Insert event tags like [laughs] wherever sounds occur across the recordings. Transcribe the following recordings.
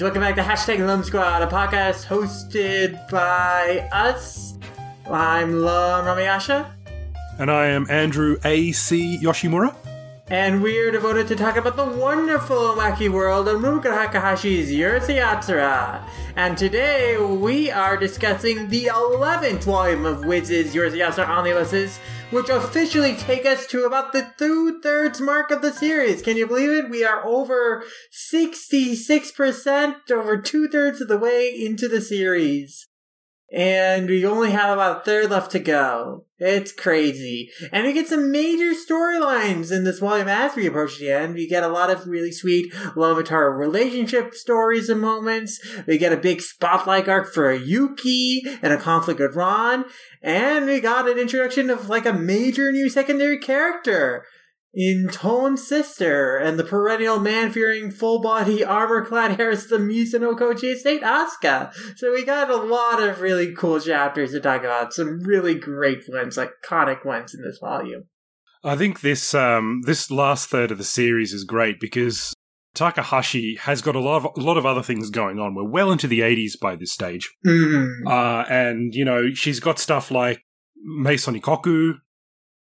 Welcome back to Hashtag Lum Squad, a podcast hosted by us. I'm Lum Ramayasha, And I am Andrew A.C. Yoshimura. and we're devoted to talking about the wonderful wacky world of Rumiko Takahashi's Urusei Yatsura. And today we are discussing the 11th volume of Viz's Urusei Yatsura Omnibuses, which officially take us to about the two-thirds mark of the series. Can you believe it? We are over 66%, over two-thirds of the way into the series. And we only have about a third left to go. It's crazy. And we get some major storylines in this volume as we approach the end. We get a lot of really sweet Lomatar relationship stories and moments. We get a big spotlight arc for Yuki and a conflict with Ran. And we got an introduction of like a major new secondary character in Tone's sister and the perennial man-fearing, full-body, armor-clad heiress of the Mizunokoji estate, Asuka. So we got a lot of really cool chapters to talk about. Some really great ones, iconic ones in this volume. I think this um, this last third of the series is great because Takahashi has got a lot of a lot of other things going on. We're well into the 80s by this stage. Mm. Uh, and, you know, she's got stuff like Maison Ikkoku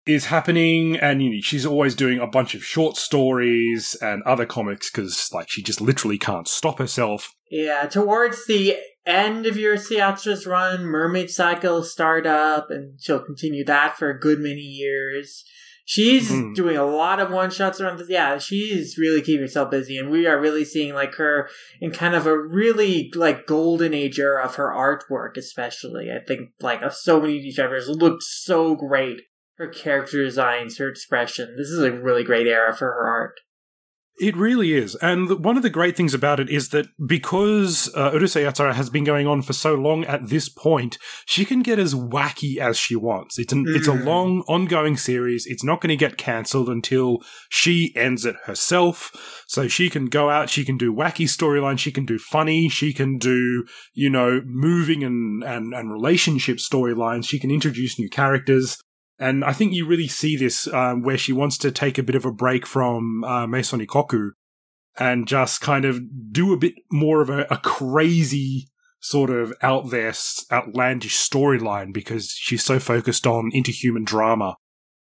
is happening, and you know, she's always doing a bunch of short stories and other comics because, like, she just literally can't stop herself. Yeah, towards the end of your Yatsura's run, Mermaid Cycle start up, and she'll continue that for a good many years. She's Mhm. doing a lot of one shots around. The, yeah, she's really keeping herself busy, and we are really seeing like her in kind of a really like golden age era of her artwork, especially. I think like so many of these chapters look so great. Her character designs, her expression. This is a really great era for her art. It really is. And one of the great things about it is that because uh, Urusei Yatsura has been going on for so long at this point, she can get as wacky as she wants. It's an, it's a Mm. long ongoing series. It's not going to get cancelled until she ends it herself. So she can go out, she can do wacky storylines, she can do funny, she can do, you know, moving and, and, and relationship storylines, she can introduce new characters. And I think you really see this um, where she wants to take a bit of a break from uh, Maison Ikkoku and just kind of do a bit more of a, a crazy sort of out there, outlandish storyline because she's so focused on interhuman drama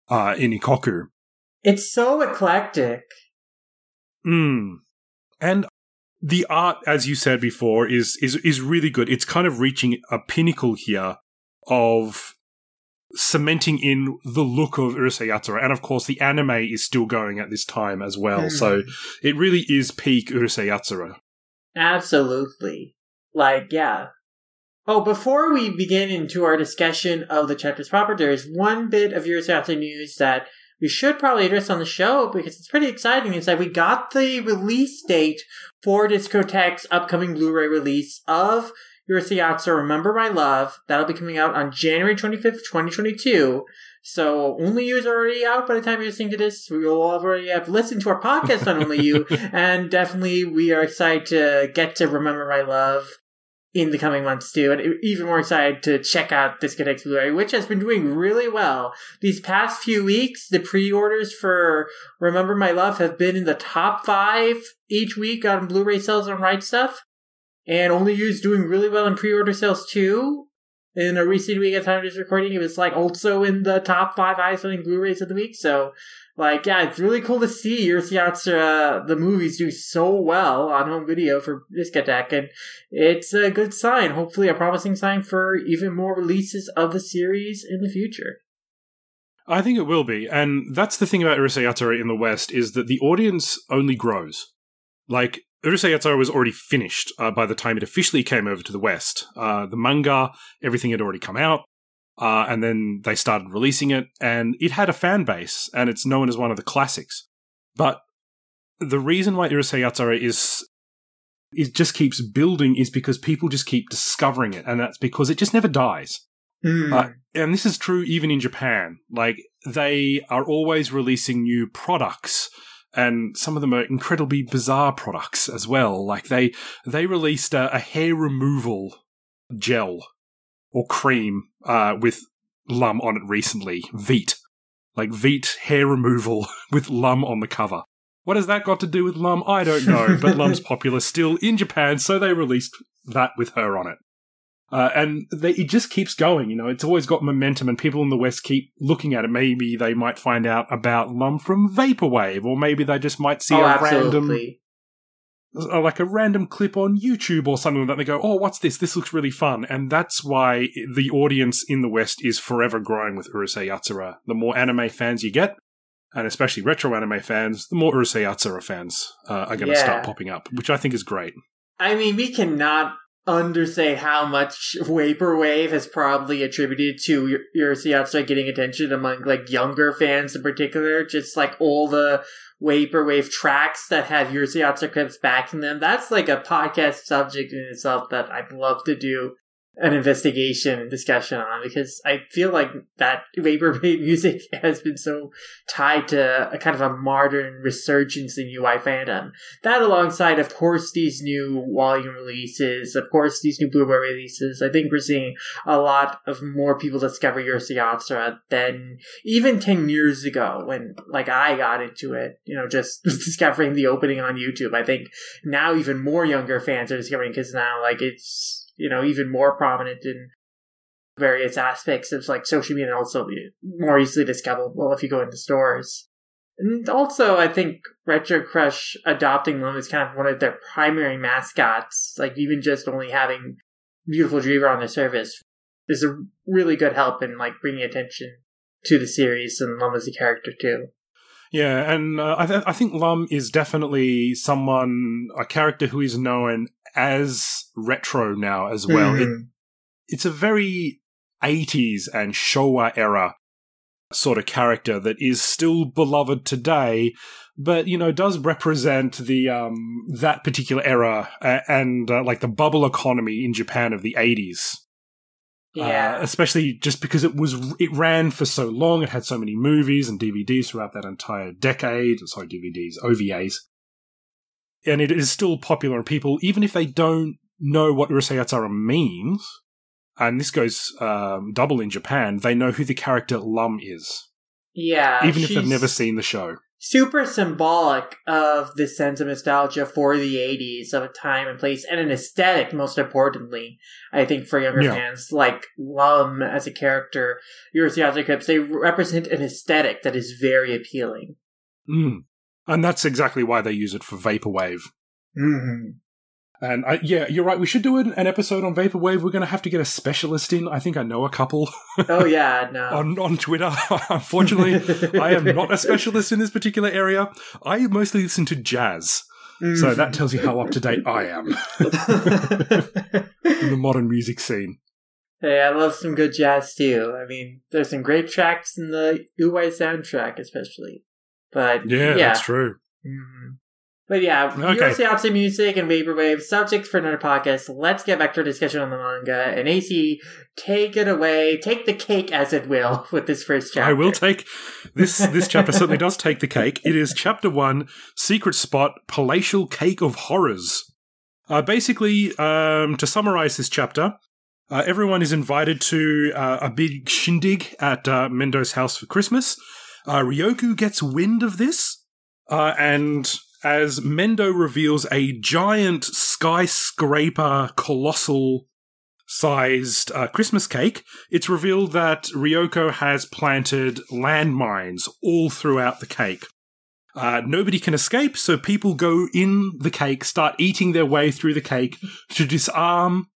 uh, in Ikkoku. It's so eclectic. Mm. And the art, as you said before, is is is really good. It's kind of reaching a pinnacle here of cementing in the look of Urusei Yatsura. And of course, the anime is still going at this time as well. So hmm. it really is peak Urusei Yatsura. Absolutely. Like, yeah. Oh, before we begin into our discussion of the chapters proper, there is one bit of Urusei Yatsura news that we should probably address on the show because it's pretty exciting. Is that we got the release date for Discotek's upcoming Blu-ray release of Urusei Yatsura Remember My Love. That'll be coming out on January 25th, 2022. So Only You is already out by the time you're listening to this. We will already have listened to our podcast on Only You, [laughs] and definitely we are excited to get to Remember My Love in the coming months too, and even more excited to check out Discotek Blu-ray, which has been doing really well. These past few weeks, the pre-orders for Remember My Love have been in the top five each week on Blu-ray sales on Right Stuf, and Only You is doing really well in pre-order sales too. In a recent week at time of this recording, it was like also in the top five highest selling Blu-rays of the week. So, like, yeah, it's really cool to see Urusei Yatsura, uh, the movies do so well on home video for Discotek, and it's a good sign. Hopefully, a promising sign for even more releases of the series in the future. I think it will be. And that's the thing about Urusei Yatsura in the West is that the audience only grows. Like, Urusei Yatsura was already finished uh, by the time it officially came over to the West. Uh, the manga, everything had already come out. Uh, and then they started releasing it, and it had a fan base, and it's known as one of the classics. But the reason why Urusei Yatsura is it just keeps building is because people just keep discovering it, and that's because it just never dies. Uh, and this is true even in Japan. Like, they are always releasing new products. And some of them are incredibly bizarre products as well. Like they they released a, a hair removal gel or cream uh, with Lum on it recently. Veet, like Veet hair removal [laughs] with Lum on the cover. What has that got to do with Lum? I don't know, but [laughs] Lum's popular still in Japan, so they released that with her on it. Uh, and they, it just keeps going, you know, it's always got momentum and people in the West keep looking at it. Maybe they might find out about Lum from Vaporwave, or maybe they just might see oh, a absolutely. random, like a random clip on YouTube or something like that. They go, oh, what's this? This looks really fun. And that's why the audience in the West is forever growing with Urusei Yatsura. The more anime fans you get, and especially retro anime fans, the more Urusei Yatsura fans uh, are going to Yeah. start popping up, which I think is great. I mean, we cannot understate how much Vaporwave has probably attributed to Urusei Yatsura getting attention among like younger fans in particular. Just like all the Vaporwave tracks that have Urusei Yatsura clips backing them. That's like a podcast subject in itself that I'd love to do an investigation and discussion on because I feel like that Vaporwave [laughs] music has been so tied to a kind of a modern resurgence in UI fandom. That alongside, of course, these new volume releases, of course, these new Blu-ray releases, I think we're seeing a lot of more people discover Urusei Yatsura than even 10 years ago when, like, I got into it, you know, just [laughs] discovering the opening on YouTube. I think now even more younger fans are discovering because now, like, it's, you know, even more prominent in various aspects of, like, social media and also more easily discoverable if you go into stores. And also, I think Retro Crush adopting them is kind of one of their primary mascots, like even just only having Beautiful Dreamer on the service, is a really good help in like bringing attention to the series and Lum as a character too. Yeah, and uh, I, th- I think Lum is definitely someone, a character who is known as retro now as well. It, Mhm. it's a very 80s and Showa era sort of character that is still beloved today, but you know does represent the um that particular era uh, and uh, like the bubble economy in Japan of the 80s. yeah, Uh, especially just because it was it ran for so long. It had so many movies and DVDs throughout that entire decade. Sorry, DVDs, OVAs, and it is still popular. People, even if they don't know what Urusei Yatsura means, and this goes um, double in Japan, they know who the character Lum is, yeah. even if they've never seen the show. super symbolic of the sense of nostalgia for the 80s of a time and place and an aesthetic most importantly i think for younger Yeah. fans like lum as a character Urusei clips they represent an aesthetic that is very appealing Mm. And that's exactly why they use it for Vaporwave. mm-hmm. And I, yeah, you're right. We should do an, an episode on Vaporwave. We're going to have to get a specialist in. I think I know a couple. [laughs] oh yeah no on on Twitter. [laughs] Unfortunately, I am not a specialist in this particular area. I mostly listen to jazz, so that tells you how up to date I am [laughs] in the modern music scene. hey i love some good jazz too i mean there's some great tracks in the uy soundtrack especially but Yeah, yeah that's true. Mhm. But yeah, Okay. okay. Yossi music and vaporwave subjects for another podcast. Let's get back to our discussion on the manga. And AC, take it away, take the cake as it will [laughs] with this first chapter. I will take this. This chapter certainly [laughs] does take the cake. It is chapter one, secret spot, palatial cake of horrors. Uh, basically, um, to summarize this chapter, uh, everyone is invited to uh, a big shindig at uh, Mendo's house for Christmas. Uh, Ryoko gets wind of this, uh, and as Mendo reveals a giant skyscraper, colossal sized uh, Christmas cake, it's revealed that Ryoko has planted landmines all throughout the cake. Uh, nobody can escape, so people go in the cake, start eating their way through the cake to disarm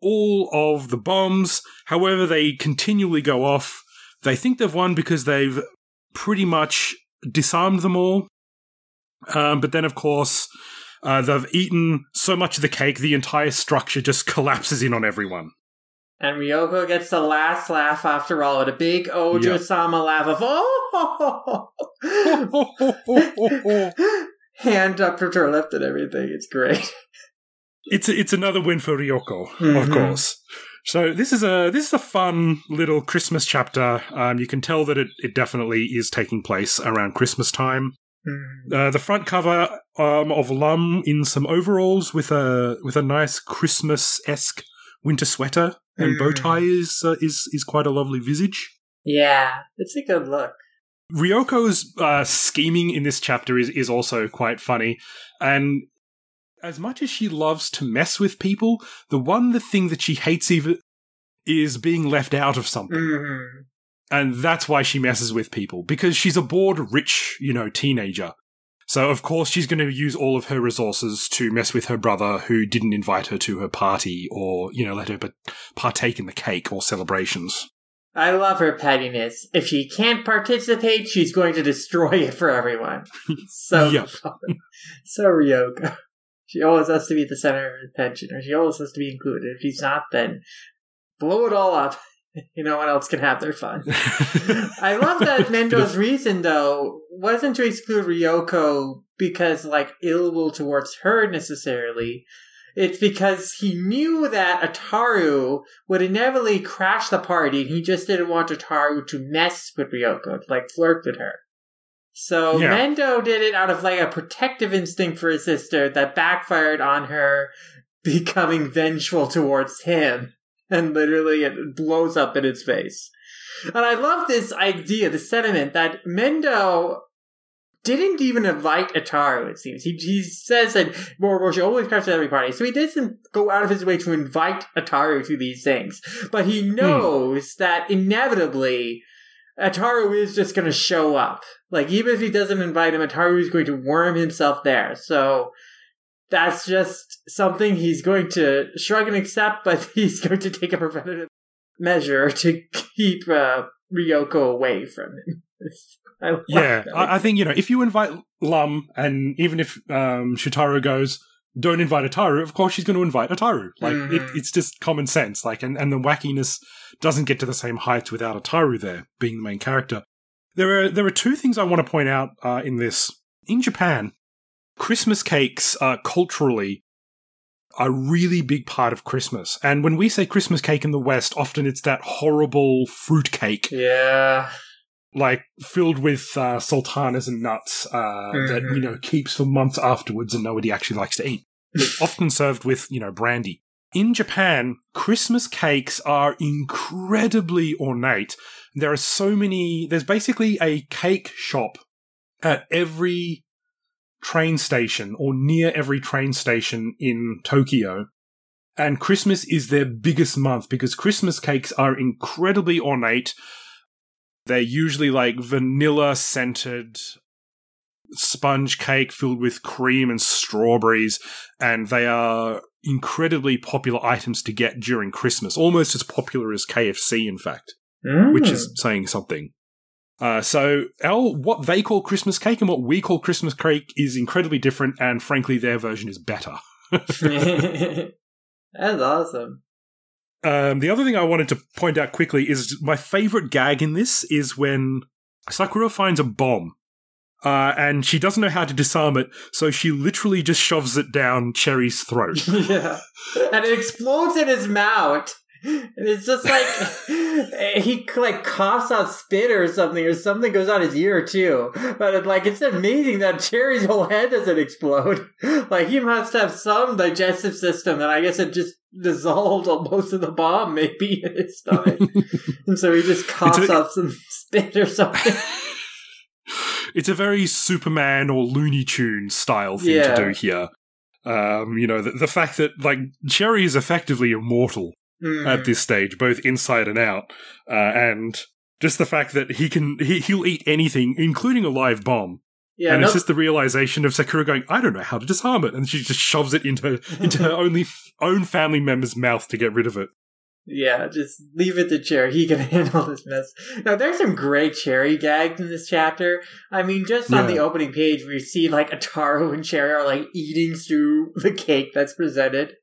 all of the bombs. However, they continually go off. They think they've won because they've pretty much disarmed them all. Um, but then, of course, uh, they've eaten so much of the cake, the entire structure just [laughs] collapses in on everyone. And Ryoko gets the last laugh after all with a big Ojo Sama laugh of [laughs] oh [laughs] hand up to her lip and everything. It's great. it's it's another win for Ryoko, of Mhm. course. So this is a this is a fun little Christmas chapter. Um, you can tell that it, it definitely is taking place around Christmas time. Uh, the front cover um, of Lum in some overalls with a with a nice Christmas esque winter sweater and bow Mhm. tie is uh, is is quite a lovely visage. Yeah, it's a good look. Ryoko's uh, scheming in this chapter is, is also quite funny. And as much as she loves to mess with people, the one the thing that she hates even is being left out of something. Mm-hmm. And that's why she messes with people, because she's a bored, rich, you know, teenager. So, of course, she's going to use all of her resources to mess with her brother who didn't invite her to her party or, you know, let her partake in the cake or celebrations. I love her pettiness. If she can't participate, she's going to destroy it for everyone. [laughs] so, Yep. so Ryoko. She always has to be the center of attention, or she always has to be included. If she's not, then blow it all up. [laughs] You know, one else can have their fun. [laughs] I love that Mendo's reason, though, wasn't to exclude Ryoko because, like, ill will towards her necessarily. It's because he knew that Ataru would inevitably crash the party, and he just didn't want Ataru to mess with Ryoko, to, like, flirt with her. So Yeah. Mendo did it out of, like, a protective instinct for his sister that backfired on her becoming vengeful towards him and literally it blows up in his face. And I love this idea, the sentiment that Mendo didn't even invite Ataru, it seems. He, he says that Moroboshi always comes to every party, so he doesn't go out of his way to invite Ataru to these things. But he hmm. knows that inevitably Ataru is just going to show up. Like, even if he doesn't invite him, Ataru is going to worm himself there. So that's just something he's going to shrug and accept, but [laughs] he's going to take a preventative measure to keep uh, Ryoko away from him. [laughs] I Yeah. I, I think you know if you invite Lum, and even if um, Shutaro goes, don't invite Ataru. Of course, she's going to invite Ataru. Like it, Mhm. it's just common sense. Like, and and the wackiness doesn't get to the same heights without Ataru there being the main character. There are there are two things I want to point out uh, in this. In Japan, Christmas cakes uh, culturally a really big part of Christmas. And when we say Christmas cake in the West, often it's that horrible fruit cake yeah. Like filled with uh, sultanas and nuts uh, that Mhm. you know keeps for months afterwards and nobody actually likes to eat. It's [laughs] often served with you know brandy. In Japan, Christmas cakes are incredibly ornate. There are so many. There's basically a cake shop at every train station or near every train station in Tokyo. And Christmas is their biggest month because Christmas cakes are incredibly ornate. They're usually like vanilla scented sponge cake filled with cream and strawberries, and they are incredibly popular items to get during Christmas, almost as popular as KFC, in fact, which is saying something. Uh, so, our what they call Christmas cake and what we call Christmas cake is incredibly different, and frankly, their version is better. Mm. [laughs] [laughs] That's awesome. Um, the other thing I wanted to point out quickly is my favorite gag in this is when Sakura finds a bomb. Uh, and she doesn't know how to disarm it, so she literally just shoves it down Cherry's throat. [laughs] yeah. And it explodes in his mouth. And it's just like [laughs] he like coughs out spit or something, or something goes out his ear too. But it, like it's amazing that Cherry's whole head doesn't explode. [laughs] Like he must have some digestive system, and I guess it just dissolved most of the bomb maybe [laughs] in his stomach, and so he just coughs out some spit or something. it's a very Superman or Looney Tune style thing Yeah. to do here. Um, you know, the, the fact that like Cherry is effectively immortal Mm. at this stage, both inside and out, uh, and just the fact that he can he, he'll eat anything, including a live bomb. yeah, and no- it's just the realization of Sakura going, I don't know how to disarm it, and she just shoves it into [laughs] into her only own family member's mouth to get rid of it. Yeah, just leave it to Cherry. He can [laughs] handle this mess. Now, there's some great Cherry gags in this chapter. I mean, just on Yeah. the opening page, we see like Ataru and Cherry are like eating through [laughs] the cake that's presented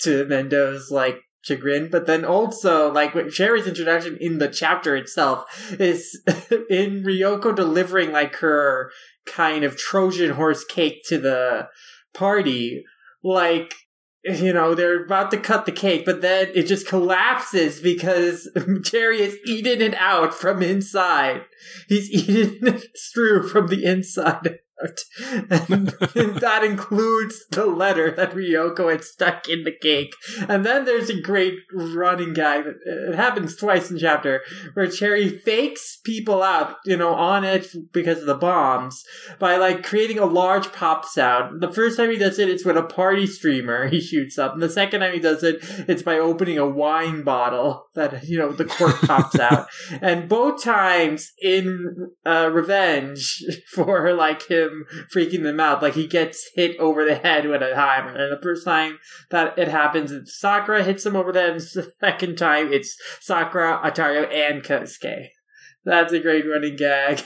to Mendo's like chagrin. But then also, like, with Cherry's introduction in the chapter itself is [laughs] in Ryoko delivering like her kind of Trojan horse cake to the party. Like, you know, they're about to cut the cake, but then it just collapses because [laughs] Cherry is eating it out from inside. He's [laughs] eating it through from the inside and [laughs] that includes the letter that Ryoko had stuck in the cake. And then there's a great running gag. It happens twice in chapter where Cherry fakes people out, you know, on edge because of the bombs by like creating a large pop sound. The first time he does it, it's with a party streamer [laughs] he shoots up. And the second time he does it, it's by opening a wine bottle that, you know, the cork pops out. [laughs] And both times in uh, revenge for like him freaking them out. Like he gets hit over the head with a hammer, and the first time that it happens, it's Sakura hits him over the head. And the second time, it's Sakura, Ataru, and Kosuke. That's a great running gag.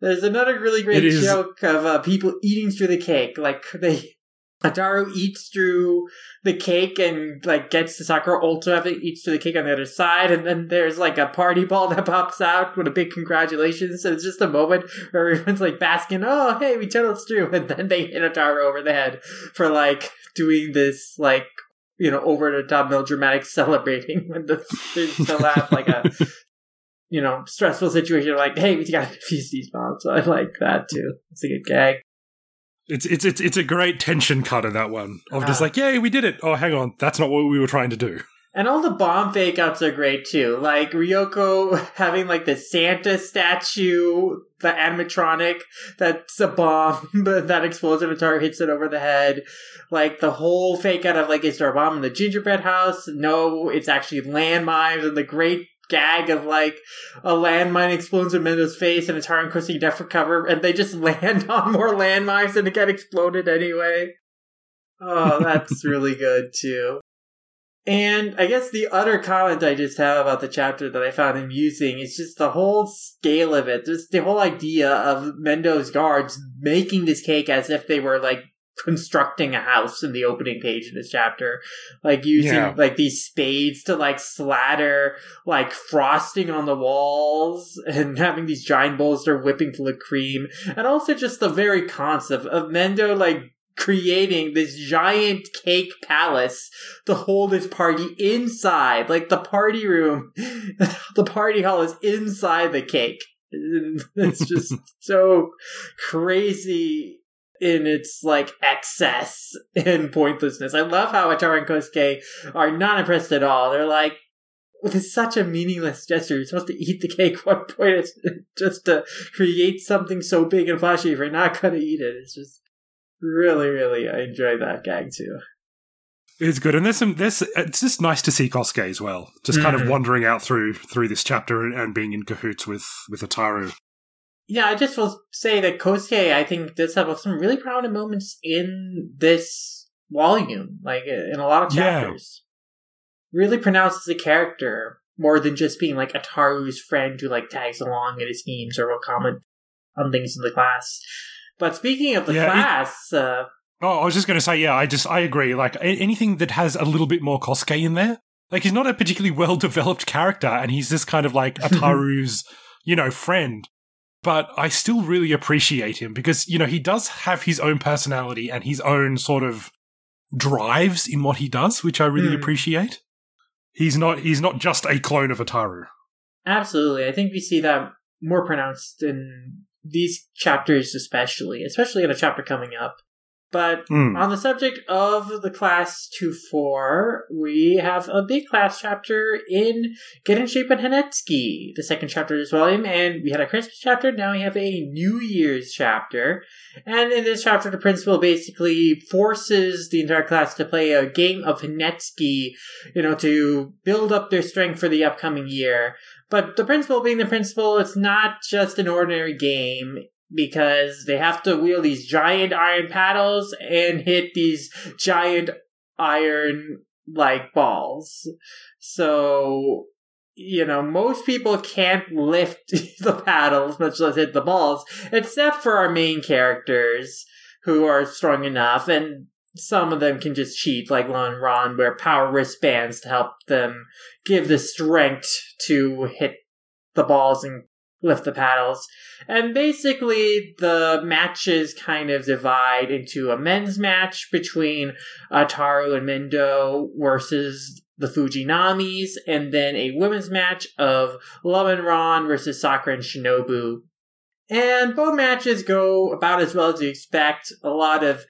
There's another really great joke of uh, people eating through the cake. Like they Ataru eats through the cake and like gets the Sakura also after eats through the cake on the other side, and then there's like a party ball [laughs] that pops out with a big congratulations. So it's just a moment where everyone's like basking, oh hey, we tunneled through, [laughs] and then they hit Ataru over the head for like doing this like you know over the top melodramatic [laughs] celebrating when the still have like a you know stressful situation like hey we gotta defuse these bombs. So I like that too. It's a good gag. It's it's it's it's a great tension cut in that one of just ah. like, yay, we did it. Oh, hang on, that's not what we were trying to do. And all the bomb fake outs are great too. Like Ryoko [laughs] having like the Santa statue, the animatronic that's a bomb, [laughs] but that explodes and Ataru hits it over the head. Like the whole fake out of like, is there a bomb in the gingerbread house? No, it's actually landmines and the great gag of like a landmine explodes in Mendo's face and it's hard and Chrissy Death recover and they just [laughs] land on more landmines and it get exploded anyway. Oh, that's [laughs] really good too. And I guess the other comment I just have about the chapter that I found amusing is just the whole scale of it. Just the whole idea of Mendo's guards making this cake as if they were like constructing a house in the opening page of this chapter. Like using yeah. like these spades to like slather like frosting on the walls [laughs] and having these giant bowls they're whipping full of cream. And also just the very concept of mendo like creating this giant cake palace to hold his party inside. Like the party room [laughs] the party hall is inside the cake. [laughs] It's just so crazy in its like excess [laughs] and pointlessness. I love how Ataru and Kosuke are not impressed at all. They're like, this is such a meaningless gesture. You're supposed to eat the cake. What point is [laughs] just to create something so big and flashy if you're not going to eat it? It's just really, really, I enjoy that gag too. It's good, and there's some. There's it's just nice to see Kosuke as well, just mm-hmm. kind of mm-hmm. wandering out through through this chapter and, and being in cahoots with with Ataru yeah, I just will say that Kosuke, I think, does have some really prominent moments in this volume, like in a lot of chapters. Yeah. Really pronounces the character more than just being like Ataru's friend who like tags along at his schemes or will comment on things in the class. But speaking of the yeah, class, it, uh, oh, I was just going to say, yeah, I just I agree. Like anything that has a little bit more Kosuke in there, like he's not a particularly well developed character, and he's just kind of like [laughs] Ataru's, you know, friend but I still really appreciate him because, you know, he does have his own personality and his own sort of drives in what he does, which I really mm. appreciate. He's not he's not just a clone of Ataru. Absolutely. I think we see that more pronounced in these chapters especially, especially in a chapter coming up. But mm. on the subject of the class 2 4, we have a big class chapter in Get in Shape and Hanetsuki, the second chapter of this volume, and we had a Christmas chapter, now we have a New Year's chapter. And in this chapter, the principal basically forces the entire class to play a game of Hanetsuki, you know, to build up their strength for the upcoming year. But the principal being the principal, it's not just an ordinary game because they have to wield these giant iron paddles and hit these giant iron like balls. So, you know, most people can't lift [laughs] the paddles, much less hit the balls, except for our main characters who are strong enough and some of them can just cheat, like Lum Ran, wear power wristbands to help them give the strength to hit the balls and lift the paddles. And basically, the matches kind of divide into a men's match between Ataru and Mendo versus the Fujinamis, and then a women's match of Lum and Ran versus Sakura and Shinobu. And both matches go about as well as you expect. A lot of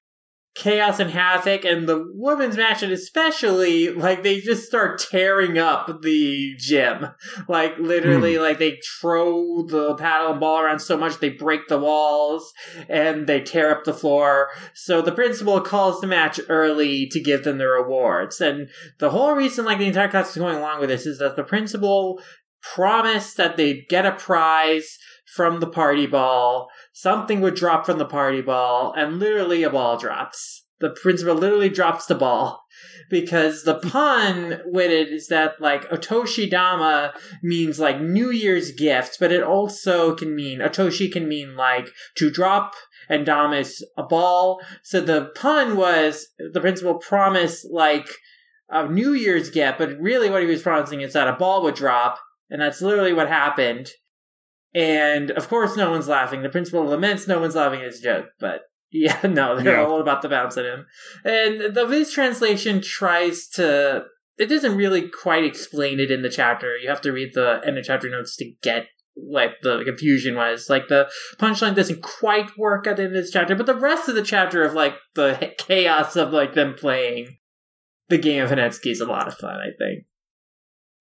chaos and havoc and the women's match and especially like they just start tearing up the gym. Like literally mm. like they throw the paddle and ball around so much they break the walls and they tear up the floor. So the principal calls the match early to give them the rewards and the whole reason like the entire class is going along with this is that the principal promised that they'd get a prize from the party ball. Something would drop from the party ball, and literally a ball drops. The principal literally drops the ball [laughs] because the pun with it is that like Otoshi Dama means like New Year's gift, but it also can mean Otoshi can mean like to drop and Dama is a ball. So the pun was the principal promised like a New Year's gift, but really what he was promising is that a ball would drop, and that's literally what happened. And of course, no one's laughing. The principal laments no one's laughing at his joke, but [laughs] yeah, no, they're yeah. all about to bounce at him. And the Viz translation tries to. It doesn't really quite explain it in the chapter. You have to read the end of chapter notes to get like the confusion was. Like the punchline doesn't quite work at the end of this chapter, but the rest of the chapter of like the chaos of like them playing the game of Hanetsuki is a lot of fun. I think.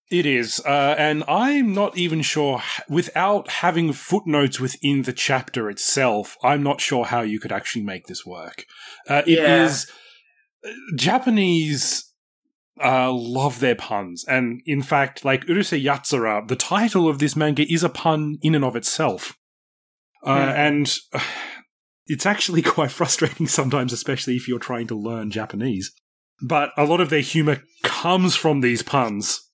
It is, uh, and I'm not even sure, without having footnotes within the chapter itself, I'm not sure how you could actually make this work. Uh, it yeah. is Japanese uh, love their puns, and in fact, like Urusei Yatsura, the title of this manga is a pun in and of itself. Uh, yeah. And it's actually [laughs] quite frustrating sometimes, especially if you're trying to learn Japanese. But a lot of their humor comes from these puns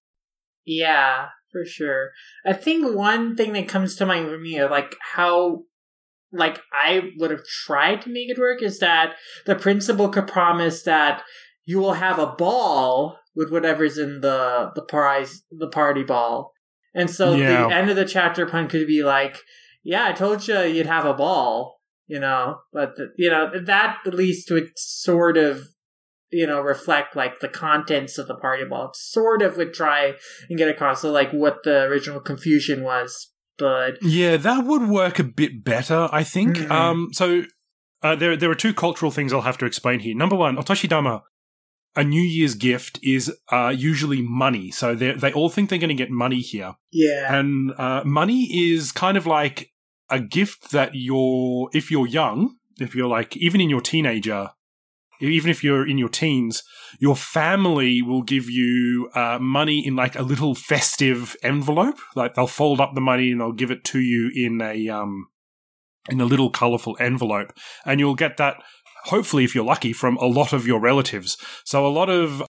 yeah, for sure. I think one thing that comes to mind for me like how like I would have tried to make it work is that the principal could promise that you will have a ball with whatever's in the the prize the party ball. And so yeah. the end of the chapter pun could be like, "Yeah, I told you you'd have a ball," you know. But the, you know that at least would sort of you know, reflect like the contents of the party ball. It sort of would try and get across so, like what the original confusion was. But yeah, that would work a bit better, I think. Mm-hmm. Um, so uh, there there are two cultural things I'll have to explain here. Number one, otoshidama, a New Year's gift is uh, usually money. So they they all think they're going to get money here. Yeah, and uh, money is kind of like a gift that you're if you're young, if you're like even in your teenager even if you're in your teens, your family will give you uh, money in like a little festive envelope. Like they'll fold up the money and they'll give it to you in a um, in a little colorful envelope, and you'll get that. Hopefully, if you're lucky, from a lot of your relatives. So a lot of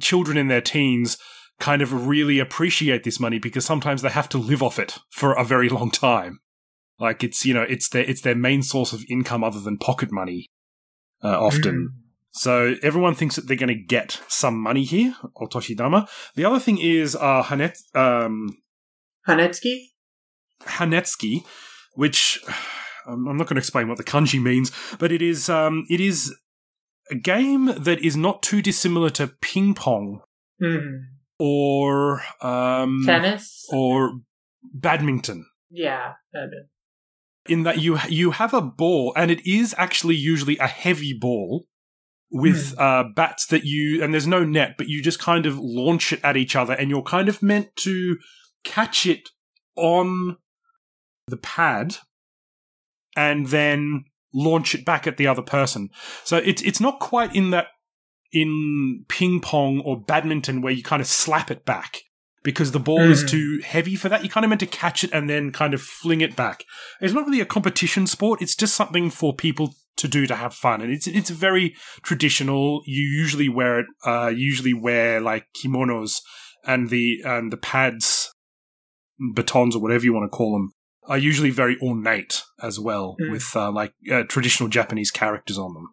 children in their teens kind of really appreciate this money because sometimes they have to live off it for a very long time. Like it's you know it's their it's their main source of income other than pocket money uh, often. Mm. So everyone thinks that they're going to get some money here, Otoshidama. The other thing is uh, Hanet, um, Hanetsuki? Hanetsuki, which [sighs] I'm not going to explain what the kanji means, but it is um, it is a game that is not too dissimilar to ping pong mm-hmm. or um, tennis or badminton. Yeah, badminton in that you you have a ball, and it is actually usually a heavy ball with mm. uh, bats that you and there's no net, but you just kind of launch it at each other, and you're kind of meant to catch it on the pad and then launch it back at the other person. So it's it's not quite in that in ping pong or badminton where you kind of slap it back because the ball mm. is too heavy for that. You kind of meant to catch it and then kind of fling it back. It's not really a competition sport. It's just something for people to do to have fun, and it's it's very traditional. You usually wear it. Uh, usually wear like kimonos and the and the pads, batons or whatever you want to call them, are usually very ornate as well, mm. with uh, like uh, traditional Japanese characters on them.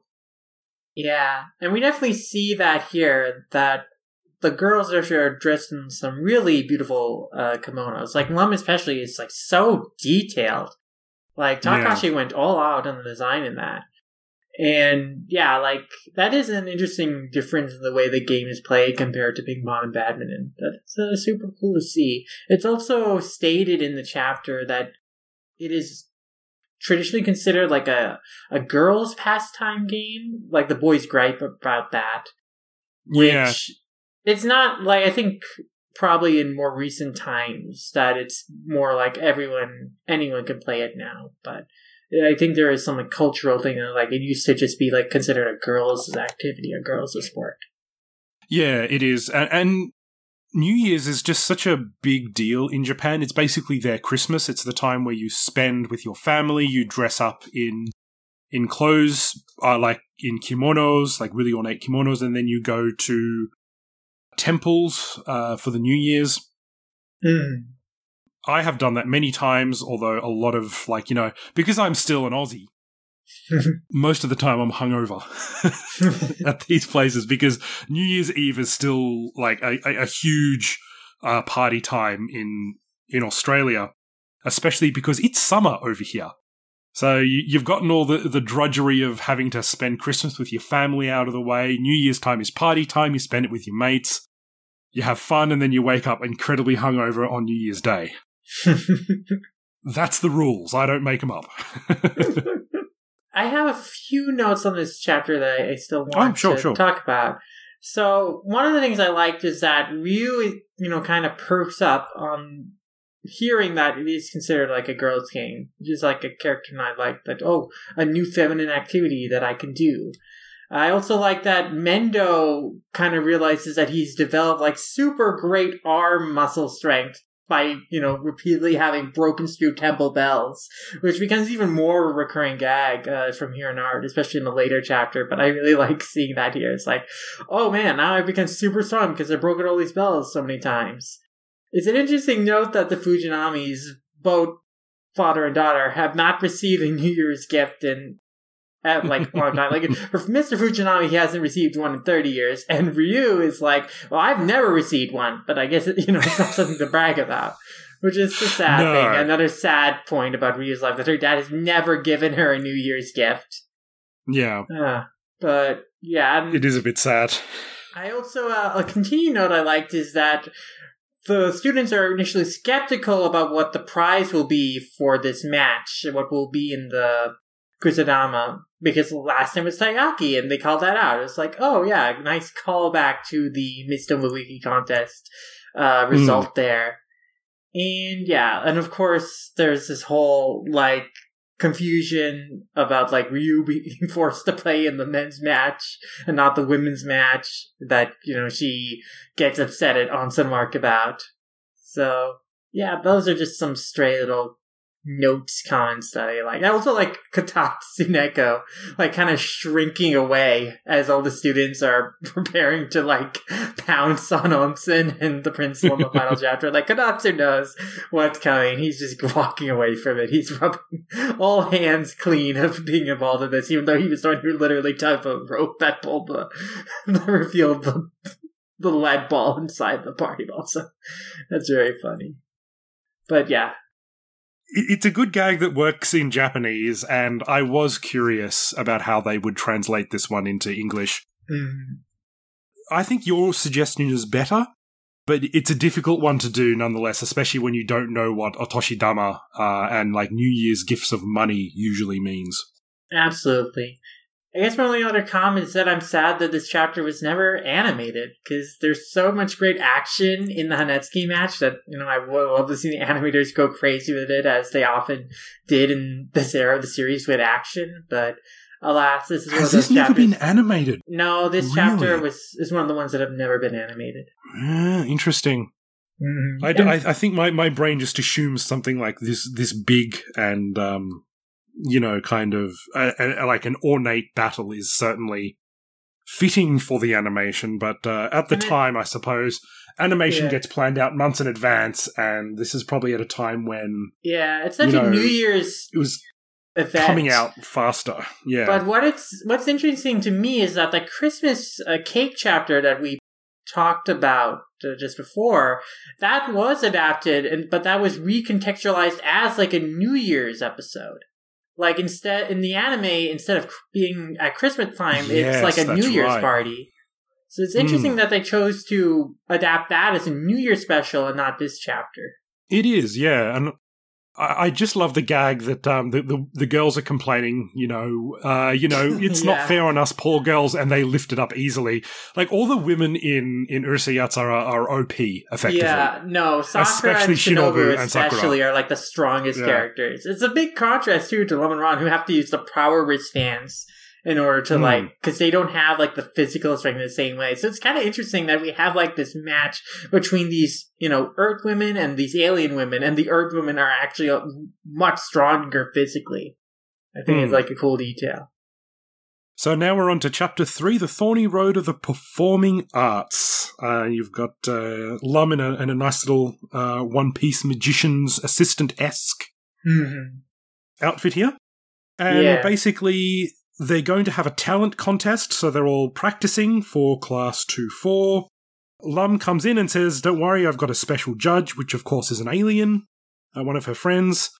Yeah, and we definitely see that here. That the girls are dressed in some really beautiful uh, kimonos. Like Lum especially is like so detailed. Like Takahashi yeah. went all out on the design in that. And yeah, like that is an interesting difference in the way the game is played compared to ping pong and badminton. That's uh, super cool to see. It's also stated in the chapter that it is traditionally considered like a a girls' pastime game. Like the boys gripe about that. Which Yeah. It's not like I think probably in more recent times that it's more like everyone anyone can play it now, but I think there is some like, cultural thing that like it used to just be like considered a girls' activity, a girls' sport. Yeah, it is. And, and New Year's is just such a big deal in Japan. It's basically their Christmas. It's the time where you spend with your family. You dress up in in clothes, uh, like in kimonos, like really ornate kimonos, and then you go to temples uh, for the New Year's. Mm. I have done that many times, although a lot of like you know because I'm still an Aussie. [laughs] most of the time, I'm hungover [laughs] at these places because New Year's Eve is still like a, a, a huge uh, party time in in Australia, especially because it's summer over here. So you, you've gotten all the, the drudgery of having to spend Christmas with your family out of the way. New Year's time is party time. You spend it with your mates. You have fun, and then you wake up incredibly hungover on New Year's Day. [laughs] That's the rules. I don't make them up. [laughs] [laughs] I have a few notes on this chapter that I, I still oh, want Oh, sure, to sure. talk about. So one of the things I liked is that Ryu, you know, kind of perks up on hearing that it is considered like a girl's game, which is like a character I like that. Oh, a new feminine activity that I can do. I also like that Mendo kind of realizes that he's developed like super great arm muscle strength by, you know, repeatedly having broken through temple bells, which becomes even more a recurring gag uh, from here on out, especially in the later chapter. But I really [laughs] like seeing that here. It's like, oh man, now I've become super strong because I've broken all these bells so many times. It's an interesting note that the Fujinamis, both father and daughter, have not received a New Year's gift in at like a long time. Like [laughs] for Mr. Fujinami, he hasn't received one in thirty years, and Ryu is like, well, I've never received one, but I guess it, [laughs] you know it's not something to brag about. Which is the sad No. thing. Another sad point about Ryu's life that her dad has never given her a New Year's gift. yeah, Uh, but yeah, and it is a bit sad. I also uh, a continued note I liked is that the students are initially skeptical about what the prize will be for this match, what will be in the Kusudama, because last time it was Taiyaki, and they called that out. It's like, oh yeah, nice callback to the Miss Tomobiki contest uh, result there. And yeah, and of course, there's this whole like confusion about like Ryu being [laughs] forced to play in the men's match and not the women's match that you know she gets upset at Onsen Mark about. So yeah, those are just some stray little notes, comments that I like. I also like Tsuneko, like kind of shrinking away as all the students are [laughs] preparing to like pounce on Onsen and the principal in the final [laughs] chapter. Like Kotatsu knows what's coming. He's just walking away from it. He's rubbing all hands clean of being involved in this, even though he was the one who literally tugged the rope that pulled the, [laughs] that revealed the the lead ball inside the party ball. So that's very funny. But yeah, It's a good gag that works in Japanese, and I was curious about how they would translate this one into English. Mm. I think your suggestion is better, but it's a difficult one to do nonetheless, especially when you don't know what otoshidama uh, and like New Year's gifts of money usually means. absolutely. I guess my only other comment is that I'm sad that this chapter was never animated because there's so much great action in the Hanetsuki match that you know I would love to see the [laughs] animators go crazy with it as they often did in this era of the series with action. But alas, this is one of Has those this never been animated? no, this chapter was is one of the ones that have never been animated. Ah, interesting. Mm-hmm. I, I, I think my, my brain just assumes something like this this big and um, you know kind of uh, uh, like an ornate battle is certainly fitting for the animation, but uh, at the And it- time, I suppose animation Yeah. gets planned out months in advance, and this is probably at a time when yeah, it's such You a New Year's it was event coming out faster. Yeah, But what it's what's interesting to me is that the Christmas uh, cake chapter that we talked about uh, just before that was adapted, and but that was recontextualized as like a New Year's episode. Like instead in the anime, instead of being at Christmas time, Yes, it's like a New Year's right. party. So it's interesting hmm. that they chose to adapt that as a New Year special and not this chapter. It is, yeah, and I, just love the gag that um, the, the, the girls are complaining. You know, uh, you know, [laughs] it's Yeah. not fair on us poor girls, and they lift it up easily. Like all the women in in Urusei Yatsura are OP effectively. Yeah, no, Sakura Especially and Shinobu Shinobu and Sakura. especially are like the strongest Yeah. characters. It's a big contrast too to Lum and Ran, who have to use the power wrist stance in order to Hmm. like, because they don't have like the physical strength in the same way. So it's kind of interesting that we have like this match between these, you know, Earth women and these alien women, and the Earth women are actually uh, much stronger physically. I think Hmm. it's like a cool detail. So now we're on to chapter three, the thorny road of the performing arts. Uh, you've got uh, Lum in a, in a nice little uh, one piece magician's assistant esque Mm-hmm. outfit here. And Yeah. basically, they're going to have a talent contest, so they're all practicing for class 2 4. Lum comes in and says, Don't worry, I've got a special judge, which of course is an alien, uh, one of her friends.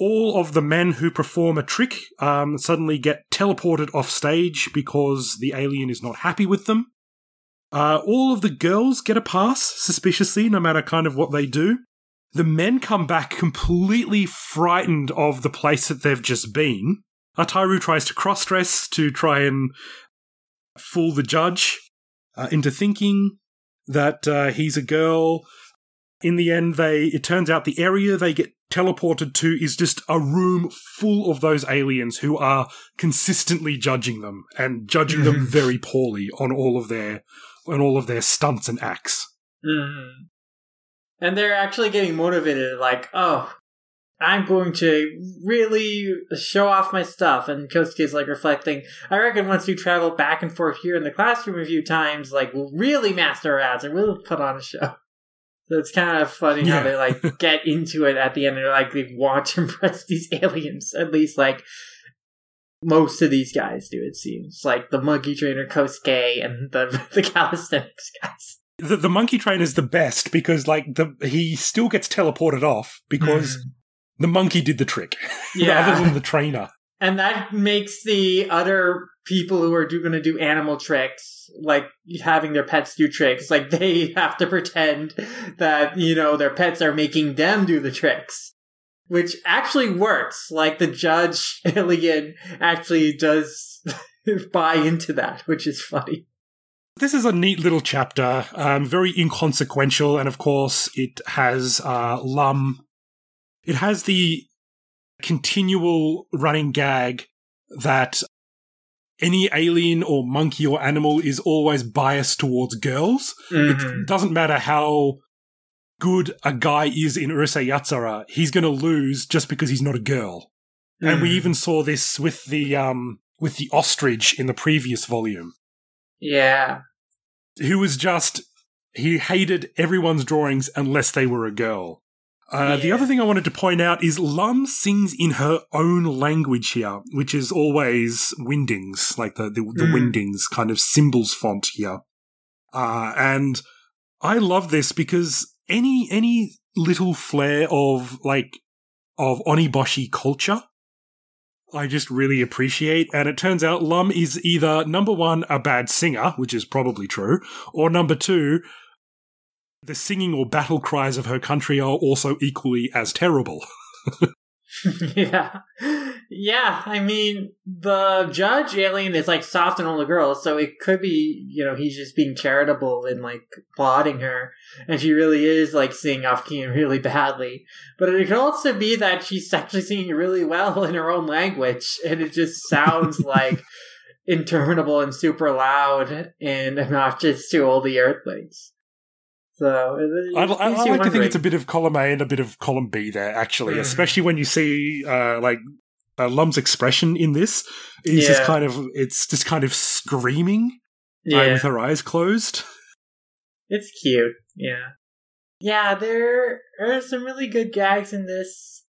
All of the men who perform a trick um, suddenly get teleported off stage because the alien is not happy with them. Uh, all of the girls get a pass, suspiciously, no matter kind of what they do. The men come back completely frightened of the place that they've just been. Ataru tries to cross dress to try and fool the judge uh, into thinking that uh, he's a girl. In the end, they it turns out the area they get teleported to is just a room full of those aliens who are consistently judging them and judging them [laughs] very poorly on all of their on all of their stunts and acts. hmm And they're actually getting motivated, like, oh, I'm going to really show off my stuff. And Kosuke's like reflecting, I reckon once we travel back and forth here in the classroom a few times, like, we'll really master our ads and we'll put on a show. So it's kind of funny how they like [laughs] get into it at the end and like they want to [laughs] impress these aliens. At least like most of these guys do, it seems. Like the monkey trainer Kosuke and the [laughs] the calisthenics guys. The, the monkey trainer is the best because like the he still gets teleported off because mm. The monkey did the trick [laughs] Yeah. other than the trainer. And that makes the other people who are going to do animal tricks, like having their pets do tricks, like [laughs] they have to pretend that, you know, their pets are making them do the tricks. Which actually works. Like the judge [laughs] alien actually does buy into that, which is funny. This is a neat little chapter, um, very inconsequential, and of course, it has uh, Lum. It has the continual running gag that any alien or monkey or animal is always biased towards girls. Mhm. It doesn't matter how good a guy is in Urusei Yatsura, he's going to lose just because he's not a girl. And we Mhm. even saw this with the um, with the ostrich in the previous volume Yeah. who was just he hated everyone's drawings unless they were a girl. Uh, The other thing I wanted to point out is Lum sings in her own language here, which is always Wingdings, like the the, the Mm. Wingdings kind of symbols font here. Uh, and I love this because any any little flair of like of Oniboshi culture I just really appreciate. And it turns out Lum is either number one, a bad singer, which is probably true, or number two, the singing or battle cries of her country are also equally as terrible. [laughs] yeah. Yeah, I mean, the judge alien is like soft on all the girls, so it could be, you know, he's just being charitable and like applauding her, and she really is like singing off key and really badly. But it could also be that she's actually singing really well in her own language, and it just sounds [laughs] like interminable and super loud and obnoxious to all the Earthlings. So I, it I, I like to think it's a bit of column A and a bit of column B there, actually, Mm. especially when you see uh, like uh, Lum's expression in this is just kind of it's just kind of screaming uh, yeah. with her eyes closed. It's cute. Yeah. Yeah, there are some really good gags in this.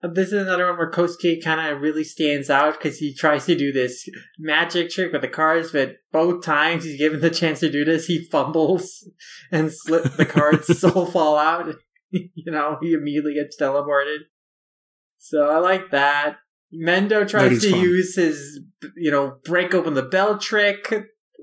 This is another one where Kosuke kind of really stands out because he tries to do this magic trick with the cards, but both times he's given the chance to do this, he fumbles [laughs] and slip the cards [laughs] so fall out. [laughs] you know, he immediately gets teleported. So I like that. Mendo tries to fun. use his, you know, break open the bell trick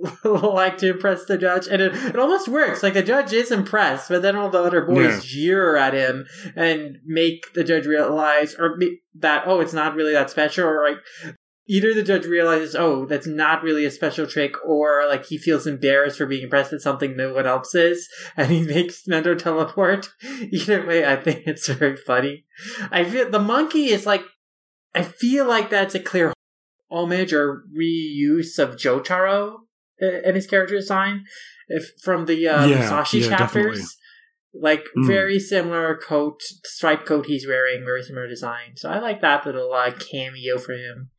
[laughs] like to impress the judge, and it, it almost works. Like the judge is impressed, but then all the other boys Yeah. jeer at him and make the judge realize, or that oh, it's not really that special, or like either the judge realizes oh, that's not really a special trick, or like he feels embarrassed for being impressed at something no one else is, [laughs] and he makes Mendo teleport. [laughs] Either way, I think it's very funny. I feel the monkey is like, I feel like that's a clear homage or reuse of Jotaro and his character design if from the uh, Yeah, Musashi yeah, chapters. definitely. Like Mm. very similar coat, striped coat he's wearing, very similar design. So I like that little uh, cameo for him.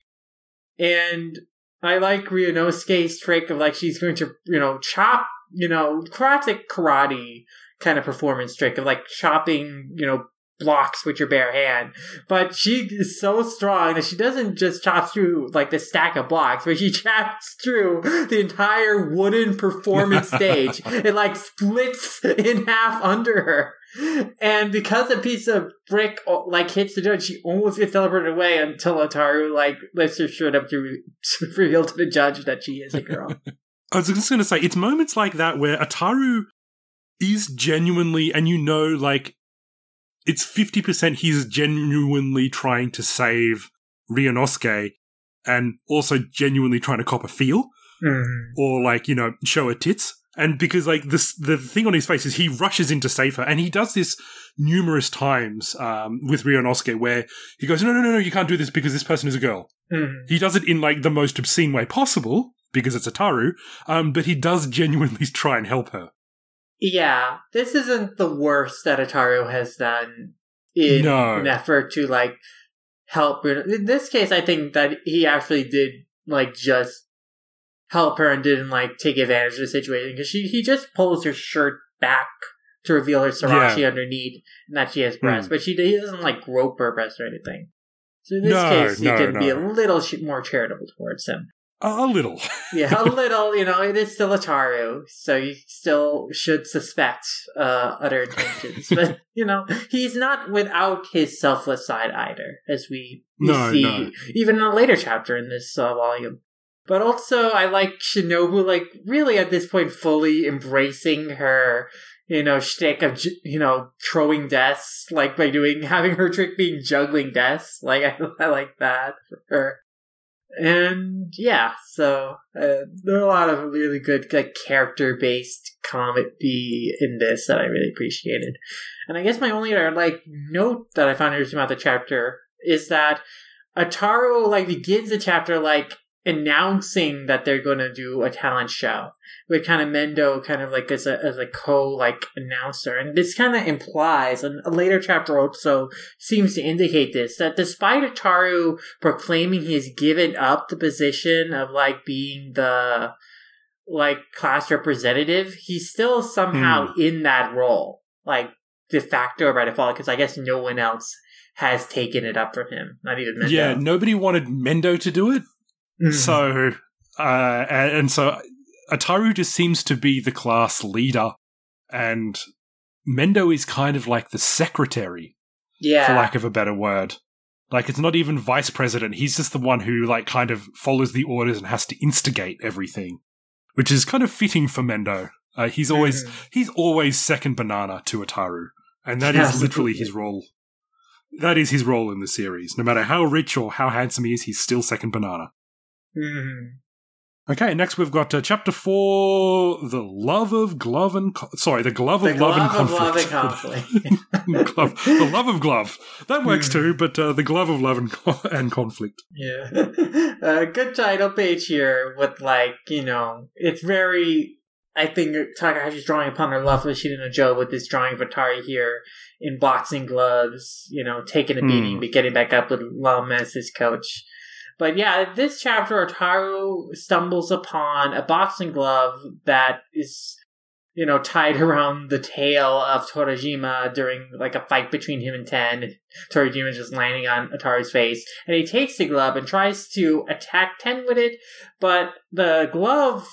And I like Ryunosuke's trick of like she's going to, you know, chop, you know, classic karate kind of performance trick of like chopping, you know, blocks with your bare hand. But she is so strong that she doesn't just chop through like the stack of blocks, but she [laughs] chops through the entire wooden performance [laughs] stage. It like splits in half under her. And because a piece of brick like hits the judge, she almost gets teleported away until Ataru like lifts her shirt up to, re- to [laughs] reveal to the judge that she is a girl. I was just going to say, it's moments like that where Ataru is genuinely, and you know, like, it's 50% he's genuinely trying to save Ryunosuke and also genuinely trying to cop a feel Mhm. or, like, you know, show her tits. And because, like, this, the thing on his face is he rushes in to save her, and he does this numerous times um, with Ryunosuke where he goes, No, no, no, no, you can't do this because this person is a girl. Mhm. He does it in like the most obscene way possible because it's Ataru, um, but he does genuinely [laughs] try and help her. Yeah, this isn't the worst that Ataru has done in No. an effort to like help her. In this case, I think that he actually did like just help her and didn't like take advantage of the situation because she he just pulls her shirt back to reveal her sarashi underneath and that she has breasts, Hmm. but she he doesn't like grope her breasts or anything. So in this No, case, you no, can be a little sh- more charitable towards him. A, a little. Yeah, a [laughs] little, you know, it is still Ataru, so you still should suspect uh, other intentions. but, [laughs] you know, he's not without his selfless side either, as we, we No, see no. even in a later chapter in this uh, volume. But also, I like Shinobu, like, really at this point, fully embracing her, you know, shtick of, you know, throwing deaths, like, by doing, [laughs] having her trick being juggling deaths. Like, I, I like that for her. And yeah, so uh, there are a lot of really good like character based comedy in this that I really appreciated. And I guess my only like note that I found interesting about the chapter is that Ataru like begins the chapter like announcing that they're going to do a talent show with kind of Mendo kind of like as a as a co like announcer, and this kind of implies, and a later chapter also seems to indicate this that despite Ataru proclaiming he's given up the position of like being the like class representative, he's still somehow hmm. in that role, like de facto by default, because I guess no one else has taken it up from him, not even Mendo. Yeah, nobody wanted Mendo to do it, Mhm. so uh, and, and so Ataru just seems to be the class leader, and Mendo is kind of like the secretary, yeah, for lack of a better word. Like it's not even vice president; he's just the one who like kind of follows the orders and has to instigate everything, which is kind of fitting for Mendo. Uh, he's always Mhm. he's always second banana to Ataru, and that Yeah, [laughs] is literally his role. That is his role in the series. No matter how rich or how handsome he is, he's still second banana. Mhm. Okay, next we've got uh, chapter four: the love of glove and co- sorry, the glove The of love and glove of conflict. love and conflict. [laughs] glove, the love of glove that works Hmm. too, but uh, the glove of love and, co- and conflict. Yeah. [laughs] uh, good title page here with like, you know, it's very I think Takahashi's drawing upon her love for Shida Joe with this drawing of Ataru here in boxing gloves, you know, taking a beating but getting back up with Lum as his coach. But yeah, this chapter Ataru stumbles upon a boxing glove that is you know, tied [laughs] around the tail of Torajima during like a fight between him and Ten. Torajima is just landing on Ataru's face. And he takes the glove and tries to attack Ten with it, but the glove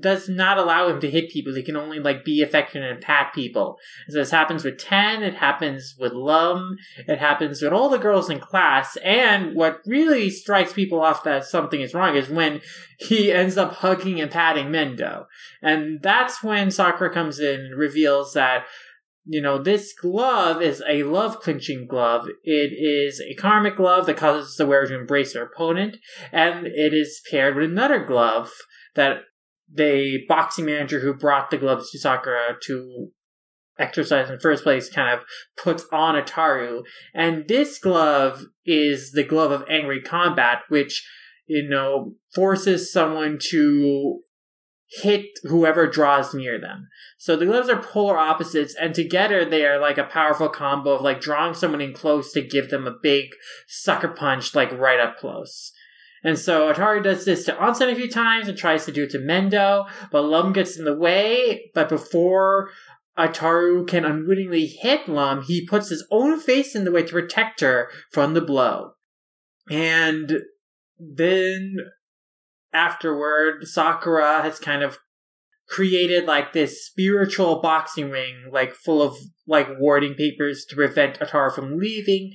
does not allow him to hit people. He can only like be affectionate and pat people. So this happens with Ten, it happens with Lum, it happens with all the girls in class, and what really strikes people off that something is wrong is when he ends up hugging and patting Mendo. And that's when Sakura comes in and reveals that you know, this glove is a love clinching glove. It is a karmic glove that causes the wearer to embrace their opponent, and it is paired with another glove that the boxing manager who brought the gloves to Sakura to exercise in the first place kind of puts on Ataru. And this glove is the glove of angry combat, which, you know, forces someone to hit whoever draws near them. So the gloves are polar opposites, and together they are like a powerful combo of like drawing someone in close to give them a big sucker punch, like right up close. And so Ataru does this to Onsen a few times and tries to do it to Mendo, but Lum gets in the way. But before Ataru can unwittingly hit Lum, he puts his own face in the way to protect her from the blow. And then afterward, Sakura has kind of created like this spiritual boxing ring, like full of like warding papers to prevent Ataru from leaving.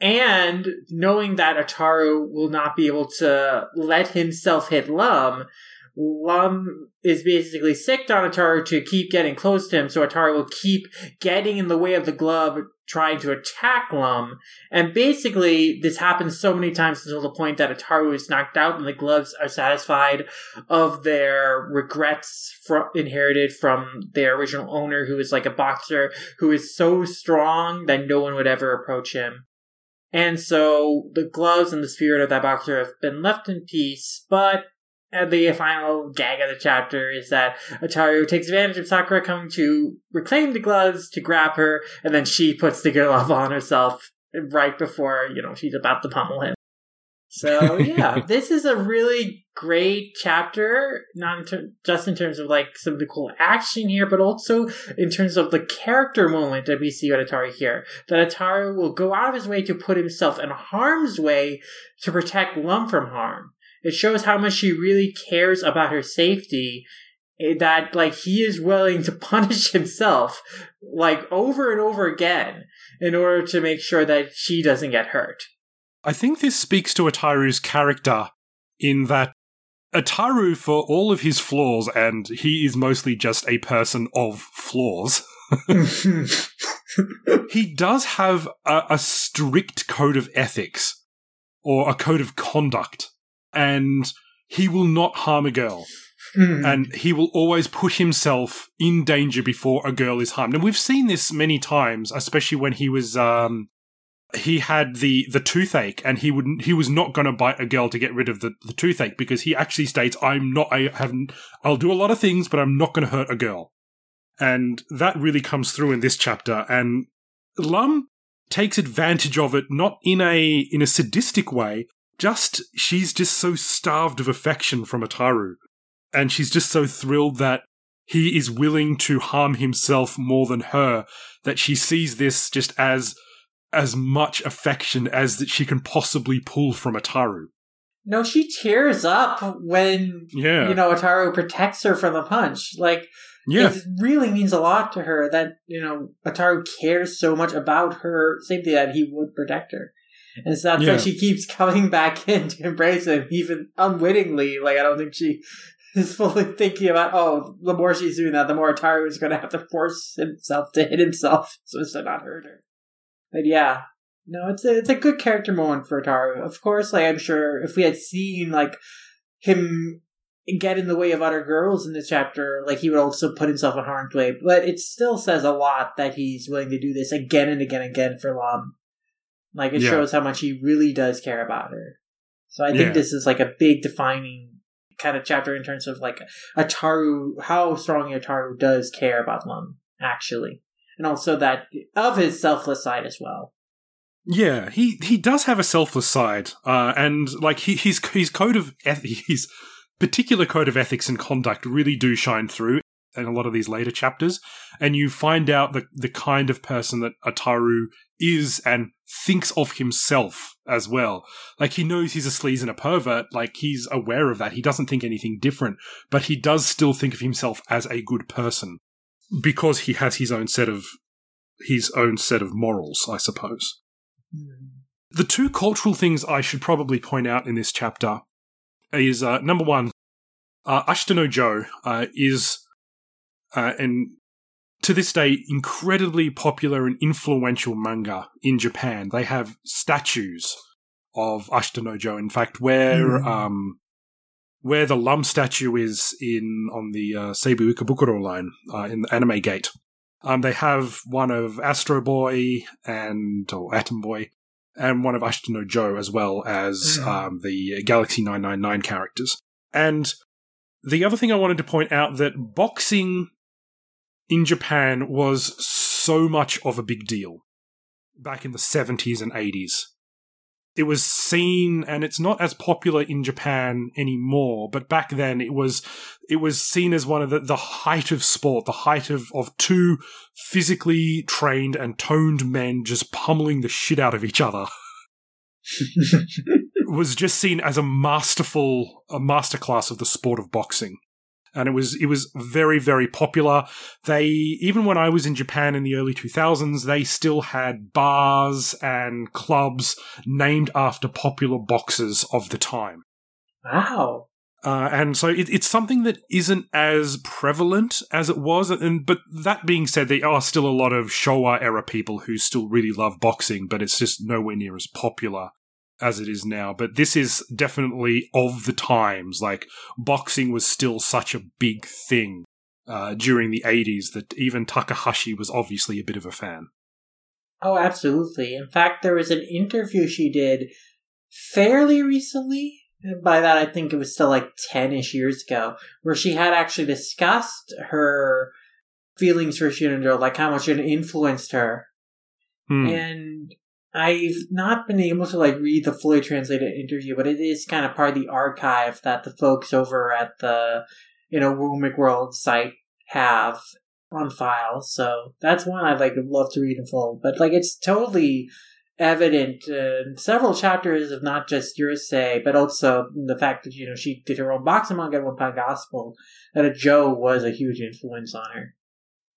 And knowing that Ataru will not be able to let himself hit Lum, Lum is basically sicked on Ataru to keep getting close to him, so Ataru will keep getting in the way of the glove, trying to attack Lum. And basically, this happens so many times until the point that Ataru is knocked out and the gloves are satisfied of their regrets from, inherited from their original owner, who is like a boxer who is so strong that no one would ever approach him. And so the gloves and the spirit of that boxer have been left in peace, but uh, the final gag of the chapter is that Ataru takes advantage of Sakura coming to reclaim the gloves to grab her, and then she puts the glove [laughs] on herself right before, you know, she's about to pummel him. So [laughs] yeah, this is a really great chapter, not in ter- just in terms of like some of the cool action here, but also in terms of the character moment that we see with Ataru here. That Ataru will go out of his way to put himself in harm's way to protect Lum from harm. It shows how much she really cares about her safety eh, that like he is willing to [laughs] punish himself like over and over again in order to make sure that she doesn't get hurt. I think this speaks to Ataru's character in that Ataru, for all of his flaws, and he is mostly just a person of flaws, [laughs] he does have a, a, strict code of ethics or a code of conduct, and he will not harm a girl. Mm. And he will always put himself in danger before a girl is harmed. And we've seen this many times, especially when he was um, he had the the toothache and he would he was not going to bite a girl to get rid of the, the toothache because he actually states i'm not i haven't i'll do a lot of things but i'm not going to hurt a girl. And that really comes through in this chapter. And lum takes advantage of it not in a in a sadistic way just she's just so starved of affection from ataru. And she's just so thrilled that he is willing to harm himself more than her that she sees this just as as much affection as that she can possibly pull from Ataru. No, she tears up when yeah. you know Ataru protects her from the punch. Like yeah. it really means a lot to her that you know Ataru cares so much about her safety that he would protect her. And so that's yeah. why she keeps [laughs] coming back in to embrace him, even unwittingly. Like I don't think she [laughs] is fully thinking about, oh, the more she's doing that, the more Ataru is going to have to force himself to hit himself [laughs] so as to not hurt her. But yeah, no, it's a it's a good character moment for Ataru. Of course, like I'm sure if we had seen like him get in the way of other girls in this chapter, like he would also put himself in harm's way. But it still says a lot that he's willing to do this again and again and again for Lum. Like it yeah. shows how much he really does care about her. So I think yeah. this is like a big defining kind of chapter in terms of like Ataru, how strong Ataru does care about Lum, actually and also that of his selfless side as well. Yeah, he he does have a selfless side, uh, and like he, his his code of eth- his particular code of ethics and conduct really do shine through. in a lot of these later chapters, and you find out the the kind of person that Ataru is and thinks of himself as well. Like he knows he's a sleaze and a pervert, like he's aware of that. He doesn't think anything different, but he does still think of himself as a good person because he has his own set of his own set of morals, I suppose. Mm. The two cultural things I should probably point out in this chapter is uh, number one, uh, Ashita no Joe uh, is, uh, and to this day, incredibly popular and influential manga in Japan. They have statues of Ashita no Joe. In fact, where mm. um, where the Lum statue is in on the uh, Seibu Ikebukuro line uh, in the Anime Gate, um, they have one of Astro Boy and or Atom Boy and one of Ashita no Joe as well as mm. um, the Galaxy 999 characters. And the other thing I wanted to point out that boxing in Japan was so much of a big deal back in the 70s and 80s. It was seen, and it's not as popular in Japan anymore, but back then it was it was seen as one of the, the height of sport, the height of, of two physically trained and toned men just pummeling the shit out of each other. [laughs] was just seen as a masterful a masterclass of the sport of boxing and it was it was very very popular they even when i was in japan in the early 2000s they still had bars and clubs named after popular boxers of the time wow uh, and so it, it's something that isn't as prevalent as it was. And but that being said, there are still a lot of Showa era people who still really love boxing, but it's just nowhere near as popular as it is now, but this is definitely of the times. Like, boxing was still such a big thing uh, during the 80s that even Takahashi was obviously a bit of a fan. Oh, absolutely. In fact, there was an interview she did fairly recently. By that, I think it was still like 10 ish years ago, where she had actually discussed her feelings for Shinjo, like how much it influenced her. Hmm. And I've not been able to like read the fully translated interview, but it is kind of part of the archive that the folks over at the you know Woo World site have on file. So that's one I'd like love to read in full. But like it's totally evident in several chapters of not just Urusei, but also the fact that you know she did her own boxing manga One Pound Gospel, that a Joe was a huge influence on her.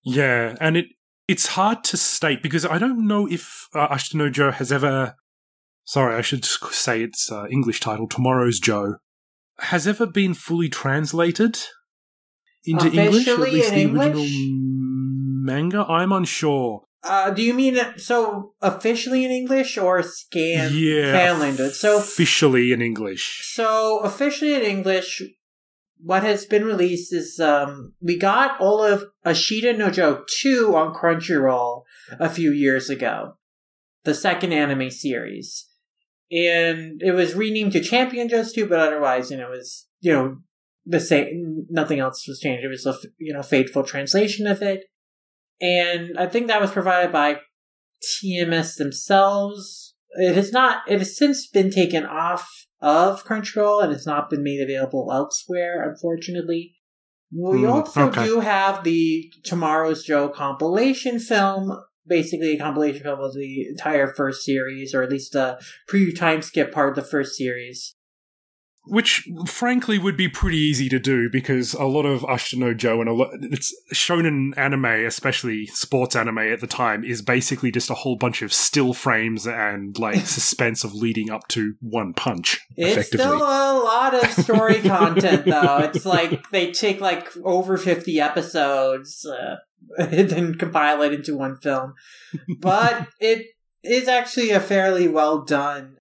Yeah, and it it's hard to state because I don't know if uh, Ashita no Joe has ever. Sorry, I should say its uh, English title, Tomorrow's Joe, has ever been fully translated into Officially English, or at least the English? original manga. I'm unsure. Uh, do you mean so officially in English or scan yeah, fan language? So officially in English. So officially in English, what has been released is um, we got all of Ashita no Joe 2 on Crunchyroll a few years ago, the second anime series. And it was renamed to Champion Joe's 2, but otherwise, you know, it was, you know, the same, nothing else was changed. It was a, you know, faithful translation of it. And I think that was provided by TMS themselves. It has not, it has since been taken off of Crunchyroll and it's not been made available elsewhere, unfortunately. We mm, also okay. do have the Tomorrow's Joe compilation film, basically a compilation film of the entire first series, or at least the pre time skip part of the first series. Which, frankly, would be pretty easy to do because a lot of Ashita no Joe and a lot it's shonen anime, especially sports anime at the time, is basically just a whole bunch of still frames and like [laughs] suspense of leading up to one punch. It's still a lot of story content, though. It's like they take like over fifty episodes uh, [laughs] and then compile it into one film, but it is actually a fairly well done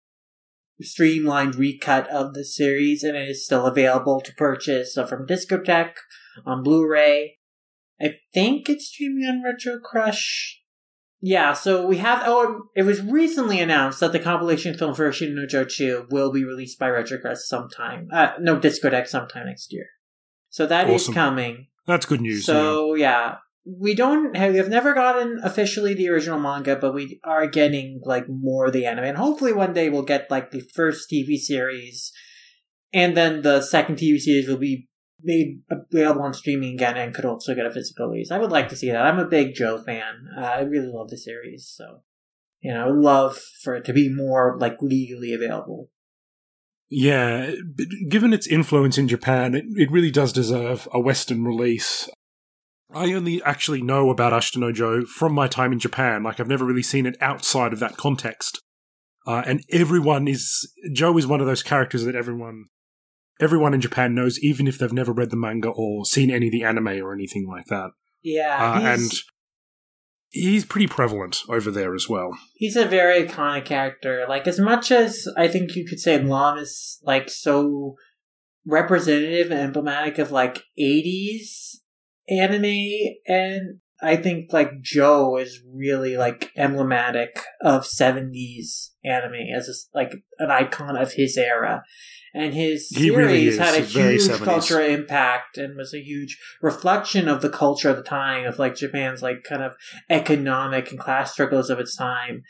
streamlined recut of the series, and it is still available to purchase so from Discotek on Blu-ray. I think it's streaming on Retro Crush. Yeah, so we have. Oh, it was recently announced that the compilation film for Ashita no 2 will be released by Retro Crush sometime. Uh, no, Discotek sometime next year. So that awesome. is coming. That's good news. So yeah. yeah we don't have, we have never gotten officially the original manga, but we are getting like more of the anime, and hopefully one day we'll get like the first TV series, and then the second TV series will be made available on streaming again and could also get a physical release. I would like to see that. I'm a big Joe fan. Uh, I really love the series, so you know, I would love for it to be more like legally available. Yeah, given its influence in Japan, it, it really does deserve a Western release. I only actually know about Ashita Joe from my time in Japan. Like, I've never really seen it outside of that context. Uh, and everyone is Joe is one of those characters that everyone everyone in Japan knows, even if they've never read the manga or seen any of the anime or anything like that. Yeah, uh, and he's pretty prevalent over there as well. He's a very iconic character. Like as much as I think you could say Lum is like so representative and emblematic of like 80s anime and I think like Joe is really like emblematic of 70s anime as a, like an icon of his era and his He series really had a huge 70s. cultural impact and was a huge reflection of the culture of the time of like Japan's like kind of economic and class struggles of its time.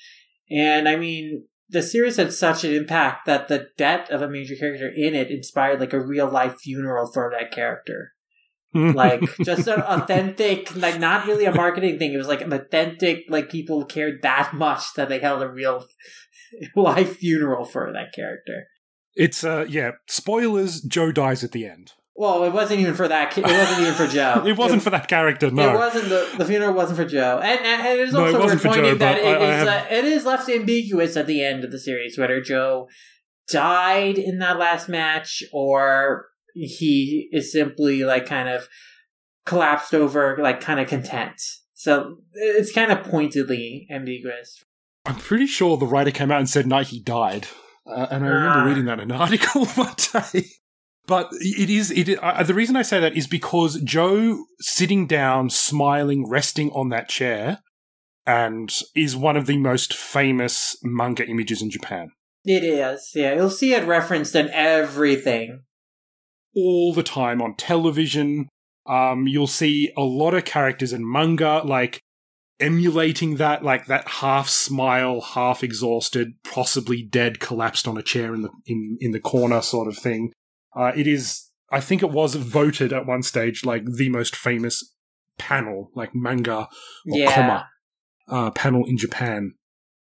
And I mean, the series had such an impact that the death of a major character in it inspired like a real life funeral for that character. Like [laughs] just an authentic, like not really a marketing thing. It was like an authentic, like people cared that much that they held a real [laughs] life funeral for that character. it's uh yeah, spoilers, Joe dies at the end. Well, it wasn't even for that. It wasn't even for Joe. [laughs] It wasn't for that character, No, It wasn't the the funeral wasn't for Joe, and, and it is No, it also worth pointing Joe, that it I- I is have- uh, it is left ambiguous at the end of the series whether Joe died in that last match or he is simply like kind of collapsed over, like kind of content. So it's kind of pointedly ambiguous. I'm pretty sure the writer came out and said, no, he died. Uh, and I remember Ah. reading that in an [laughs] article one day. But it is, it, uh, the reason I say that is because Joe sitting down, smiling, resting on that chair, and is one of the most famous manga images in Japan. It is, yeah. You'll see it referenced in everything. All the time on television. Um, you'll see a lot of characters in manga like emulating that, like that half smile, half exhausted, possibly dead, collapsed on a chair in the in in the corner sort of thing. Uh, it is, I think, it was voted at one stage like the most famous panel, like manga or yeah. comma uh, panel in Japan.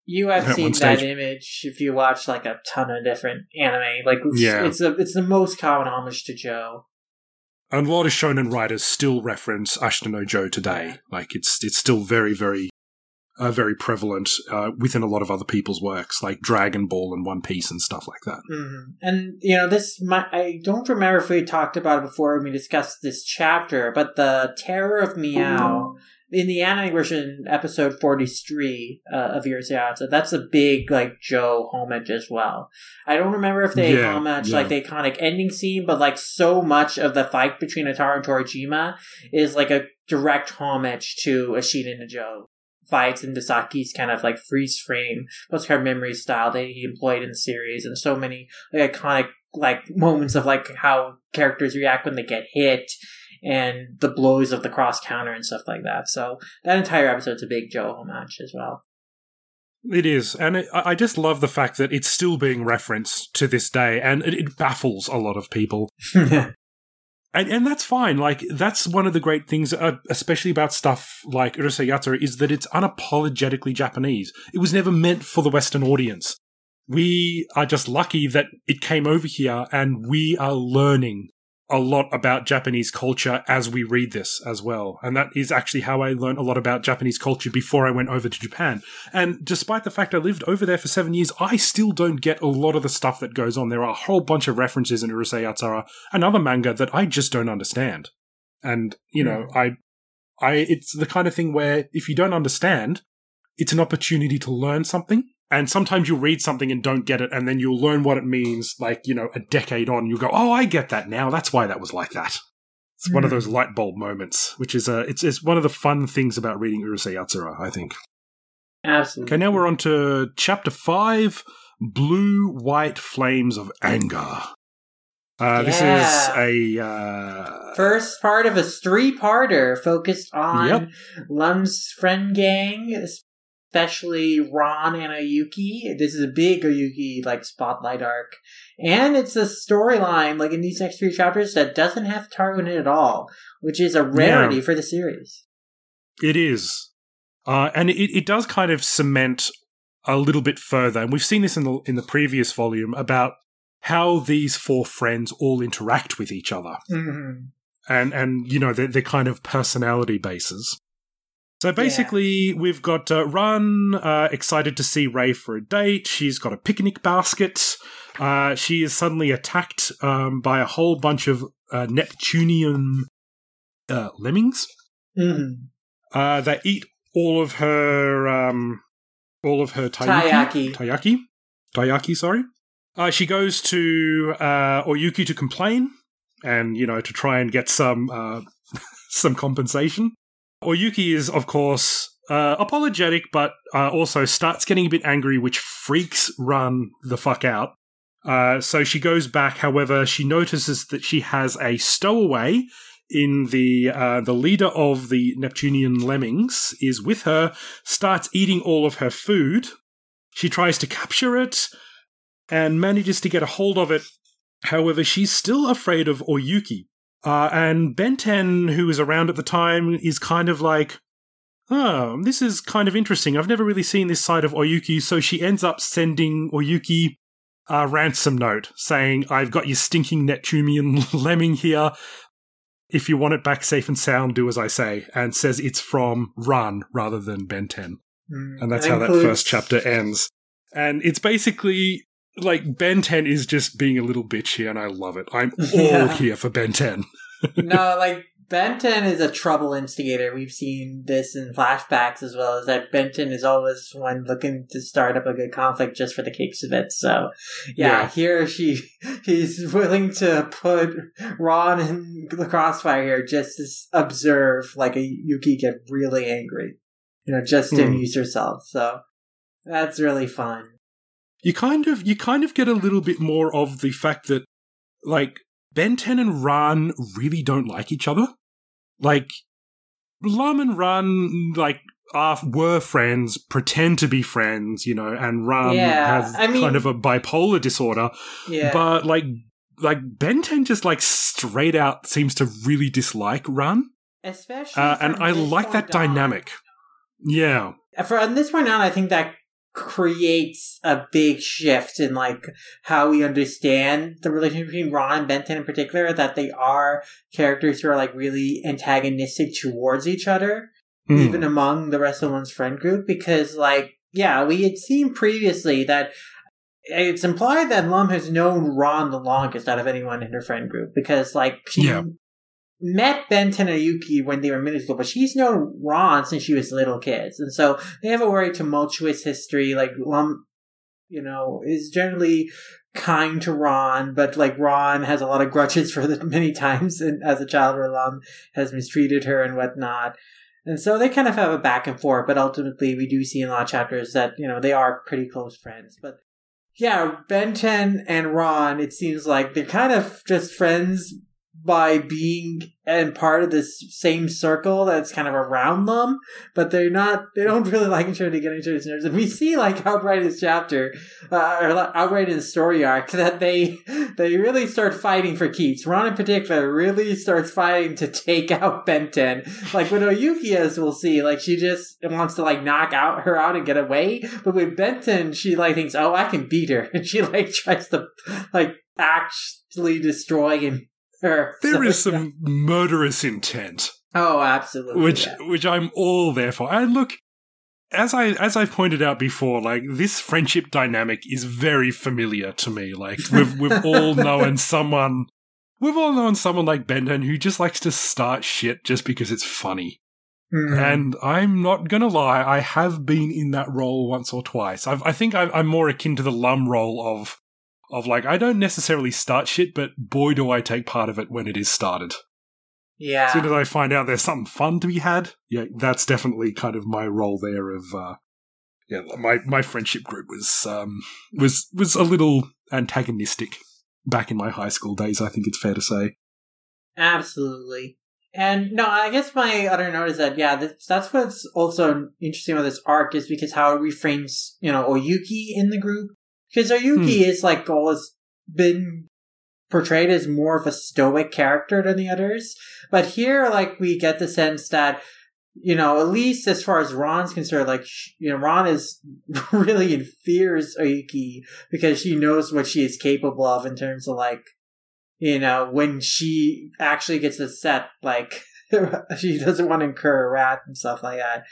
You have [laughs] At seen that image if you watch like a ton of different anime. Like it's, Yeah. it's a it's the most common homage to Joe. And a lot of shonen writers still reference Ashita no Joe today. Like it's it's still very very uh, very prevalent uh, within a lot of other people's works, like Dragon Ball and One Piece and stuff like that. hmm And you know this, my, I don't remember if we talked about it before when we discussed this chapter, but the Terror of Meow in the anime version, episode forty three uh, of Urusei Yatsura, that's a big like Joe homage as well. I don't remember if they Yeah, homage yeah. like the iconic ending scene, but like so much of the fight between Ataru and Torajima is like a direct homage to Ashita no Joe fights and Dezaki's kind of like freeze frame postcard memory style that he employed in the series, and so many like, iconic like moments of like how characters react when they get hit and the blows of the cross counter and stuff like that. So that entire episode's a big Joe homage as well. It is, and it, I I just love the fact that it's still being referenced to this day, and it, it baffles a lot of people. [laughs] And, and that's fine. Like, that's one of the great things, uh, especially about stuff like Urusei Yatsura, is that it's unapologetically Japanese. It was never meant for the Western audience. We are just lucky that it came over here and we are learning a lot about Japanese culture as we read this as well. And that is actually how I learned a lot about Japanese culture before I went over to Japan. And despite the fact I lived over there for seven years, I still don't get a lot of the stuff that goes on. There are a whole bunch of references in Urusei Yatsura, another manga that I just don't understand. And, you know, hmm. I, I, it's the kind of thing where if you don't understand, it's an opportunity to learn something. And sometimes you'll read something and don't get it, and then you'll learn what it means, like, you know, a decade on. You'll go, oh, I get that now. That's why that was like that. It's one of Hmm. those light bulb moments, which is, uh, it's, it's one of the fun things about reading Urusei Yatsura, I think. Absolutely. Okay, now we're on to chapter five Blue White Flames of Anger. Uh, This is a. Uh, First part of a three-parter focused on Yep. Lum's friend gang, especially Ran and Oyuki. This is a big Oyuki like spotlight arc, and it's a storyline like in these next three chapters that doesn't have Taru in it at all, which is a rarity Yeah. for the series. It is. Uh, and it, it does kind of cement a little bit further, and we've seen this in the in the previous volume about how these four friends all interact with each other, Mm-hmm. and and you know their their kind of personality bases. So basically, we've got uh, Ran uh, excited to see Ray for a date. She's got a picnic basket. Uh, she is suddenly attacked um, by a whole bunch of uh, Neptunian uh, lemmings. Mm-hmm. Uh, they eat all of her, um, all of her taiyaki. Taiyaki. Taiyaki. Taiyaki, sorry. Uh, she goes to uh, Oyuki to complain and, you know, to try and get some, uh, [laughs] some compensation. Oyuki is, of course, uh, apologetic, but uh, also starts getting a bit angry, which freaks Ran the fuck out. Uh, so she goes back. However, she notices that she has a stowaway in the uh, the leader of the Neptunian lemmings is with her, starts eating all of her food. She tries to capture it and manages to get a hold of it. However, she's still afraid of Oyuki. Uh, and Benten, who is around at the time, is kind of like, oh, this is kind of interesting. I've never really seen this side of Oyuki. So she ends up sending Oyuki a ransom note saying, I've got your stinking Neptunian [laughs] lemming here if you want it back safe and sound, do as I say, and says it's from Ran rather than Benten. Mm. And that's That how that first chapter ends. And it's basically like Benten is just being a little bitch here, and I love it. I'm [laughs] all Yeah. here for Benten. [laughs] no, like Benten is a trouble instigator. We've seen this in flashbacks as well as that Benten is always one looking to start up a good conflict just for the kicks of it. So yeah, Yeah. here she [laughs] he's willing to put Ran in the crossfire here just to observe like Oyuki get really angry. You know, just to Hmm. amuse herself. So that's really fun. You kind of you kind of get a little bit more of the fact that like Benten and Ran really don't like each other. Like Lum and Ran like are were friends, pretend to be friends, you know, and Ran Yeah, has I mean- kind of a bipolar disorder. Yeah. But like like Benten just like straight out seems to really dislike Ran. Especially Uh, and I like that on. dynamic. Yeah. For from this point on, I think that creates a big shift in like how we understand the relationship between Ran and Benten in particular. That they are characters who are like really antagonistic towards each other, Hmm. even among the rest of one's friend group. Because like, yeah, we had seen previously that. It's implied that Lum has known Ran the longest out of anyone in her friend group because, like, she Yeah. Met Benten and Yuki when they were middle school, but she's known Ran since she was little kids. And so they have a very tumultuous history. Like, Lum, you know, is generally kind to Ran, but like Ran has a lot of grudges [laughs] for the many times and as a child where Lum has mistreated her and whatnot. And so they kind of have a back and forth, but ultimately we do see in a lot of chapters that, you know, they are pretty close friends. But yeah, Benten and Ran, it seems like they're kind of just friends by being and part of this same circle that's kind of around them, but they're not, they don't [laughs] really like each other to get each other's nerves. And we see like outright in this chapter, uh, or outright in the story arc [laughs] that they, they really start fighting for keeps. Ran in particular really starts fighting to take out Benten. Like with Oyuki, as we'll see, like she just wants to like knock out her out and get away. But with Benten, she like thinks, oh, I can beat her. [laughs] And she like tries to like actually destroy him. Her. There is some murderous intent. Oh, absolutely. which yeah. which I'm all there for. And look, as I as I've pointed out before, like this friendship dynamic is very familiar to me. Like we've we've [laughs] all known someone we've all known someone like Benten who just likes to start shit just because it's funny. Mhm. And I'm not gonna lie, I have been in that role once or twice. I've, I think I'm, I'm more akin to the lum role of of like I don't necessarily start shit, but boy do I take part of it when it is started. yeah. As soon as I find out there's something fun to be had, yeah, that's definitely kind of my role there. Of uh, yeah, my my friendship group was um, was was a little antagonistic back in my high school days. I think it's fair to say. Absolutely. And no, I guess my other note is that yeah, that's, that's what's also interesting about this arc is because how it reframes you know Oyuki in the group because Oyuki Hmm. is like goal has been portrayed as more of a stoic character than the others, but here like we get the sense that you know at least as far as Ran's concerned, like you know Ran is [laughs] really in fears Oyuki because she knows what she is capable of in terms of like you know when she actually gets upset like [laughs] she doesn't want to incur a rat and stuff like that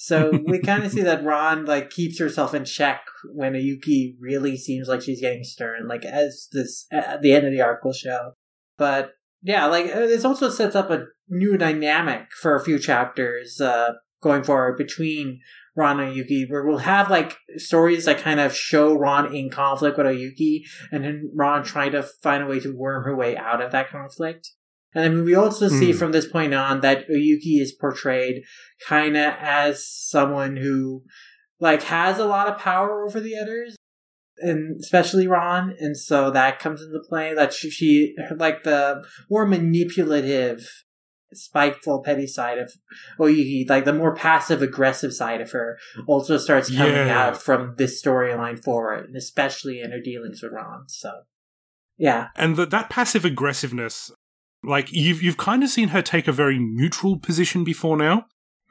so we [laughs] kind of see that ran like keeps herself in check when oyuki really seems like she's getting stern like as this at the end of the arc will show but yeah like uh, this also sets up a new dynamic for a few chapters uh going forward between Ran and Yuki, where we'll have like stories that kind of show Ran in conflict with Oyuki, and then Ran trying to find a way to worm her way out of that conflict. And then we also see Hmm. from this point on that Oyuki is portrayed kind of as someone who like has a lot of power over the others, and especially Ran. And so that comes into play. That she, she like the more manipulative spiteful, petty side of Oyuki, like the more passive aggressive side of her, also starts coming Yeah. out from this storyline forward, and especially in her dealings with Ran. So, yeah, And that that passive aggressiveness, like you've you've kind of seen her take a very neutral position before now.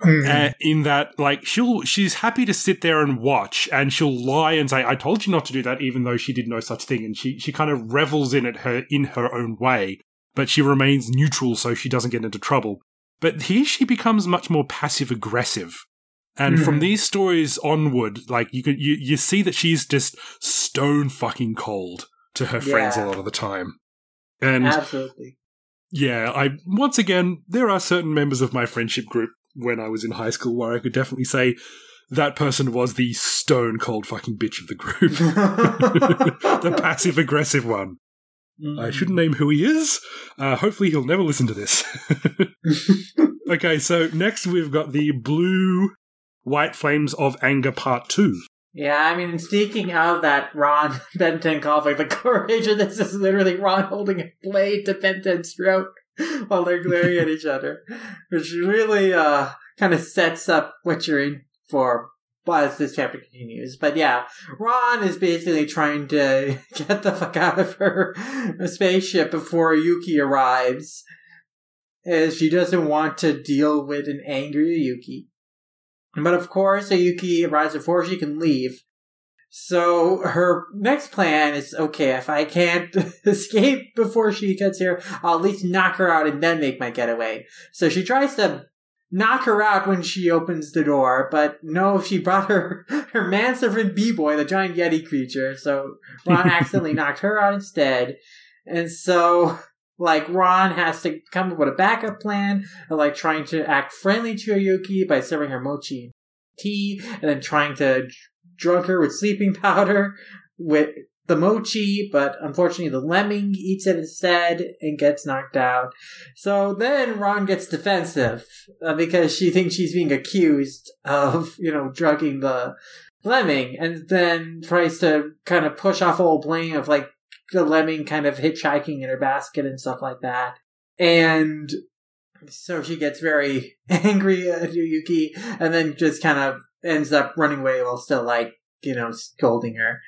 uh, in that like she'll she's happy to sit there and watch and she'll lie and say i told you not to do that even though she did no such thing and she she kind of revels in it her in her own way but she remains neutral so she doesn't get into trouble but here she becomes much more passive aggressive and from Mhm. these stories onward like you can you, you see that she's just stone fucking cold to her friends a lot of the time and absolutely. Yeah, I once again there are certain members of my friendship group when I was in high school where I could definitely say that person was the stone cold fucking bitch of the group. [laughs] the passive aggressive one. I shouldn't name who he is. Uh, hopefully he'll never listen to this. [laughs] okay, so next we've got the blue white flames of anger part 2. Yeah, I mean, speaking of that Ran [laughs] Benten conflict, the courage of this is literally Ran holding a blade to Benten's throat while they're glaring at each other, which really uh, kind of sets up what you're in for as this chapter continues. But yeah, Ran is basically trying to [laughs] get the fuck out of her spaceship before Yuki arrives, as she doesn't want to deal with an angry Yuki. But of course, Oyuki arrives before she can leave. So her next plan is okay, if I can't [laughs] escape before she gets here, I'll at least knock her out and then make my getaway. So she tries to knock her out when she opens the door, but no, she brought her [laughs] her manservant B-boy, the giant Yeti creature. So Ran [laughs] accidentally knocked her out instead. And so like Ran has to come up with a backup plan of like trying to act friendly to Yuki by serving her mochi tea, and then trying to drug her with sleeping [laughs] powder with the mochi, but unfortunately the lemming eats it instead and gets knocked out. So then Ran gets defensive uh, because she thinks she's being accused of, you know, drugging the lemming, and then tries to kind of push off all blame of like the lemming kind of hitchhiking in her basket and stuff like that. And so she gets very [laughs] angry at Yuki and then just kind of ends up running away while still like, you know, scolding her.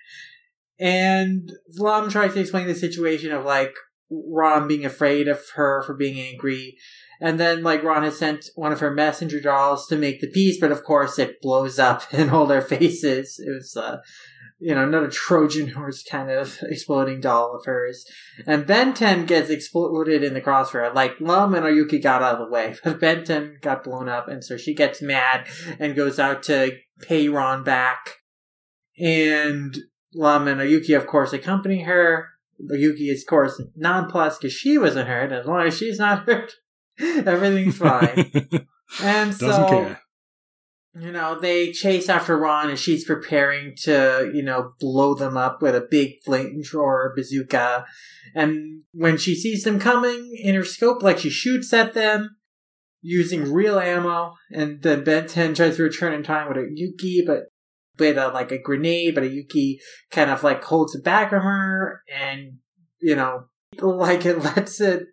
And Lum tries to explain the situation of like Ran being afraid of her for being angry. And then like Ran has sent one of her messenger dolls to make the peace, but of course it blows up [laughs] in all their faces. It was uh you know, another Trojan [laughs] horse kind of exploding doll of hers. And Benten gets exploded in the crossfire. Like, Lum and Oyuki got out of the way, [laughs] but Benten got blown up, and so she gets mad and goes out to pay Ran back. And Lum and Oyuki, of course, accompany her. Oyuki is, of course, nonplussed because she wasn't hurt. As long as she's not [laughs] hurt, everything's fine. and Doesn't so, care. You know, they chase after Ran and she's preparing to, you know, blow them up with a big flamethrower bazooka. And when she sees them coming in her scope, like she shoots at them using real ammo. And then Benten tries to return in time with Oyuki, but with a, like a grenade, but Oyuki kind of like holds it back from her and, you know, [laughs] like it lets it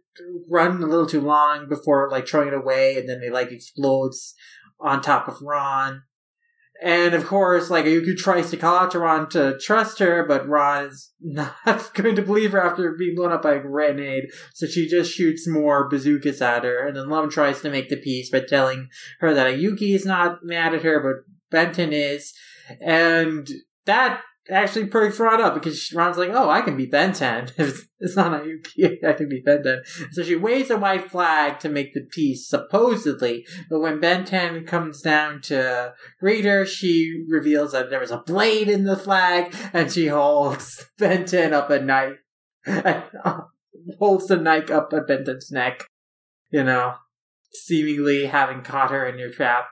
run a little too long before like throwing it away, and then it like explodes on top of Ran. And of course, like Oyuki tries to call out to Ran to trust her, but Ran is [laughs] not going to believe her after being blown up by a grenade. So she just shoots more bazookas at her. And then Lum tries to make the peace by telling her that Oyuki is not mad at her, but Benten is. And that actually perks Ran up because Ran's like, oh, I can be Benten. [laughs] it's not Oyuki, [laughs] I can be Benten. So she waves a white flag to make the peace, supposedly. But when Benten comes down to greet her, she reveals that there was a blade in the flag and she holds [laughs] Benten up a knife. And, holds the knife up at Benten's neck, you know, seemingly having caught her in your trap.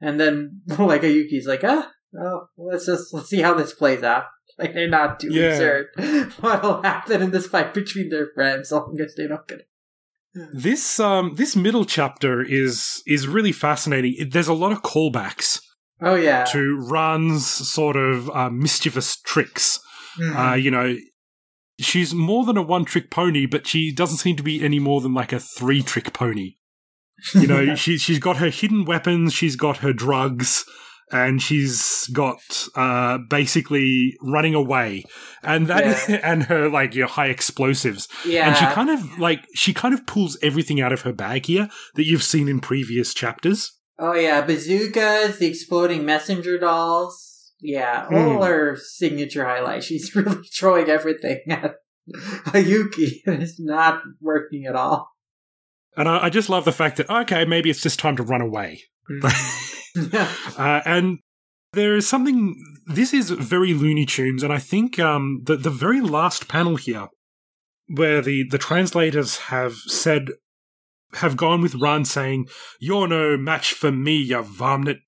And then, like, Oyuki's like, ah, oh, let's just let's see how this plays out. [laughs] Like they're not too Yeah. concerned [laughs] what'll happen in this fight between their friends. So I guess they don't get. This um this middle chapter is is really fascinating. There's a lot of callbacks Oh yeah. to Ran's sort of uh, mischievous tricks. Mhm. Uh, you know, she's more than a one trick pony, but she doesn't seem to be any more than like a three trick pony. You know, [laughs] she she's got her hidden weapons, she's got her drugs, and she's got uh basically running away, and that Yeah. [laughs] and her like your high explosives. yeah. And she kind of like she kind of pulls everything out of her bag here that you've seen in previous chapters. oh yeah, bazookas, the exploding messenger dolls. Yeah, Hmm. all her signature highlights. She's [laughs] really throwing everything [laughs] at Oyuki, and it's not working at all. And I, I just love the fact that okay, maybe it's just time to run away. [laughs] Mhm. Uh, and there is something. This is very Looney Tunes, and I think um, the the very last panel here, where the the translators have said, have gone with Ran saying, "You're no match for me, you varmint,"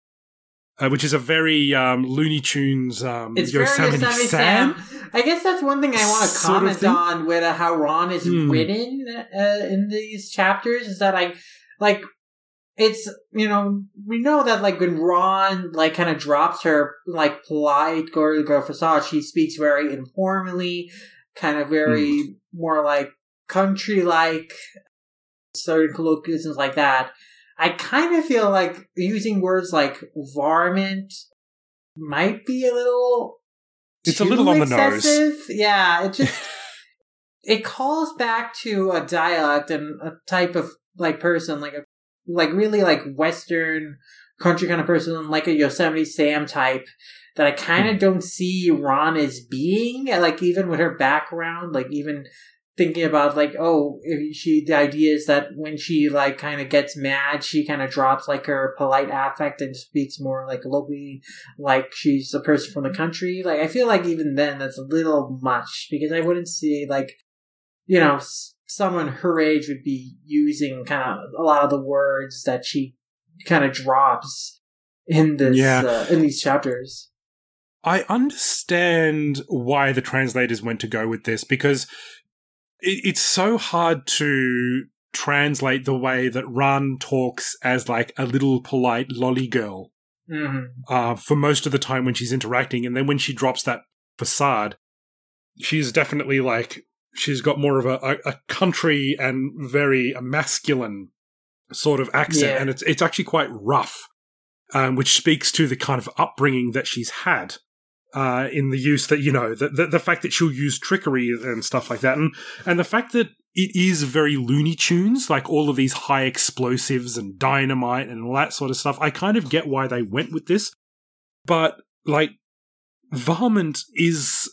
uh, which is a very um, Looney Tunes um, It's very Yosemite Yosemite Sam. Sam. I guess that's one thing I want to comment on with uh, how Ran is Hmm. written uh, in these chapters is that I like it's you know we know that like when Ran like kind of drops her like polite girl girl facade, she speaks very informally, kind of very Hmm. more like country like certain colloquialisms like that. I kind of feel like using words like varmint might be a little It's a little on the nose. Yeah, it just [laughs] it calls back to a dialect and a type of like person, like a like really like Western country kind of person, like a Yosemite Sam type. That I kind Hmm. of don't see Ran as being, like even with her background, like even thinking about like oh if she the idea is that when she like kind of gets mad she kind of drops like her polite affect and speaks more like locally like she's a person from the country like i feel like even then that's a little much because i wouldn't see like you know someone her age would be using kind of a lot of the words that she kind of drops in this Yeah. uh, in these chapters I understand why the translators went to go with this because it, it's so hard to translate the way that Ran talks as like a little polite lolly girl hmm uh, for most of the time when she's interacting, and then when she drops that facade, she's definitely like she's got more of a, a, country and very masculine sort of accent, Yeah. and it's it's actually quite rough, um, which speaks to the kind of upbringing that she's had. Uh, in the use that you know the, the the fact that she'll use trickery and stuff like that, and and the fact that it is very Looney Tunes, like all of these high explosives and dynamite and all that sort of stuff. I kind of get why they went with this, but like varmint is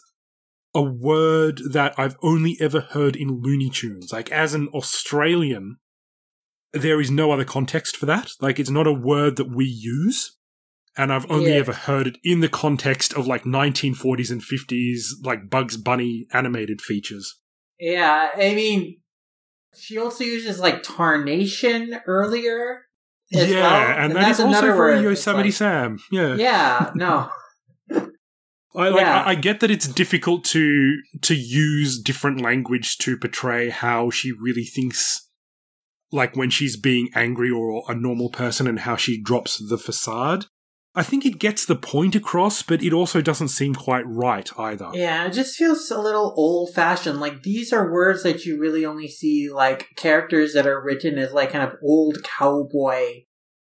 a word that I've only ever heard in Looney Tunes. Like as an Australian, there is no other context for that. Like it's not a word that we use. And I've only Yeah. ever heard it in the context of like 1940s and 50s, like Bugs Bunny animated features. Yeah, I mean, she also uses like tarnation earlier. as yeah, well, and, that is also another word that's Yosemite like- Sam. Yeah, Yeah, no, [laughs] I like. Yeah. I, I get that it's difficult to to use different language to portray how she really thinks, like when she's being angry or a normal person, and how she drops the facade. I think it gets the point across, but it also doesn't seem quite right either. Yeah, it just feels a little old fashioned. Like these are words that you really only see like characters that are written as like kind of old cowboy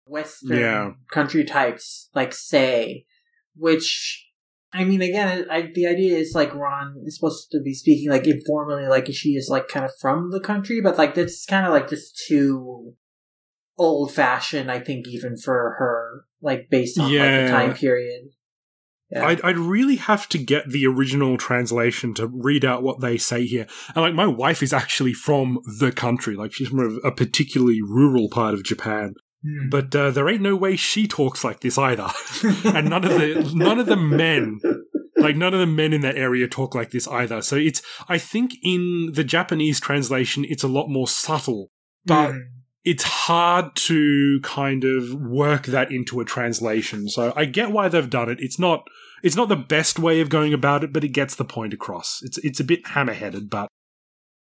western Yeah. country types like say, which I mean again, I, the idea is like Ran is supposed to be speaking like informally, like she is like kind of from the country, but like that's kind of like just too old fashioned. I think even for her, like based on like the time period. Yeah. I'd, I'd really have to get the original translation to read out what they say here. And like, my wife is actually from the country. Like, she's from a, a particularly rural part of Japan. Hmm. But uh, there ain't no way she talks like this either. [laughs] and none of the none of the men, like none of the men in that area talk like this either. So it's, I think, in the Japanese translation, it's a lot more subtle. But Hmm. it's hard to kind of work that into a translation. So I get why they've done it. It's not it's not the best way of going about it, but it gets the point across. It's it's a bit hammer-headed, but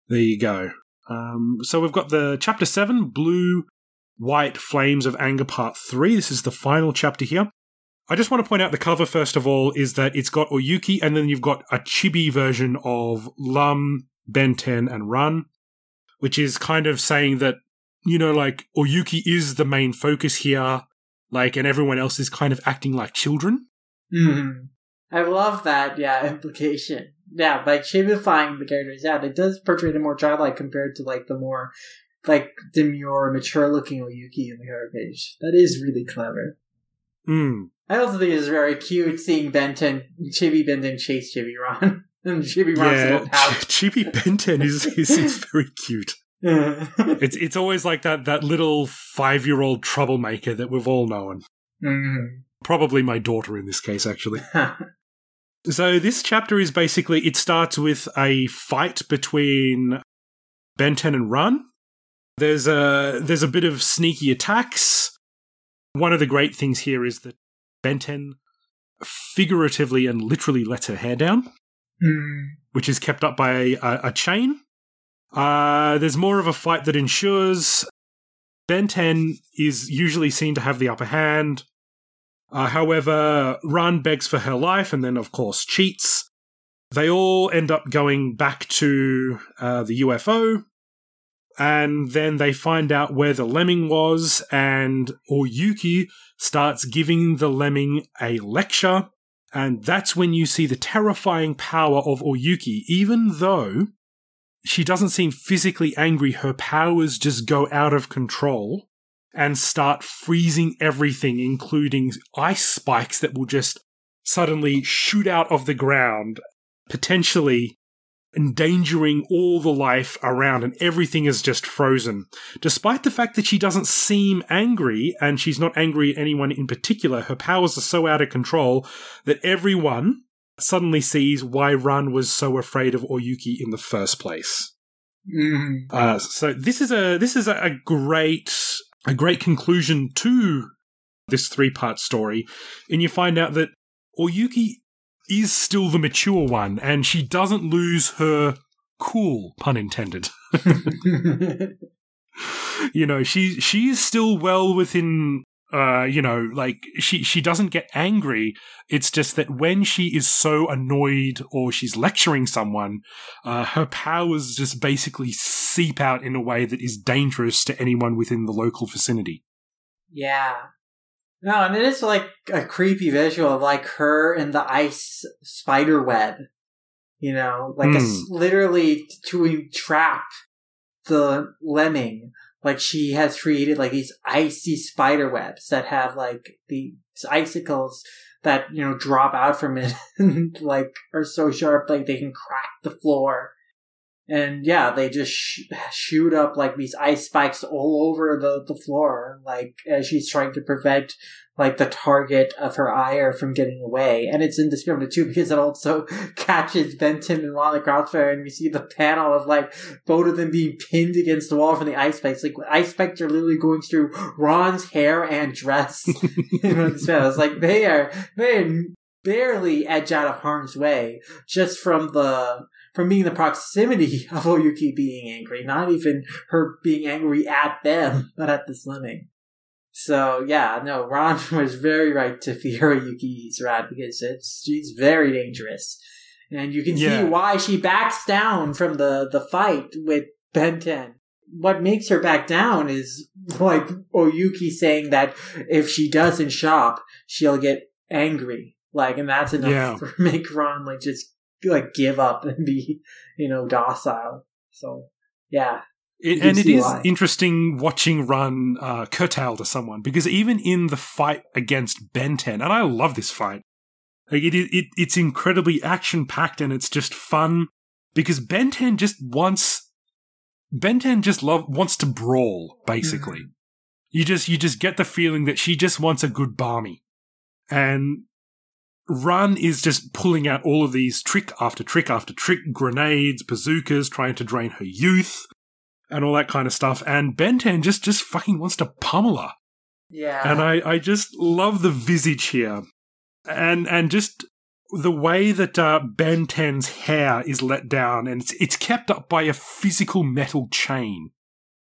there you go. Um, so we've got the chapter seven, blue, white flames of anger, part three. This is the final chapter here. I just want to point out the cover first of all is that it's got Oyuki, and then you've got a chibi version of Lum, Benten, and Ran, which is kind of saying that you know, like Oyuki is the main focus here, like, and everyone else is kind of acting like children. Mhm. I love that, yeah, [laughs] implication. Yeah, by chibifying the characters, yeah, it does portray them more childlike compared to like the more like demure, mature looking Oyuki in the cover page. That is really clever. Mm. I also think it's very cute seeing Benten Chibi Benten chase Chibi Ran. [laughs] and Chibi Ran's Yeah, little pouch. Chibi Benten is, is, is [laughs] very cute. [laughs] It's it's always like that that little five year old troublemaker that we've all known. Mhm. Probably my daughter in this case, actually. So this chapter is basically it starts with a fight between Benten and Ran. There's a there's a bit of sneaky attacks. One of the great things here is that Benten figuratively and literally lets her hair down, Mhm. which is kept up by a, a, a chain. Uh, there's more of a fight that ensures Benten is usually seen to have the upper hand. Uh, however, Ran begs for her life and then, of course, cheats. They all end up going back to uh, the UFO, and then they find out where the lemming was, and Oyuki starts giving the lemming a lecture, and that's when you see the terrifying power of Oyuki, even though she doesn't seem physically angry, her powers just go out of control and start freezing everything, including ice spikes that will just suddenly shoot out of the ground, potentially endangering all the life around, and everything is just frozen. Despite the fact that she doesn't seem angry, and she's not angry at anyone in particular, her powers are so out of control that everyone suddenly sees why Ran was so afraid of Oyuki in the first place. Mhm. Uh, so this is a this is a, a great a great conclusion to this three part story, and you find out that Oyuki is still the mature one, and she doesn't lose her cool, pun intended. [laughs] you know, she she is still well within. Uh, you know, like she she doesn't get angry. It's just that when she is so annoyed or she's lecturing someone, uh, her powers just basically seep out in a way that is dangerous to anyone within the local vicinity. Yeah. No, and it is like a creepy visual of like her in the ice spider web. You know, like a s hmm. literally to entrap the lemming. Like she has created like these icy spider webs that have like these icicles that you know drop out from it [laughs] and like are so sharp like they can crack the floor. And yeah, they just sh- shoot up like these ice spikes all over the, the floor, like as she's trying to prevent like the target of her ire from getting away. And it's indiscriminate too because it also [laughs] catches Benten and Ran Lana Crossfire and we see the panel of like both of them being pinned against the wall from the ice spikes. Like ice spikes are literally going through Ran's hair and dress. [laughs] [laughs] you know. It's like they are, they are barely edge out of harm's way just from the from being the proximity [laughs] of Oyuki being angry, not even her being angry at them, [laughs] but at this lemming. So yeah, no, Ran [laughs] was very right to fear Yuki's rat because it's she's very dangerous. And you can Yeah. see why she backs down from the, the fight with Benten. What makes her back down is like Oyuki saying that if she doesn't shop, she'll get angry. Like, and that's enough Yeah. to make Ran like just like give up [laughs] and be, you know, docile. So yeah, It, and it is why. interesting watching Ran uh, curtail to someone because even in the fight against Benten, and I love this fight, like it, it, it's incredibly action packed and it's just fun because Benten just wants Benten just love wants to brawl basically. You just you just get the feeling that she just wants a good barmy, and Ran is just pulling out all of these trick after trick after trick, grenades, bazookas, trying to drain her youth and all that kind of stuff. And Benten just just fucking wants to pummel her. yeah, And I, I just love the visage here. And and just the way that uh, Benten's hair is let down and it's, it's kept up by a physical metal chain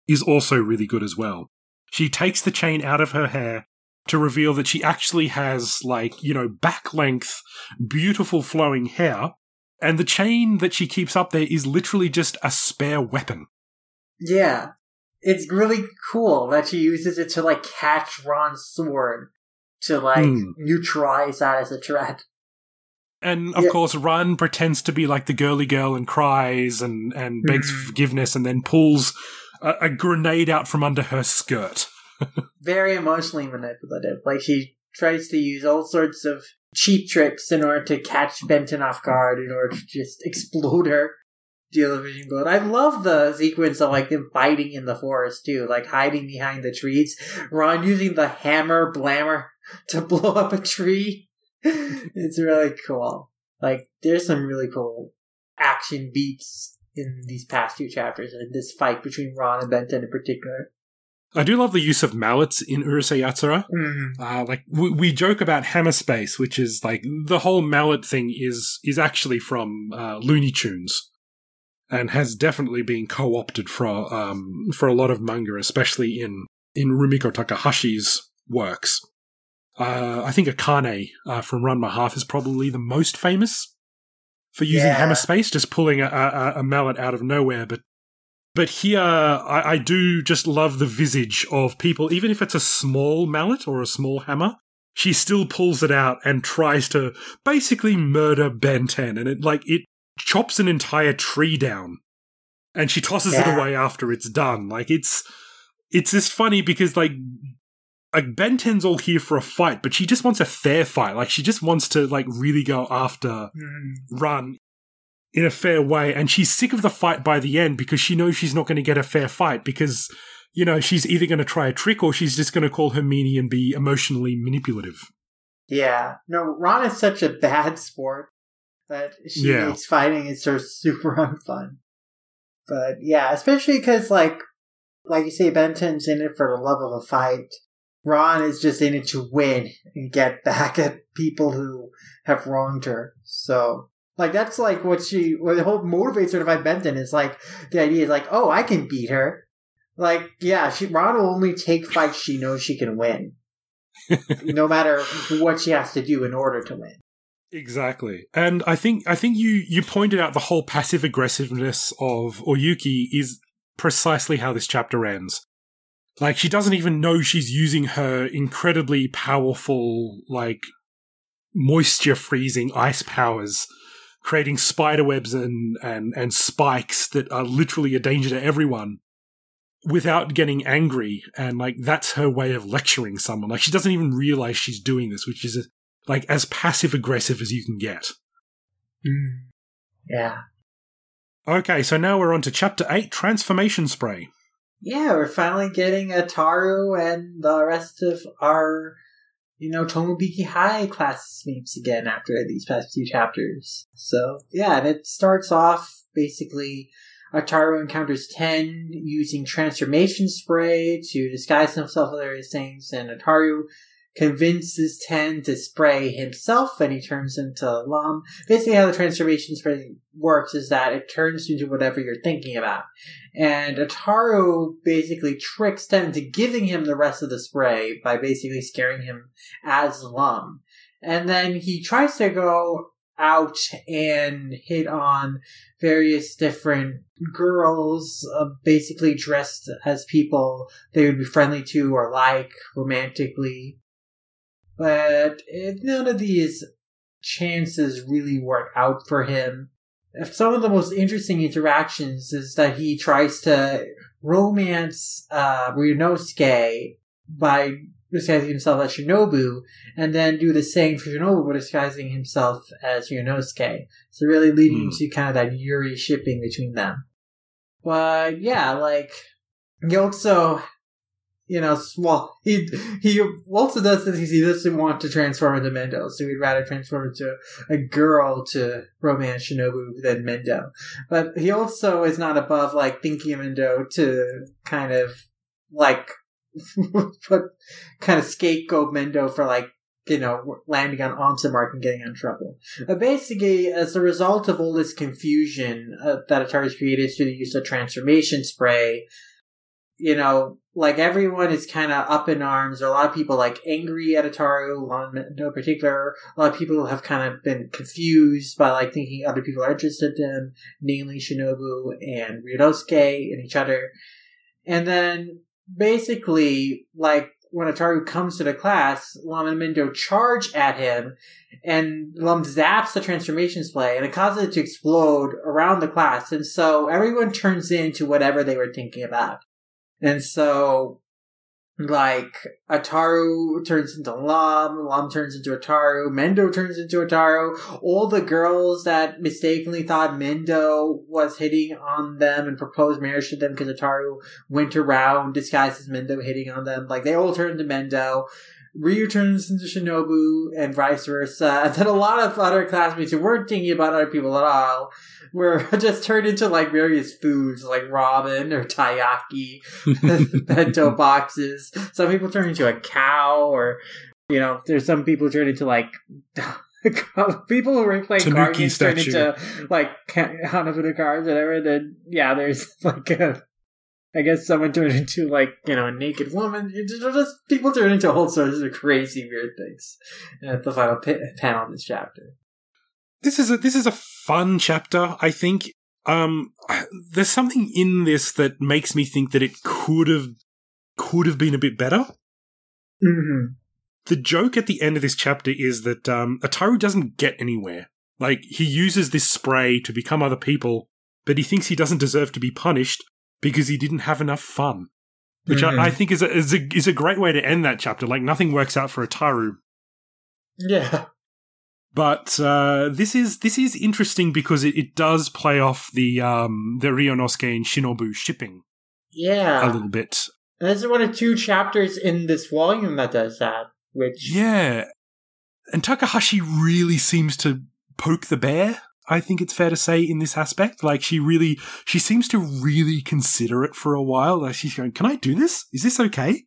is also really good as well. She takes the chain out of her hair to reveal that she actually has, like, you know, back length, beautiful flowing hair. And the chain that she keeps up there is literally just a spare weapon. Yeah. It's really cool that she uses it to like catch Ran's sword to like Hmm. neutralize that as a threat. And of Yeah. course, Ran pretends to be like the girly girl and cries and, and begs Mhm. forgiveness and then pulls a, a grenade out from under her skirt. Very emotionally manipulative. Like she tries to use all sorts of cheap tricks in order to catch Benten off guard in order to just [laughs] explode her. Deal a vision blood. I love the sequence of like them fighting in the forest too, like hiding behind the trees. Ran using the hammer blammer [laughs] to blow up a tree. [laughs] it's really cool. Like there's some really cool action beats in these past two chapters and this fight between Ran and Benten in particular. I do love the use of mallets in Urusei Yatsura. Mm. Uh, like we, we joke about hammer space, which is like the whole mallet thing is is actually from uh, Looney Tunes, and has definitely been co-opted for um, for a lot of manga, especially in in Rumiko Takahashi's works. Uh, I think Akane uh, from Ranma ½ is probably the most famous for using Yeah. hammer space, just pulling a, a, a mallet out of nowhere. But but here, I, I do just love the visage of people, even if it's a small mallet or a small hammer. She still pulls it out and tries to basically murder Benten, and it like it chops an entire tree down, and she tosses it away after it's done. Like it's it's just funny because like like Benten's all here for a fight, but she just wants a fair fight. Like she just wants to like really go after Mm. Ran in a fair way and she's sick of the fight by the end because she knows she's not going to get a fair fight because you know she's either going to try a trick or she's just going to call her meanie and be emotionally manipulative Yeah. No, Ran is such a bad sport that she Yeah. makes fighting is so super [laughs] unfun. But yeah, especially because like, like you say, Benten's in it for the love of a fight. Ran is just in it to win and get back at people who have wronged her. So, like, that's like what she, what the whole motivates her to fight Benten is like, the idea is like, oh, I can beat her. Like, yeah, she, Ran will only take fights she knows she can win. [laughs] no matter what she has to do in order to win. exactly and i think i think you you pointed out the whole passive aggressiveness of oyuki is precisely how this chapter ends like she doesn't even know she's using her incredibly powerful like moisture freezing ice powers creating spider webs and, and, and spikes that are literally a danger to everyone without getting angry. And like, that's her way of lecturing someone. Like, she doesn't even realize she's doing this, which is like as passive aggressive as you can get. Hmm. Yeah. Okay, so now we're on to chapter 8 Transformation Spray. Yeah, we're finally getting Ataru and the rest of our, you know, Tomobiki High class classmates again after these past few chapters. So, yeah, and it starts off basically Ataru encounters Ten using transformation spray to disguise himself as various things, and Ataru convinces Ten to spray himself and he turns into Lum. Basically how the transformation spray works is that it turns into whatever you're thinking about. And Ataru basically tricks Ten into giving him the rest of the spray by basically scaring him as Lum. And then he tries to go out and hit on various different girls, uh, basically dressed as people they would be friendly to or like romantically. But if none of these chances really work out for him. Some of the most interesting interactions is that he tries to romance uh, Ryunosuke by disguising himself as Shinobu, and then do the same for Shinobu by disguising himself as Ryunosuke. So really leading mm. to kind of that Yuri shipping between them. But yeah, like he also, you know, well, he he also does this he doesn't want to transform into Mendo, so he'd rather transform into a girl to romance Shinobu than Mendo. But he also is not above like thinking Mendo to kind of like [laughs] put kind of scapegoat Mendo for like you know landing on Onsen-Mark and getting in trouble. But basically, as a result of all this confusion uh, that Ataru's created through the use of transformation spray, you know, like everyone is kind of up in arms. There are a lot of people like angry at Ataru, no particular. A lot of people have kind of been confused by like thinking other people are interested in them, namely Shinobu and Ryunosuke and each other. And then basically, like, when Ataru comes to the class, Lum and charge at him, and Lum zaps the transformation spray, and it causes it to explode around the class, and so everyone turns into whatever they were thinking about. And so like Ataru turns into Lum, Lum turns into Ataru, Mendo turns into Ataru. All the girls that mistakenly thought Mendo was hitting on them and proposed marriage to them because Ataru went around disguised as Mendo hitting on them, like they all turned to Mendo. Ryu turns into Shinobu and vice versa. [laughs] And then a lot of other classmates who weren't thinking about other people at all were [laughs] just turned into like various foods like ramen or taiyaki, [laughs] bento boxes. Some people turn into a cow or, you know, there's some people turn into like people who were playing card games turn into like Hanafuda cards, whatever. Then yeah, there's like a I guess someone turned into like you know a naked woman. Just people turn into all sorts of crazy weird things at the final p- panel of this chapter. This is a this is a fun chapter. I think um, there's something in this that makes me think that it could have could have been a bit better. Mm-hmm. The joke at the end of this chapter is that um, Ataru doesn't get anywhere. Like he uses this spray to become other people, but he thinks he doesn't deserve to be punished because he didn't have enough fun. Which mm-hmm. I, I, think is a, is a is a great way to end that chapter. Like nothing works out for Ataru. Yeah. But uh, this is this is interesting because it, it does play off the um, the Ryunosuke and Shinobu shipping. Yeah. A little bit. And this is one of two chapters in this volume that does that. Which Yeah. And Takahashi really seems to poke the bear I think it's fair to say in this aspect. Like she really, she seems to really consider it for a while. Like she's going, "Can I do this? Is this okay?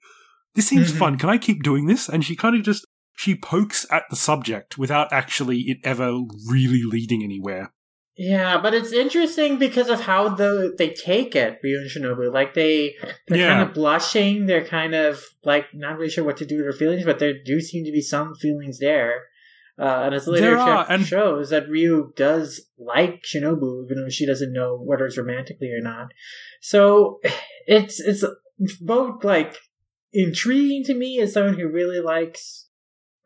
This seems mm-hmm. fun. Can I keep doing this?" And she kind of just she pokes at the subject without actually it ever really leading anywhere. Yeah, but it's interesting because of how the they take it, Ryu and Shinobu. Like they they're yeah. kind of blushing, they're kind of like not really sure what to do with their feelings, but there do seem to be some feelings there. Uh, and as later are, and- shows, that Ryu does like Shinobu, even though she doesn't know whether it's romantically or not. So it's it's both like intriguing to me as someone who really likes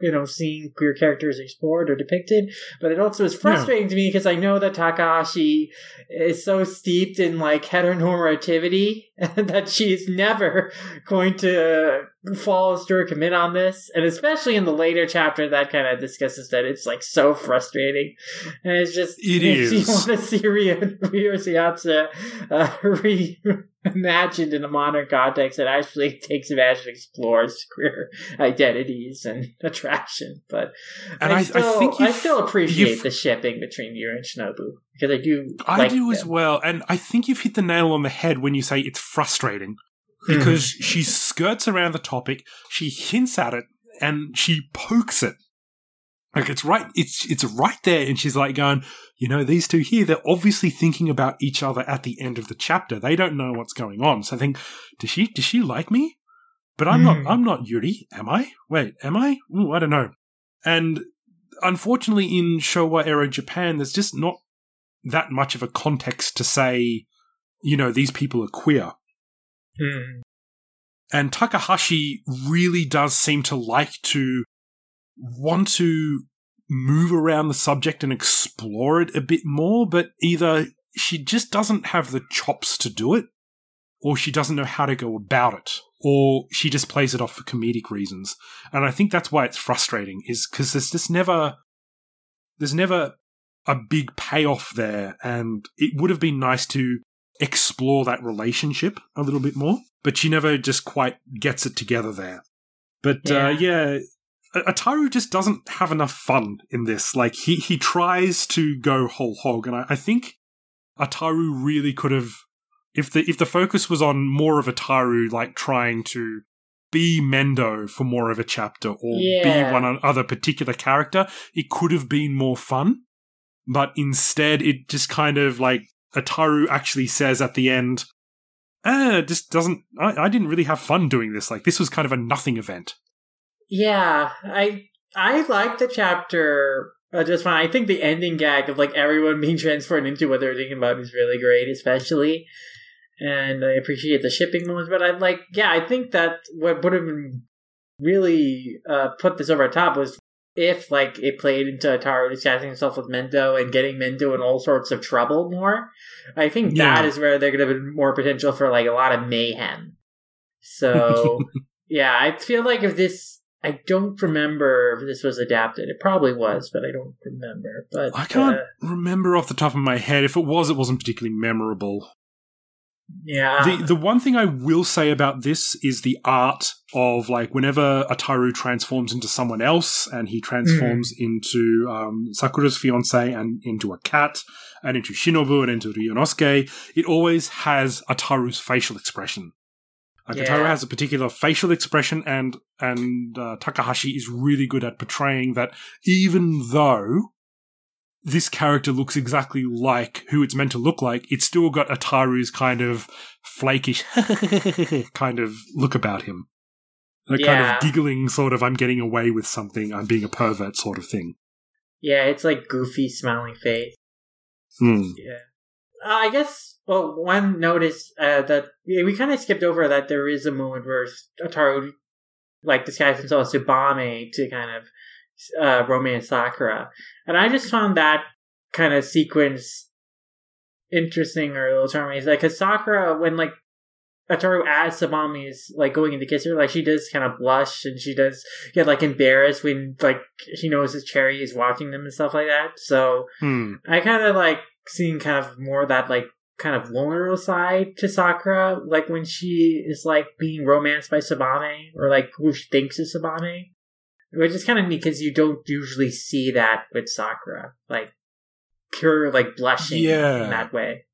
you know, seeing queer characters explored or depicted, but it also is frustrating yeah. to me because I know that Takahashi is so steeped in like heteronormativity [laughs] that she's never going to follow through or commit on this. And especially in the later chapter that kind of discusses that it's like so frustrating. And it's just, it [laughs] is. you want to see Ryo, Ryo uh, [laughs] re- imagined in a modern context that actually takes advantage and explores queer identities and attraction. But and I, I still, I, think I still appreciate the shipping between Yuri and Shinobu because I do. I like do them. as well, and I think you've hit the nail on the head when you say it's frustrating because mm. she skirts around the topic, she hints at it, and she pokes it. Like it's right, it's it's right there, and she's like going, you know, these two here, they're obviously thinking about each other at the end of the chapter. They don't know what's going on. So I think, does she does she like me? But I'm mm. not I'm not Yuri, am I? Wait, am I? Ooh, I don't know. And unfortunately, in Showa era Japan, there's just not that much of a context to say, you know, these people are queer. Mm. And Takahashi really does seem to like to want to move around the subject and explore it a bit more, but either she just doesn't have the chops to do it, or she doesn't know how to go about it, or she just plays it off for comedic reasons. And I think that's why it's frustrating, is because there's just never, there's never a big payoff there, and it would have been nice to explore that relationship a little bit more, but she never just quite gets it together there. But yeah. Uh, yeah, Ataru just doesn't have enough fun in this. Like he he tries to go whole hog, and I, I think Ataru really could have if the if the focus was on more of Ataru like trying to be Mendo for more of a chapter or yeah. be one other particular character, it could have been more fun. But instead, it just kind of like Ataru actually says at the end, "Ah, just doesn't. I, I didn't really have fun doing this. Like this was kind of a nothing event." Yeah, I I like the chapter uh, just fine. I think the ending gag of like everyone [laughs] being transferred into what they're thinking about is really great, especially. And I appreciate the shipping moments, but I'm like, yeah, I think that what would have been really uh, put this over top was if like it played into Ataru disguising himself with Mendo and getting Mendo in all sorts of trouble more. I think yeah. that is where they're going to be more potential for like a lot of mayhem. So [laughs] yeah, I feel like if this I don't remember if this was adapted. It probably was, but I don't remember. But I can't uh, remember off the top of my head. If it was, it wasn't particularly memorable. Yeah. The the one thing I will say about this is the art of like whenever Ataru transforms into someone else and he transforms mm. into um, Sakura's fiance and into a cat and into Shinobu and into Ryunosuke, it always has Ataru's facial expression. Like yeah. has a particular facial expression, and and uh, Takahashi is really good at portraying that. Even though this character looks exactly like who it's meant to look like, it's still got Ataru's kind of flakish [laughs] kind of look about him. A yeah. kind of giggling sort of "I'm getting away with something," "I'm being a pervert" sort of thing. Yeah, it's like goofy smiling face. Hmm. Yeah. Uh, I guess well, one notice uh, that yeah, we kind of skipped over that there is a moment where Ataru like disguises himself as Tsubame to kind of uh, romance Sakura, and I just found that kind of sequence interesting or a little charming. Like, cause Sakura, when like Ataru as Tsubame is like going in to kiss her, like she does kind of blush and she does get like embarrassed when like she knows that Cherry is watching them and stuff like that. So hmm. I kind of like seeing kind of more of that like kind of vulnerable side to Sakura, like when she is like being romanced by Tsubame, or like who she thinks is Tsubame. Which is kind of neat because you don't usually see that with Sakura, like pure like blushing yeah. in that way.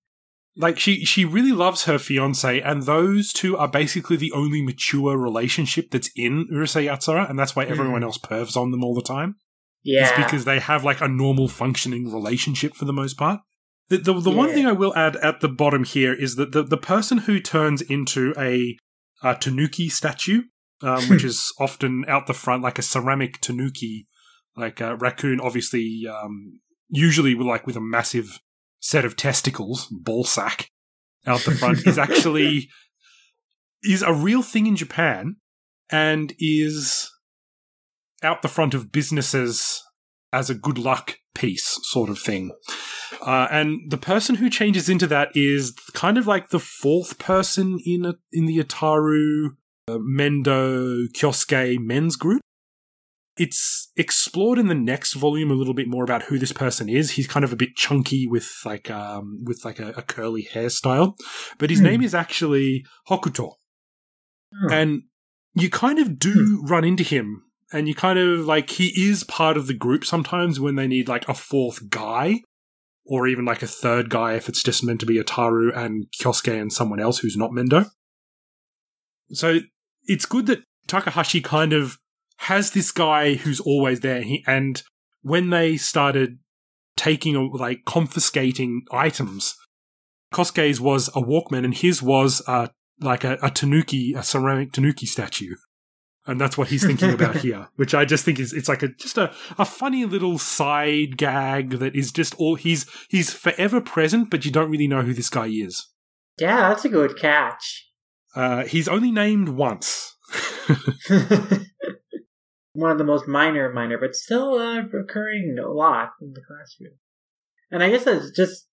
Like she she really loves her fiance, and those two are basically the only mature relationship that's in Urusei Yatsura, and that's why everyone mm. else pervs on them all the time. Yeah, it's because they have like a normal functioning relationship for the most part. The, the, the yeah. one thing I will add at the bottom here is that the, the person who turns into a, a tanuki statue, um, which is often out the front, like a ceramic tanuki, like a raccoon, obviously, um, usually with like with a massive set of testicles, ball sack, out the front, is actually [laughs] is a real thing in Japan and is out the front of businesses as a good luck piece sort of thing. Uh, and the person who changes into that is kind of like the fourth person in a, in the Ataru uh, Mendo Kosuke men's group. It's explored in the next volume a little bit more about who this person is. He's kind of a bit chunky with like um with like a, a curly hairstyle, but his mm. name is actually Hokuto. Oh. And you kind of do mm. run into him and you kind of like he is part of the group sometimes when they need like a fourth guy or even like a third guy if it's just meant to be Ataru and Kosuke and someone else who's not Mendo. So it's good that Takahashi kind of has this guy who's always there. He, and when they started taking, like, confiscating items, Kosuke's was a Walkman and his was uh, like a, a Tanuki, a ceramic Tanuki statue. And that's what he's thinking about [laughs] here, which I just think is it's like a just a, a funny little side gag that is just all he's he's forever present, but you don't really know who this guy is. Yeah, that's a good catch. Uh, he's only named once. [laughs] One of the most minor, minor, but still uh, recurring a lot in the classroom. And I guess that's just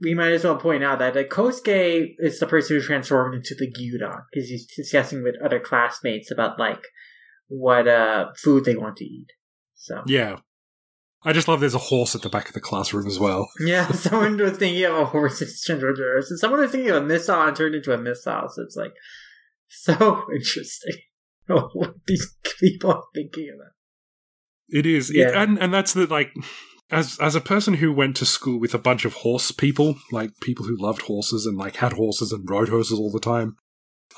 we might as well point out that uh, Kosuke is the person who transformed into the Gyudon because he's discussing with other classmates about like what uh food they want to eat. So Yeah. I just love there's a horse at the back of the classroom as well. [laughs] yeah, someone was thinking of a horse and turned into a horse, and someone was thinking of a missile and turned into a missile. So it's like so [laughs] interesting. [laughs] what these people are thinking about. It is. It, Yeah. and and that's the like as as a person who went to school with a bunch of horse people, like people who loved horses and like had horses and rode horses all the time,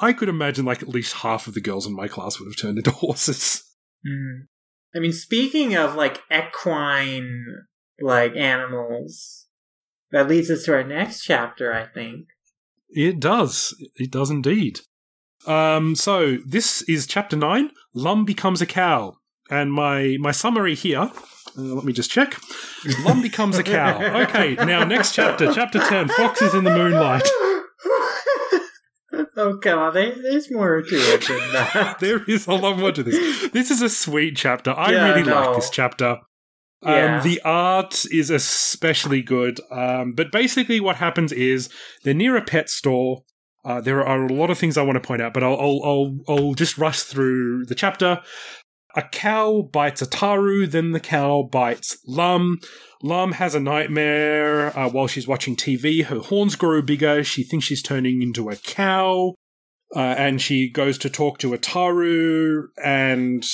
I could imagine like at least half of the girls in my class would have turned into horses. Mm. I mean, speaking of like equine like animals, that leads us to our next chapter, I think. It does. It does indeed. Um, so this is chapter nine. Lum becomes a cow, and my my summary here. Uh, let me just check. Lum becomes a cow. [laughs] Okay, now next chapter, chapter ten. Fox is in the moonlight. [laughs] [laughs] oh come on, there, there's more to it than [laughs] that. There is a lot more to this. This is a sweet chapter. I Yeah, really no. like this chapter. Um, Yeah. The art is especially good. Um, but basically, what happens is they're near a pet store. Uh, there are a lot of things I want to point out, but I'll, I'll, I'll, I'll just rush through the chapter. A cow bites Ataru, then the cow bites Lum. Lum has a nightmare uh, while she's watching TV. Her horns grow bigger. She thinks she's turning into a cow. Uh, and she goes to talk to Ataru, and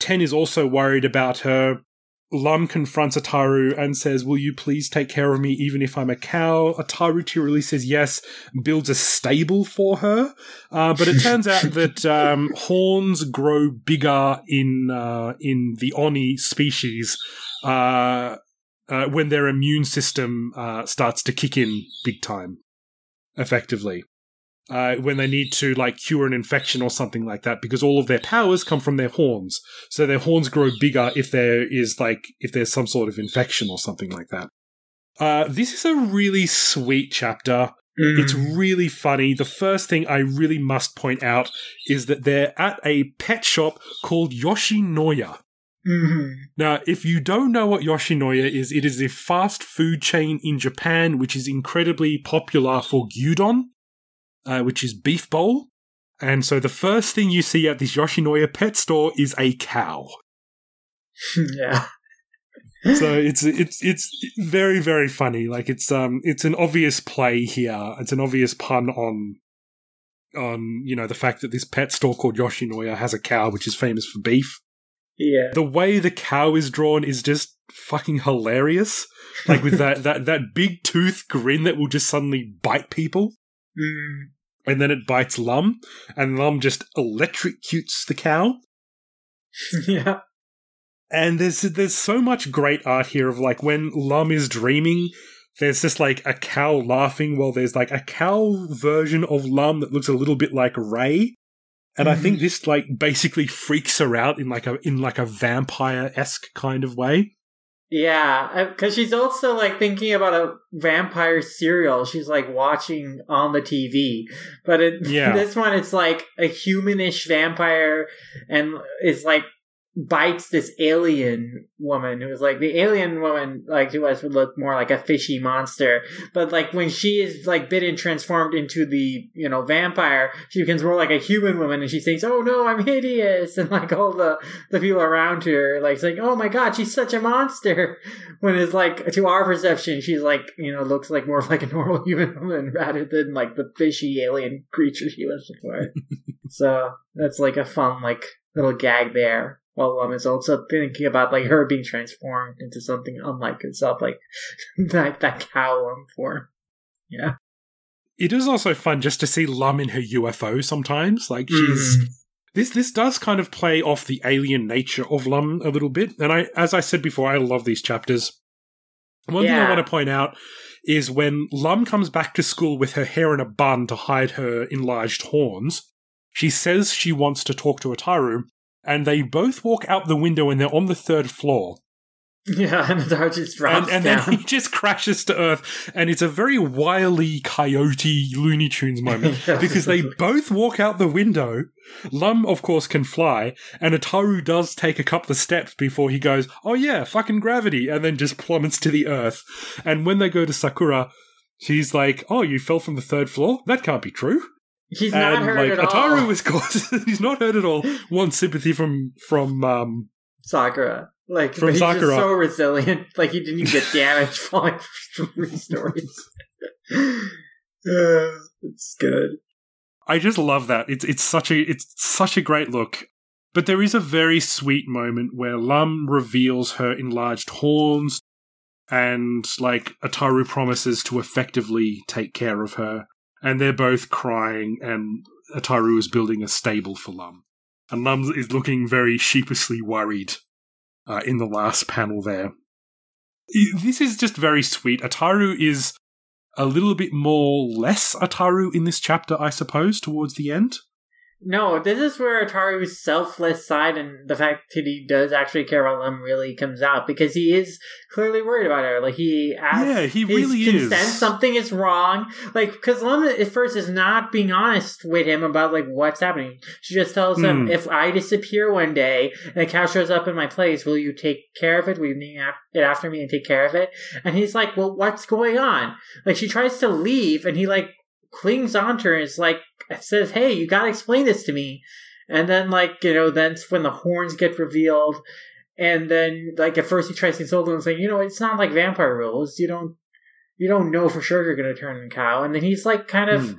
Ten is also worried about her. Lum confronts Ataru and says, Will you please take care of me even if I'm a cow? Ataru tearily says yes, builds a stable for her. Uh, but it [laughs] turns out that um, horns grow bigger in, uh, in the Oni species uh, uh, when their immune system uh, starts to kick in big time, effectively uh, when they need to like cure an infection or something like that, because all of their powers come from their horns. So their horns grow bigger if there is like if there's some sort of infection or something like that. Uh, this is a really sweet chapter. Mm. It's really funny. The first thing I really must point out is that they're at a pet shop called Yoshinoya. Mhm. Now, if you don't know what Yoshinoya is, it is a fast food chain in Japan which is incredibly popular for gyudon, uh, which is beef bowl. And so the first thing you see at this Yoshinoya pet store is a cow. [laughs] yeah. So it's it's it's very very funny. Like it's um it's an obvious play here. It's an obvious pun on on you know the fact that this pet store called Yoshinoya has a cow which is famous for beef. Yeah. the way the cow is drawn is just fucking hilarious. Like with that [laughs] that that big tooth grin that will just suddenly bite people, Mm. And then it bites Lum, and Lum just electrocutes the cow. [laughs] yeah. And there's there's so much great art here of like when Lum is dreaming. There's just like a cow laughing while there's like a cow version of Lum that looks a little bit like Ray. And I think mm-hmm. this like basically freaks her out in like a in like a vampire esque kind of way. Yeah, uh, because she's also like thinking about a vampire serial. She's like watching on the TV, but in [laughs] Yeah. this one, it's like a humanish vampire, and it's like bites this alien woman who's like the alien woman like to us would look more like a fishy monster. But like when she is like bitten transformed into the you know vampire she becomes more like a human woman and she thinks oh no i'm hideous. [laughs] And like all the the people around her like saying oh my god she's such a monster. [laughs] When it's like to our perception she's like you know looks like more of like a normal [laughs] human woman rather than like the fishy alien creature she was before. So that's like a fun like little gag there while Lum is also thinking about like her being transformed into something unlike herself like [laughs] that that cow Lum form yeah It is also fun just to see Lum in her UFO sometimes. Like she's Mm. this this does kind of play off the alien nature of Lum a little bit, and I, as I said before, I love these chapters. One thing I want to point out is when Lum comes back to school with her hair in a bun to hide her enlarged horns, she says she wants to talk to Ataru, and they both walk out the window and they're on the third floor. Yeah, and the dog just drops And, and down. then [laughs] he just crashes to Earth, and it's a very wily coyote Looney Tunes moment [laughs] Yeah. because they [laughs] both walk out the window. Lum, of course, can fly, and Ataru does take a couple of steps before he goes, "Oh yeah, fucking gravity," and then just plummets to the Earth. And when they go to Sakura, she's like, "Oh, you fell from the third floor? That can't be true." He's not and hurt like at Ataru all. is caused, [laughs] he's not hurt at all. Wants sympathy from from um, Sakura. Like From he's Sakura. just so resilient. [laughs] Like he didn't even get damaged [laughs] falling from three stories. Uh, it's good. I just love that. It's it's such a it's such a great look. But there is a very sweet moment where Lum reveals her enlarged horns and like Ataru promises to effectively take care of her. And they're both crying and Ataru is building a stable for Lum. And Lum is looking very sheepishly worried uh, in the last panel there. This is just very sweet. Ataru is a little bit more less Ataru in this chapter, I suppose, towards the end. No, this is where Ataru's selfless side and the fact that he does actually care about Lum really comes out because he is clearly worried about her. Like he asks, Yeah, he really is. consent, Something is wrong. Like because Lum at first is not being honest with him about like what's happening. She just tells him, Hmm. "If I disappear one day and a cow shows up in my place, will you take care of it? Will you name it after me and take care of it?" And he's like, "Well, what's going on?" Like she tries to leave, and he like clings onto her and is like says, "Hey, you gotta explain this to me." And then like you know, that's when the horns get revealed. And then like at first he tries to console and saying, "You know, it's not like vampire rules. You don't you don't know for sure you're gonna turn into a cow." And then he's like kind of Hmm.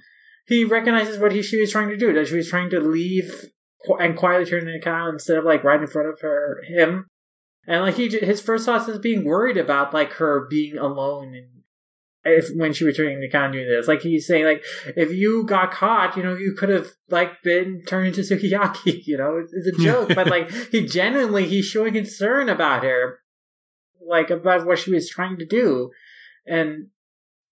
he recognizes what he she was trying to do. That she was trying to leave and quietly turn into a cow instead of like right in front of her him. And like he, his first thoughts is being worried about like her being alone and if when she was turning and doing this, like he's saying, like if you got caught, you know, you could have like been turned into [laughs] sukiyaki. You know, it's, it's a joke, but like [laughs] he genuinely he's showing concern about her, like about what she was trying to do, and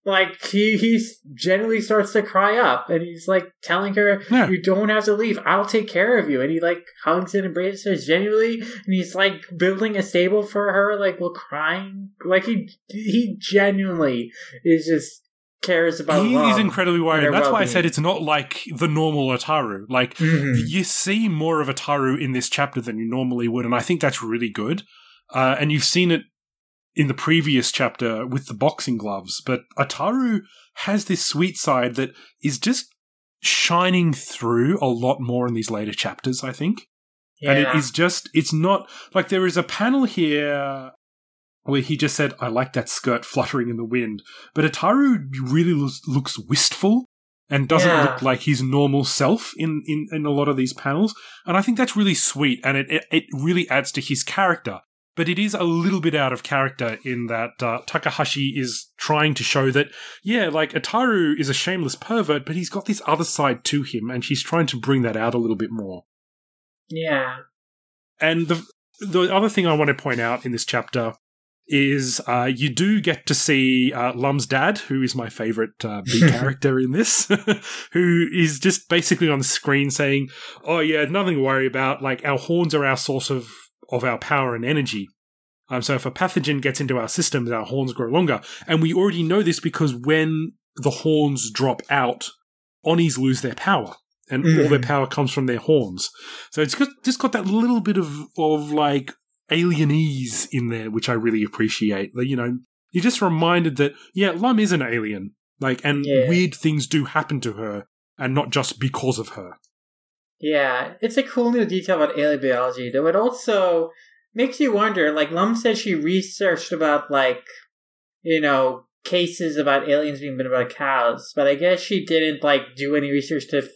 like he he genuinely starts to cry up, and he's like telling her, Yeah. "You don't have to leave. I'll take care of you." And he like hugs and embraces her genuinely, and he's like building a stable for her, like while crying. Like he he genuinely is just cares about. He is incredibly worried. and That's why I said it's not like the normal Ataru. Like, Mhm. you see more of Ataru in this chapter than you normally would, and I think that's really good. Uh, and you've seen it in the previous chapter with the boxing gloves, but Ataru has this sweet side that is just shining through a lot more in these later chapters, I think. And it is just, it's not like there is a panel here where he just said, I like that skirt fluttering in the wind. But Ataru really looks, looks wistful and doesn't Yeah. look like his normal self in, in, in a lot of these panels. And I think that's really sweet and it, it, it really adds to his character. But it is a little bit out of character in that uh, Takahashi is trying to show that, yeah, like Ataru is a shameless pervert, but he's got this other side to him, and she's trying to bring that out a little bit more. yeah. And the the other thing I want to point out in this chapter is uh, you do get to see uh, Lum's dad, who is my favorite uh, B [laughs] character in this, [laughs] who is just basically on the screen saying, "Oh yeah, nothing to worry about. Like our horns are our source of of our power and energy." Um, so if a pathogen gets into our systems, our horns grow longer, and we already know this because when the horns drop out, Onis lose their power, and all their Mhm. power comes from their horns. So it's got, just got that little bit of of like alienese in there, which I really appreciate. You know, you're just reminded that yeah, Lum is an alien, like, and Yeah. weird things do happen to her, and not just because of her. Yeah, it's a cool new detail about alien biology, though it also makes you wonder. Like Lum said, she researched about like, you know, cases about aliens being bitten by cows, but I guess she didn't like do any research to,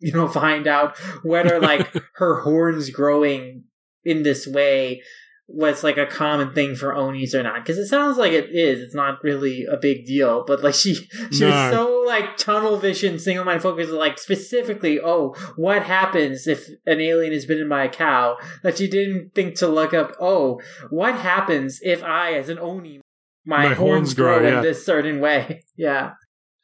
you know, find out whether like [laughs] her horns growing in this way was like a common thing for Onis or not. Because it sounds like it is. It's not really a big deal. But like she [laughs] she No. was so like tunnel vision, single minded focus, like specifically, oh, what happens if an alien is bitten by a cow? That she didn't think to look up, oh, what happens if I, as an Oni, my, My horns, horns grow, grow, in this certain way? [laughs] Yeah.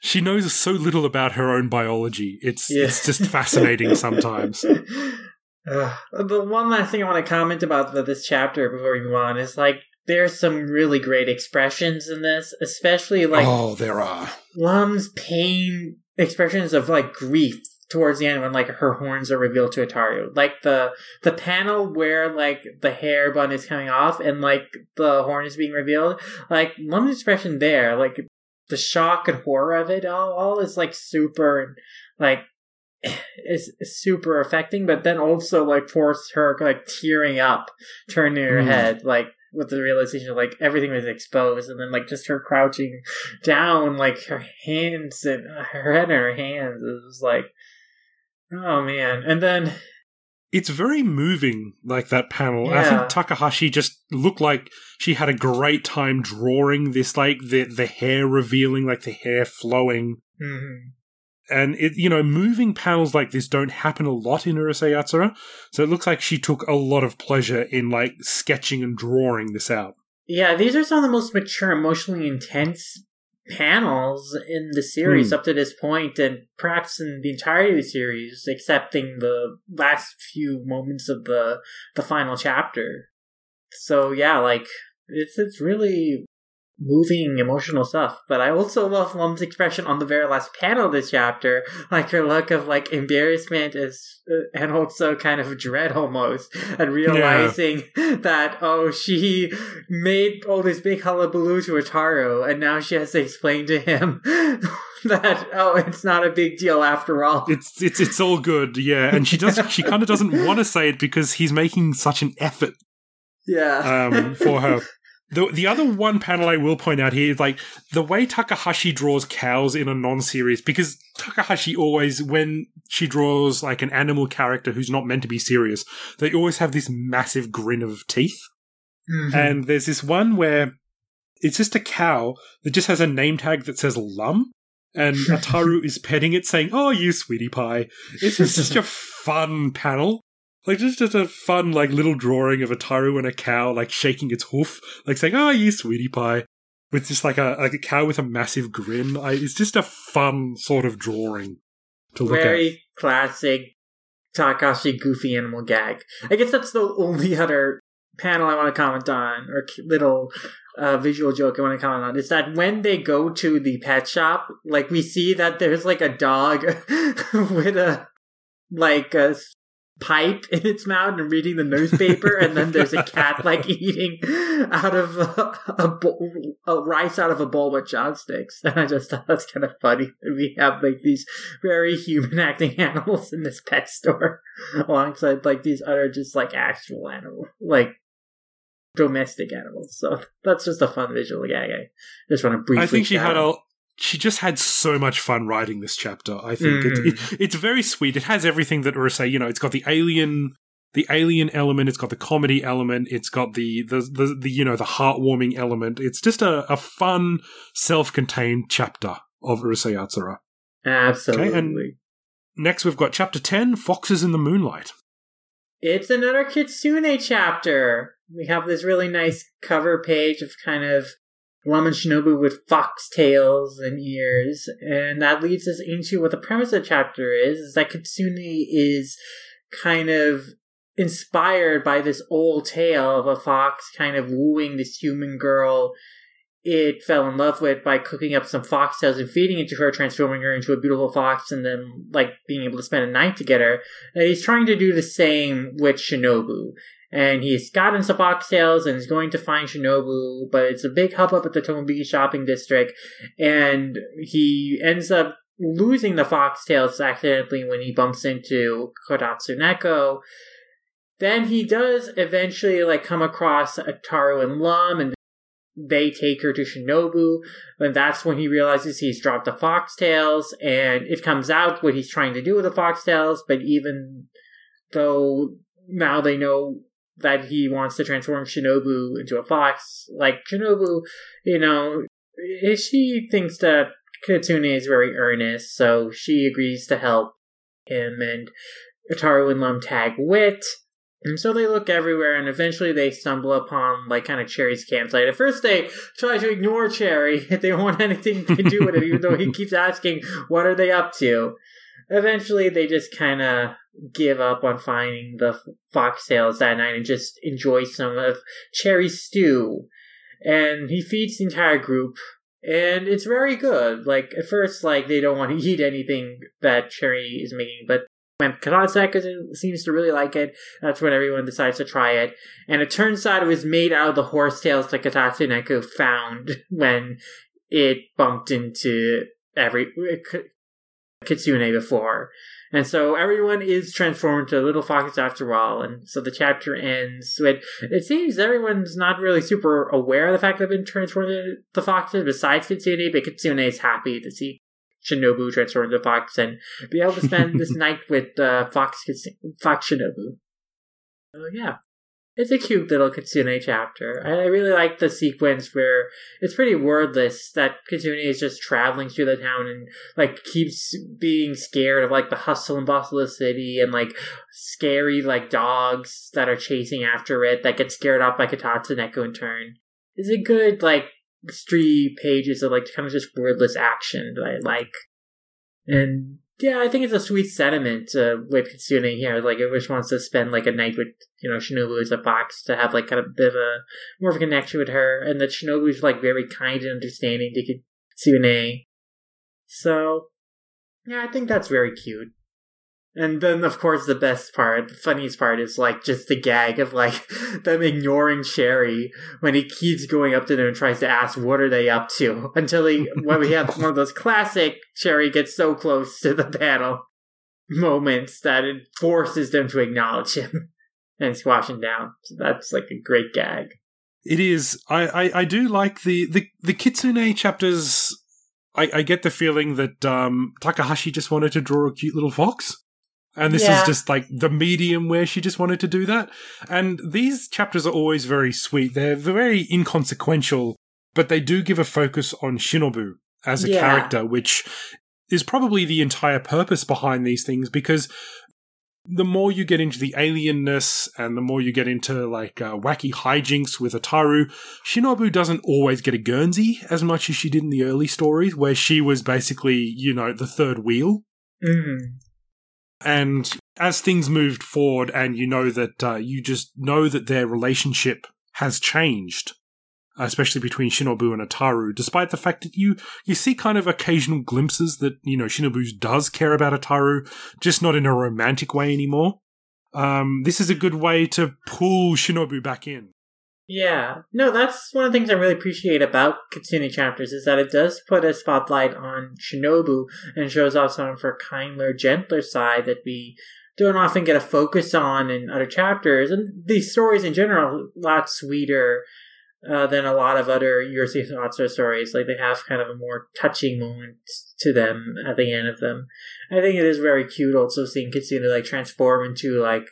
She knows so little about her own biology. It's Yeah. it's just fascinating sometimes. [laughs] Ugh. the one last thing I want to comment about the, this chapter before we move on is like there's some really great expressions in this, especially like oh, there are. Lum's pain expressions of like grief towards the end when like her horns are revealed to Ataru. Like the the panel where like the hair bun is coming off and like the horn is being revealed. Like Lum's expression there, like the shock and horror of it all, all is like super and like [sighs] is super affecting, but then also like forced her like tearing up, turning her Mm. head, like with the realization of like everything was exposed, and then like just her crouching down, like her hands and her head in her hands. It was like, oh man, and then It's very moving, like that panel. I think Takahashi just looked like she had a great time drawing this, like the the hair revealing, like the hair flowing. mhm. And it you know moving panels like this don't happen a lot in Urusei Yatsura, so it looks like she took a lot of pleasure in like sketching and drawing this out. yeah, these are some of the most mature, emotionally intense panels in the series Hmm. up to this point, and perhaps in the entirety of the series, excepting the last few moments of the the final chapter. So yeah, like it's it's really moving emotional stuff. But I also love Lum's expression on the very last panel of this chapter, like her look of like embarrassment is, uh, and also kind of dread almost, and realizing that oh she made all this big hullabaloo to Ataru, and now she has to explain to him [laughs] that oh it's not a big deal after all. It's it's it's all good, yeah. And she does she kind of doesn't want to say it because he's making such an effort yeah. um, for her. [laughs] The the other one panel I will point out here is like the way Takahashi draws cows in a non-series because Takahashi always when she draws like an animal character who's not meant to be serious, they always have this massive grin of teeth. Mhm. And there's this one where it's just a cow that just has a name tag that says Lum. And [laughs] Ataru is petting it, saying, Oh, you sweetie pie. It's just such a fun panel. Like, just, just a fun, like, little drawing of Ataru and a cow, like, shaking its hoof, like, saying, Oh, you sweetie pie. With just, like, a, like a cow with a massive grin. I, it's just a fun sort of drawing to look at. very classic Takahashi goofy animal gag. I guess that's the only [laughs] other panel I want to comment on, or little uh, visual joke I want to comment on, is that when they go to the pet shop, like we see that there's like a dog [laughs] with a like a pipe in its mouth and reading the newspaper, and then there's a cat like [laughs] eating out of a, a, bowl, a rice out of a bowl with chopsticks. [laughs] And I just thought that's kind of funny. That we have like these very human acting [laughs] animals in this pet store alongside like these other just like actual animal like domestic animals so that's just a fun visual gag i just want to briefly I think she had out. She just had so much fun writing this chapter. I think it, Mm. it, it's very sweet. It has everything that Urusei, you know, it's got the alien, the alien element. It's got the comedy element. It's got the the the, the you know the heartwarming element. It's just a, a fun, self-contained chapter of Urusei Yatsura. absolutely Okay, and- Next, we've got chapter ten, Foxes in the Moonlight. it's another kitsune chapter we have this really nice cover page of kind of Llama Shinobu with foxtails and ears, and that leads us into what the premise of the chapter is, is that Kitsune is kind of inspired by this old tale of a fox kind of wooing this human girl it fell in love with by cooking up some foxtails and feeding it to her, transforming her into a beautiful fox, and then like being able to spend a night together. And he's trying to do the same with Shinobu. And he's gotten some foxtails and is going to find Shinobu, but it's a big hubbub at the Tomobiki shopping district, and he ends up losing the foxtails accidentally when he bumps into Kotatsu Neko. Then he does eventually like come across Ataru and Lum, and they take her to Shinobu, and that's when he realizes he's dropped the foxtails, and it comes out what he's trying to do with the foxtails. But even though now they know that he wants to transform Shinobu into a fox. Like Shinobu, you know, eh, she thinks that Kitsune is very earnest, so she agrees to help him, and Ataru and Lum tag wit. And so they look everywhere, and eventually they stumble upon like kind of Cherry's campsite. At first, they try to ignore Cherry; [laughs] they don't want anything to do with it, even though he [laughs] keeps asking, "What are they up to?" Eventually, they just kind of give up on finding the foxtails that night and just enjoy some of Cherry's stew. And he feeds the entire group, and it's very good. Like at first, like they don't want to [laughs] eat anything that Cherry is making, but when Kotatsu Neko seems to really like it, that's when everyone decides to try it. And it turns out it was made out of the horsetails that Kotatsu Neko found [laughs] when it bumped into every Kitsune before. And so everyone is transformed to little foxes after all. And so the chapter ends with it seems everyone's not really super aware of the fact they've been transformed into foxes besides Kitsune, but Kitsune is happy to see Shinobu transformed into fox and be able to spend this [laughs] night with uh, Fox Fox Shinobu. So yeah, it's a cute little Kitsune chapter. I really like the sequence where it's pretty wordless that Kitsune is just traveling through the town and like keeps being scared of like the hustle and bustle of the city and like scary like dogs that are chasing after it that get scared off by Kotatsu Neko in turn. Is a good like three pages of like kind of just wordless action that I like. And yeah, I think it's a sweet sentiment uh, with Kitsune here. Like, it just wants to spend like a night with you know Shinobu as a fox to have like kind of a bit of a more of a connection with her, and that Shinobu's like very kind and understanding to Kitsune. So, yeah, I think that's very cute. And then, of course, the best part, the funniest part is like just the gag of like [laughs] them ignoring Cherry when he keeps going up to them and tries to ask what are they up to [laughs] until he when we have one of those classic Cherry gets so close to the panel [laughs] moments that it forces them to acknowledge him and squash him down. So that's like a great gag. It is. I, I, I do like the, the, the Kitsune chapters. I, I get the feeling that um, Takahashi just wanted to draw a cute little fox. And this yeah. is just like the medium where she just wanted to do that. And these chapters are always very sweet. They're very inconsequential, but they do give a focus on Shinobu as a yeah. character, which is probably the entire purpose behind these things because the more you get into the alienness and the more you get into like uh, wacky hijinks with Ataru, Shinobu doesn't always get a Guernsey as much as she did in the early stories, where she was basically, you know, the third wheel. Mm. And as things moved forward, and you know that uh, you just know that their relationship has changed, especially between Shinobu and Ataru, despite the fact that you you see kind of occasional glimpses that you know Shinobu does care about Ataru, just not in a romantic way anymore. Um, this is a good way to pull Shinobu back in. Yeah. No, that's one of the things I really appreciate about Kitsune chapters is that it does put a spotlight on Shinobu and shows off some of her kinder, gentler side that we don't often get a focus on in other chapters. And these stories in general are a lot sweeter uh, than a lot of other Urusei Yatsura stories. Like they have kind of a more touching moment to them at the end of them. I think it is very cute also seeing Kitsune like transform into like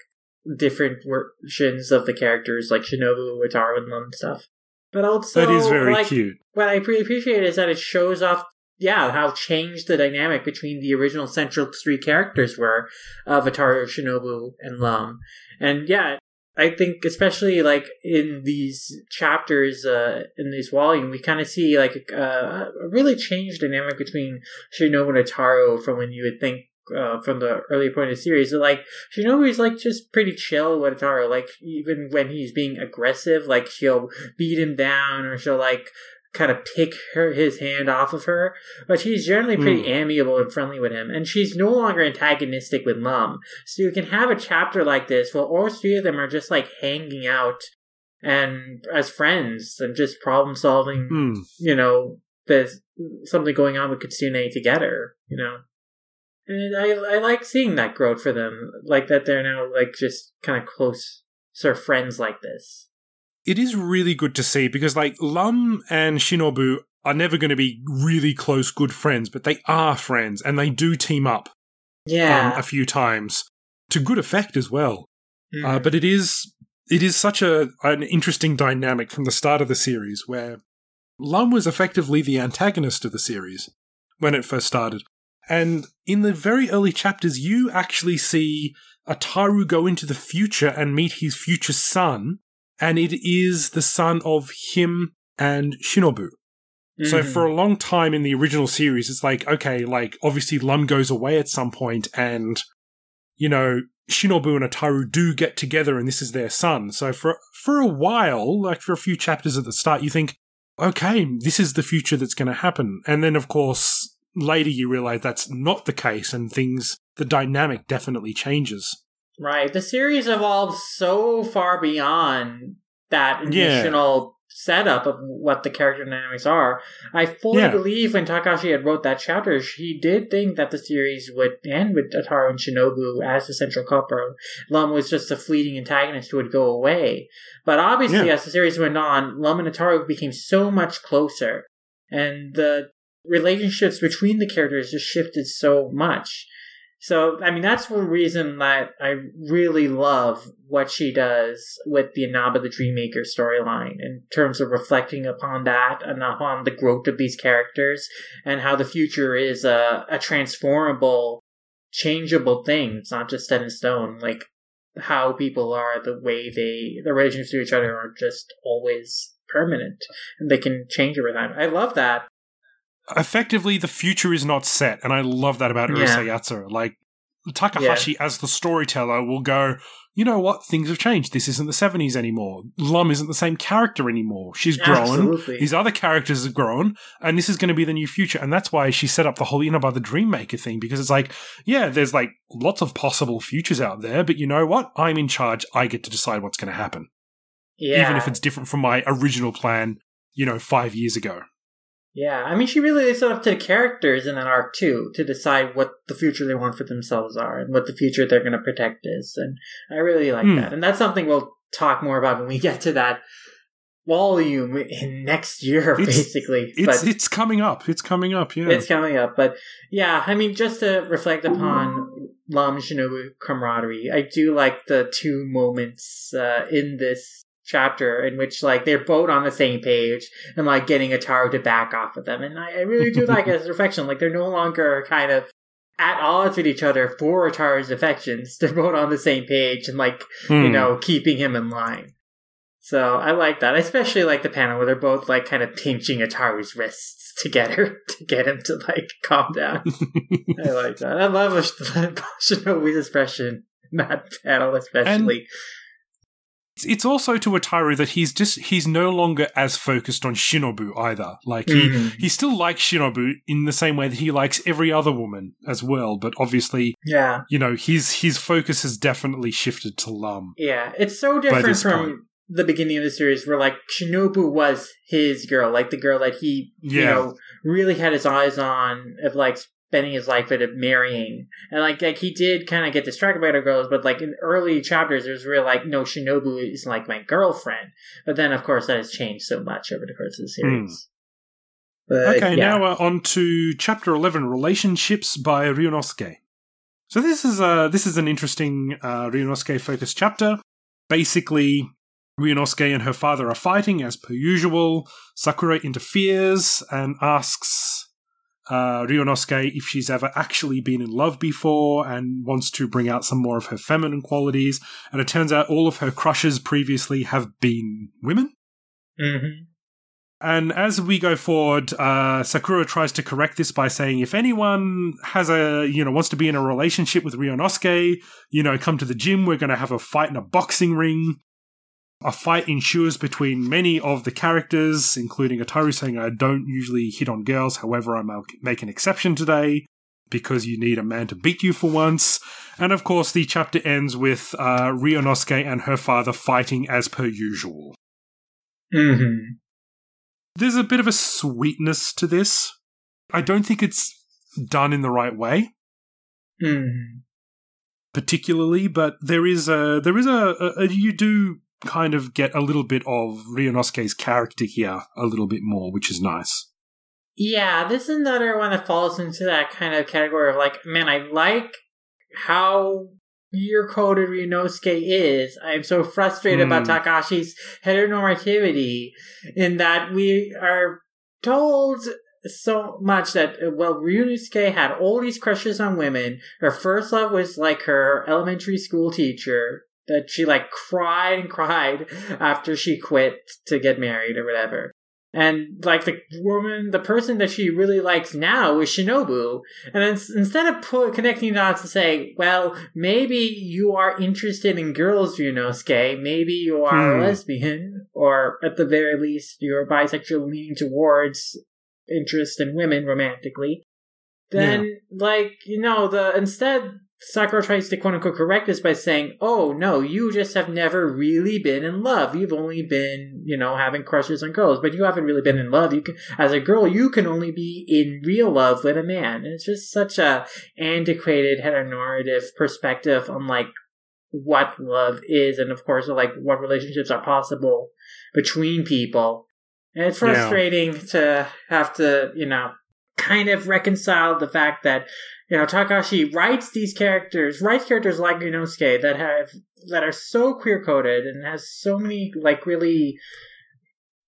different versions of the characters like Shinobu, Ataru, and Lum stuff. But also, that is very like, cute. What I really appreciate is that it shows off, yeah, how changed the dynamic between the original central three characters were of Ataru, Shinobu, and Lum. And yeah, I think especially like in these chapters uh, in this volume, we kind of see like a, a, really changed dynamic between Shinobu and Ataru from when you would think uh, from the early point of the series. So, like Shinobu's like just pretty chill with Taro. Like even when he's being aggressive, like she'll beat him down or she'll like kind of pick her his hand off of her. But she's generally pretty mm. amiable and friendly with him, and she's no longer antagonistic with Lum. So you can have a chapter like this where all three of them are just like hanging out and as friends and just problem solving. Mm. You know, there's something going on with Kitsune together. You know. And I I like seeing that growth for them, like that they're now like just kind of close sort of friends like this. It is really good to see because like Lum and Shinobu are never going to be really close good friends, but they are friends and they do team up. Yeah, um, a few times to good effect as well. Mm. Uh, but it is it is such a an interesting dynamic from the start of the series where Lum was effectively the antagonist of the series when it first started. And in the very early chapters, you actually see Ataru go into the future and meet his future son, and it is the son of him and Shinobu. Mm. So for a long time in the original series, it's like, okay, like obviously Lum goes away at some point and, you know, Shinobu and Ataru do get together and this is their son. So for, for a while, like for a few chapters at the start, you think, okay, this is the future that's going to happen. And then of course, later you realize that's not the case and things, the dynamic definitely changes. Right. The series evolves so far beyond that initial setup of what the character dynamics are. I fully yeah. believe when Takahashi had wrote that chapter, he did think that the series would end with Ataru and Shinobu as the central couple. Lum was just a fleeting antagonist who would go away. But obviously, yeah. as the series went on, Lum and Ataru became so much closer. And the relationships between the characters just shifted so much. So, I mean, that's one reason that I really love what she does with the Inaba the Dreammaker storyline in terms of reflecting upon that and upon the growth of these characters and how the future is a, a transformable, changeable thing. It's not just set in stone. Like, how people are, the way they, the relationships to each other are just always permanent and they can change over time. I love that effectively the future is not set, and I love that about Urusei yeah. Yatsura. Like Takahashi yeah. as the storyteller will go, you know what, things have changed. This isn't the 70s anymore. Lum isn't the same character anymore. She's grown. Absolutely. These other characters have grown, and this is going to be the new future. And that's why she set up the whole Inaba the Dreammaker thing, because it's like, yeah, there's like lots of possible futures out there, but you know what? I'm in charge. I get to decide what's going to happen. Yeah. Even if it's different from my original plan, you know, five years ago. Yeah, I mean, she really leaves it up to the characters in an arc too to decide what the future they want for themselves are and what the future they're going to protect is, and I really like mm. that. And that's something we'll talk more about when we [laughs] get to that volume in next year, it's, basically. It's but it's coming up. It's coming up. Yeah, it's coming up. But yeah, I mean, just to reflect upon Lum Shinobu camaraderie, I do like the two moments uh, in this chapter in which like they're both on the same page and like getting Ataru to back off of them. And I, I really do like his reflection. Like they're no longer kind of at odds with each other for Ataru's affections. [laughs] They're both on the same page and like, hmm. you know, keeping him in line. So I like that. I especially like the panel where they're both like kind of pinching Ataru's wrists together [laughs] to get him to like calm down. [laughs] I like that. I love Shinobu's expression in that panel especially. And- it's also to Ataru that he's just he's no longer as focused on Shinobu either. Like he mm. he still likes Shinobu in the same way that he likes every other woman as well, but obviously yeah. You know, his his focus has definitely shifted to Lum. Yeah, it's so different from point. the beginning of the series where like Shinobu was his girl, like the girl that he yeah. you know really had his eyes on of like spending his life at marrying. And like like he did kind of get distracted by other girls, but like in early chapters, there's real like no Shinobu is like my girlfriend. But then of course that has changed so much over the course of the series. Mm. But, okay, yeah. now uh, on to chapter eleven, relationships by Ryunosuke. So this is uh this is an interesting uh, Ryunosuke focused chapter. Basically, Ryunosuke and her father are fighting as per usual. Sakura interferes and asks uh, Ryunosuke if she's ever actually been in love before and wants to bring out some more of her feminine qualities. And it turns out all of her crushes previously have been women. Mm-hmm. And as we go forward, uh, Sakura tries to correct this by saying, if anyone has a, you know, wants to be in a relationship with Ryunosuke, you know, come to the gym. We're going to have a fight in a boxing ring. A fight ensues between many of the characters, including Ataru saying, I don't usually hit on girls, however, I'll make an exception today because you need a man to beat you for once. And of course, the chapter ends with uh, Ryunosuke and her father fighting as per usual. Mm-hmm. There's a bit of a sweetness to this. I don't think it's done in the right way. Mm-hmm. Particularly, but there is a there is a, a, a you do kind of get a little bit of Ryunosuke's character here a little bit more, which is nice. Yeah, this is another one that falls into that kind of category of like, man, I like how queer coded Ryunosuke is. I am so frustrated mm. about hmm. Takahashi's heteronormativity in that we are told so much that well Ryunosuke had all these crushes on women. Her first love was like her elementary school teacher that she like cried and cried after she quit to get married or whatever. And like the woman, the person that she really likes now is Shinobu. And instead of put, connecting dots to say, well, maybe you are interested in girls, Ryunosuke. Maybe you are hmm. a lesbian, or at the very least, you're bisexual leaning towards interest in women romantically. Then, yeah. like, you know, the instead Sakura tries to quote unquote correct this by saying, Oh, no, you just have never really been in love. You've only been, you know, having crushes on girls, but you haven't really been in love. You can, as a girl, you can only be in real love with a man. And it's just such a antiquated heteronormative perspective on like what love is and of course like what relationships are possible between people. And it's frustrating yeah. to have to, you know, kind of reconcile the fact that you know Takahashi writes these characters, writes characters like Ryunosuke that have that are so queer coded and has so many like really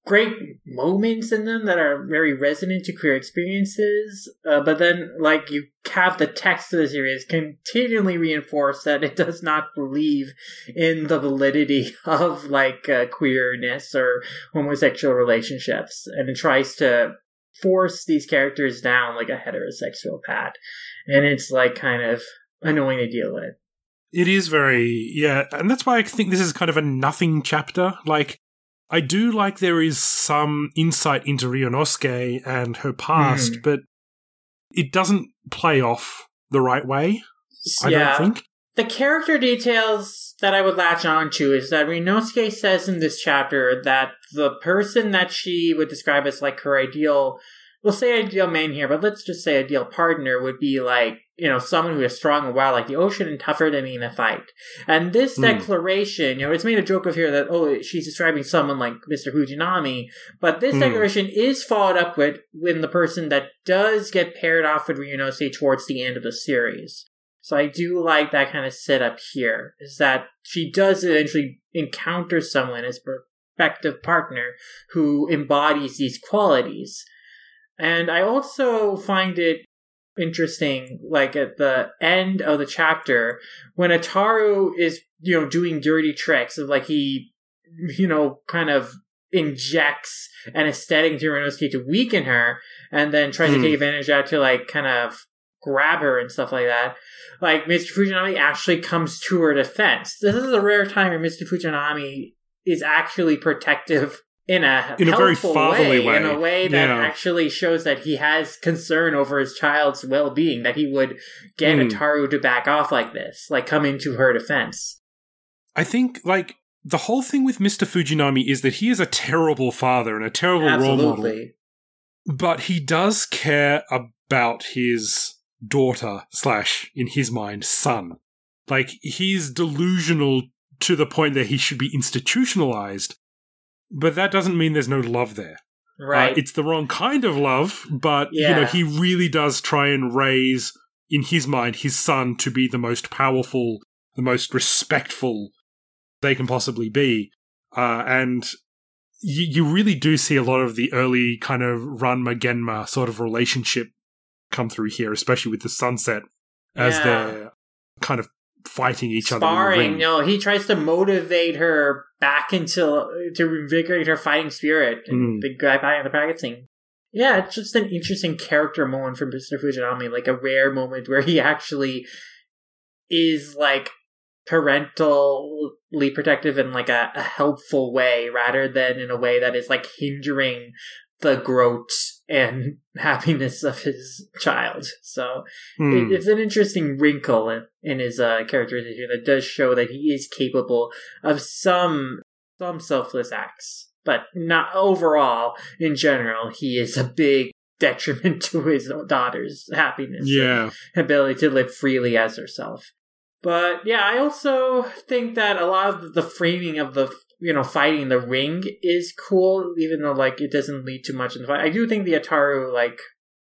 great moments in them that are very resonant to queer experiences. Uh, but then, like, you have the text of the series continually reinforce that it does not believe in the validity [laughs] of like uh, queerness or homosexual relationships, and it tries to force these characters down like a heterosexual path. And it's like kind of annoying to deal with. It is very, yeah. And that's why I think this is kind of a nothing chapter. Like, I do like there is some insight into Ryunosuke and her past, mm. but it doesn't play off the right way. I yeah. don't think. The character details that I would latch on to is that Ryunosuke says in this chapter that the person that she would describe as like her ideal, we'll say ideal man here, but let's just say ideal partner would be like, you know, someone who is strong and wild like the ocean and tougher than me in a fight. And this mm. declaration, you know, it's made a joke of here that, oh, she's describing someone like Mr. Fujinami, but this mm. declaration is followed up with when the person that does get paired off with Ryunosuke towards the end of the series. So I do like that kind of setup here, is that she does eventually encounter someone as prospective partner who embodies these qualities. And I also find it interesting, like at the end of the chapter, when Ataru is, you know, doing dirty tricks of like he, you know, kind of injects an aesthetic into Ryunosuke to weaken her and then tries mm. to hmm. take advantage of that to like kind of grab her and stuff like that. Like Mr. Fujinami actually comes to her defense. This is a rare time where Mr. Fujinami is actually protective in a in a very fatherly way, way, in a way that yeah. actually shows that he has concern over his child's well-being. That he would get mm. Ataru to back off like this, like come into her defense. I think like the whole thing with Mr. Fujinami is that he is a terrible father and a terrible Absolutely. role model. But he does care about his daughter slash in his mind son. Like he's delusional to the point that he should be institutionalized but that doesn't mean there's no love there. Uh, right. uh, it's the wrong kind of love but yeah. you know he really does try and raise in his mind his son to be the most powerful the most respectful they can possibly be. Uh, and you, you really do see a lot of the early kind of Ranma Genma sort of relationship come through here, especially with the sunset as yeah. they're kind of fighting each Sparring, other. No, he tries to motivate her back into to reinvigorate her fighting spirit and mm. the guy behind the practicing. Yeah, it's just an interesting character moment from Mr. Fujinami, like a rare moment where he actually is like parentally protective in like a, a helpful way rather than in a way that is like hindering the growth and [laughs] happiness of his child. So mm. it, it's an interesting wrinkle in, in his uh, characterization that does show that he is capable of some some selfless acts, but not overall. In general, he is a big [laughs] detriment to his daughter's happiness. Yeah, ability to live freely as herself. But yeah, I also think that a lot of the framing of the you know, fighting the ring is cool, even though like it doesn't lead to much in the fight. I do think the Ataru like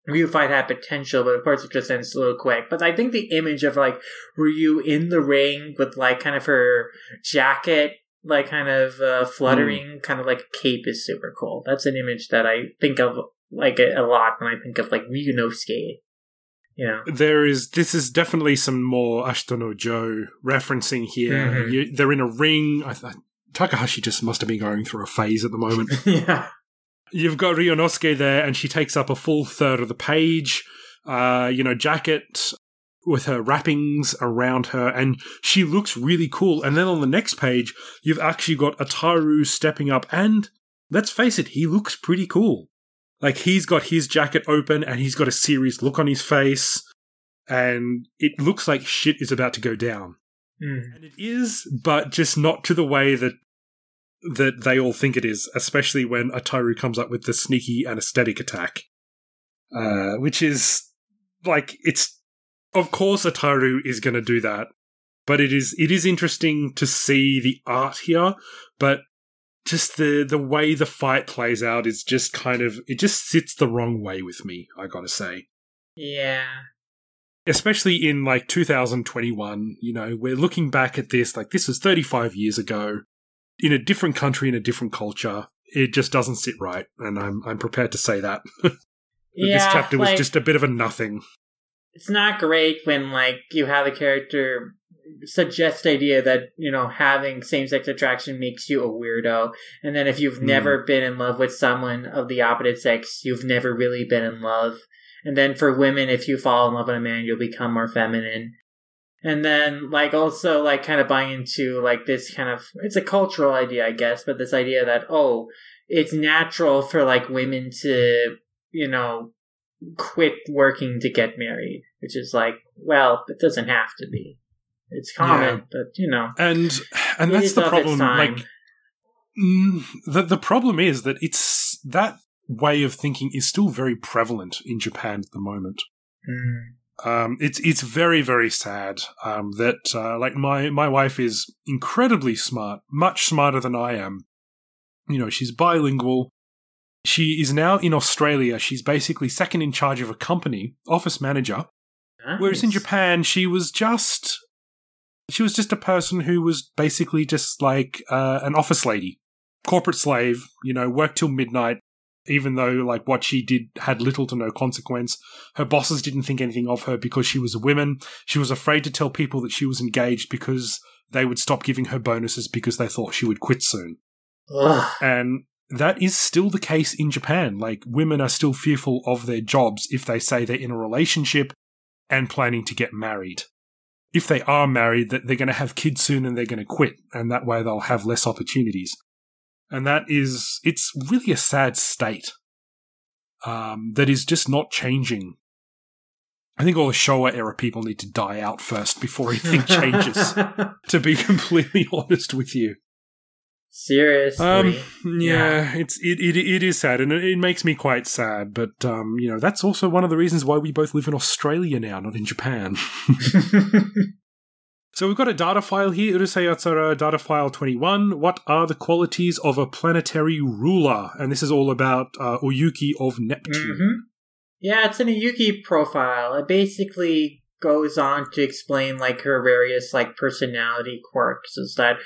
Ryu fight had potential, but of course it just ends a little quick. But I think the image of like Ryu in the ring with like kind of her jacket like kind of uh, fluttering, mm. kind of like cape is super cool. That's an image that I think of like a, a lot when I think of like Ryunosuke. You know, there is this is definitely some more Ashita no Joe referencing here. Mm-hmm. You, they're in a ring. I, th- Takahashi just must have been going through a phase at the moment. [laughs] yeah. You've got Ryunosuke there, and she takes up a full third of the page. Uh, you know, jacket with her wrappings around her, and she looks really cool. And then on the next page, you've actually got Ataru stepping up, and let's face it, he looks pretty cool. Like he's got his jacket open, and he's got a serious look on his face, and it looks like shit is about to go down. Mm. And it is, but just not to the way that that they all think it is, especially when Ataru comes up with the sneaky anesthetic attack. Uh, which is like it's of course Ataru is going to do that, but it is it is interesting to see the art here, but just the the way the fight plays out is just kind of it just sits the wrong way with me, I got to say. Yeah. Especially in like 2021, you know, we're looking back at this like this was 35 years ago in a different country in a different culture. It just doesn't sit right, and I'm I'm prepared to say that. [laughs] yeah, this chapter was just a bit of a nothing it's not great when like you have a character suggest the idea that you know having same-sex attraction makes you a weirdo and then if you've mm. never been in love with someone of the opposite sex you've never really been in love and then for women if you fall in love with a man you'll become more feminine and then like also like kind of buying into like this kind of it's a cultural idea i guess but this idea that oh it's natural for like women to you know quit working to get married, which is like, well, it doesn't have to be. It's common, yeah. but you know, and and that's the problem. Like, mm, the the problem is that it's that way of thinking is still very prevalent in Japan at the moment. Mm. Um, it's it's very very sad um, that uh, like my my wife is incredibly smart, much smarter than I am. You know, she's bilingual. She is now in Australia. She's basically second in charge of a company, office manager. Nice. Whereas in Japan, she was just she was just a person who was basically just like uh, an office lady, corporate slave. You know, worked till midnight. Even though like what she did had little to no consequence, her bosses didn't think anything of her because she was a woman. She was afraid to tell people that she was engaged because they would stop giving her bonuses because they thought she would quit soon. Ugh. And that is still the case in Japan. Like, women are still fearful of their jobs if they say they're in a relationship and planning to get married. If they are married, that they're going to have kids soon and they're going to quit, and that way they'll have less opportunities. And that is, it's really a sad state um, that is just not changing. I think all the Showa era people need to die out first before [laughs] anything changes, [laughs] to be completely [laughs] honest with you. Seriously. Um, yeah, yeah, it's it, it it is sad, and it, it, makes me quite sad. But um, you know, that's also one of the reasons why we both live in Australia now, not in Japan. So we've got a data file here, Urusei Yatsura data file twenty one. What are the qualities of a planetary ruler? And this is all about uh, Oyuki of Neptune. Mm-hmm. Yeah, it's an Oyuki profile. It basically goes on to explain like her various like personality quirks is that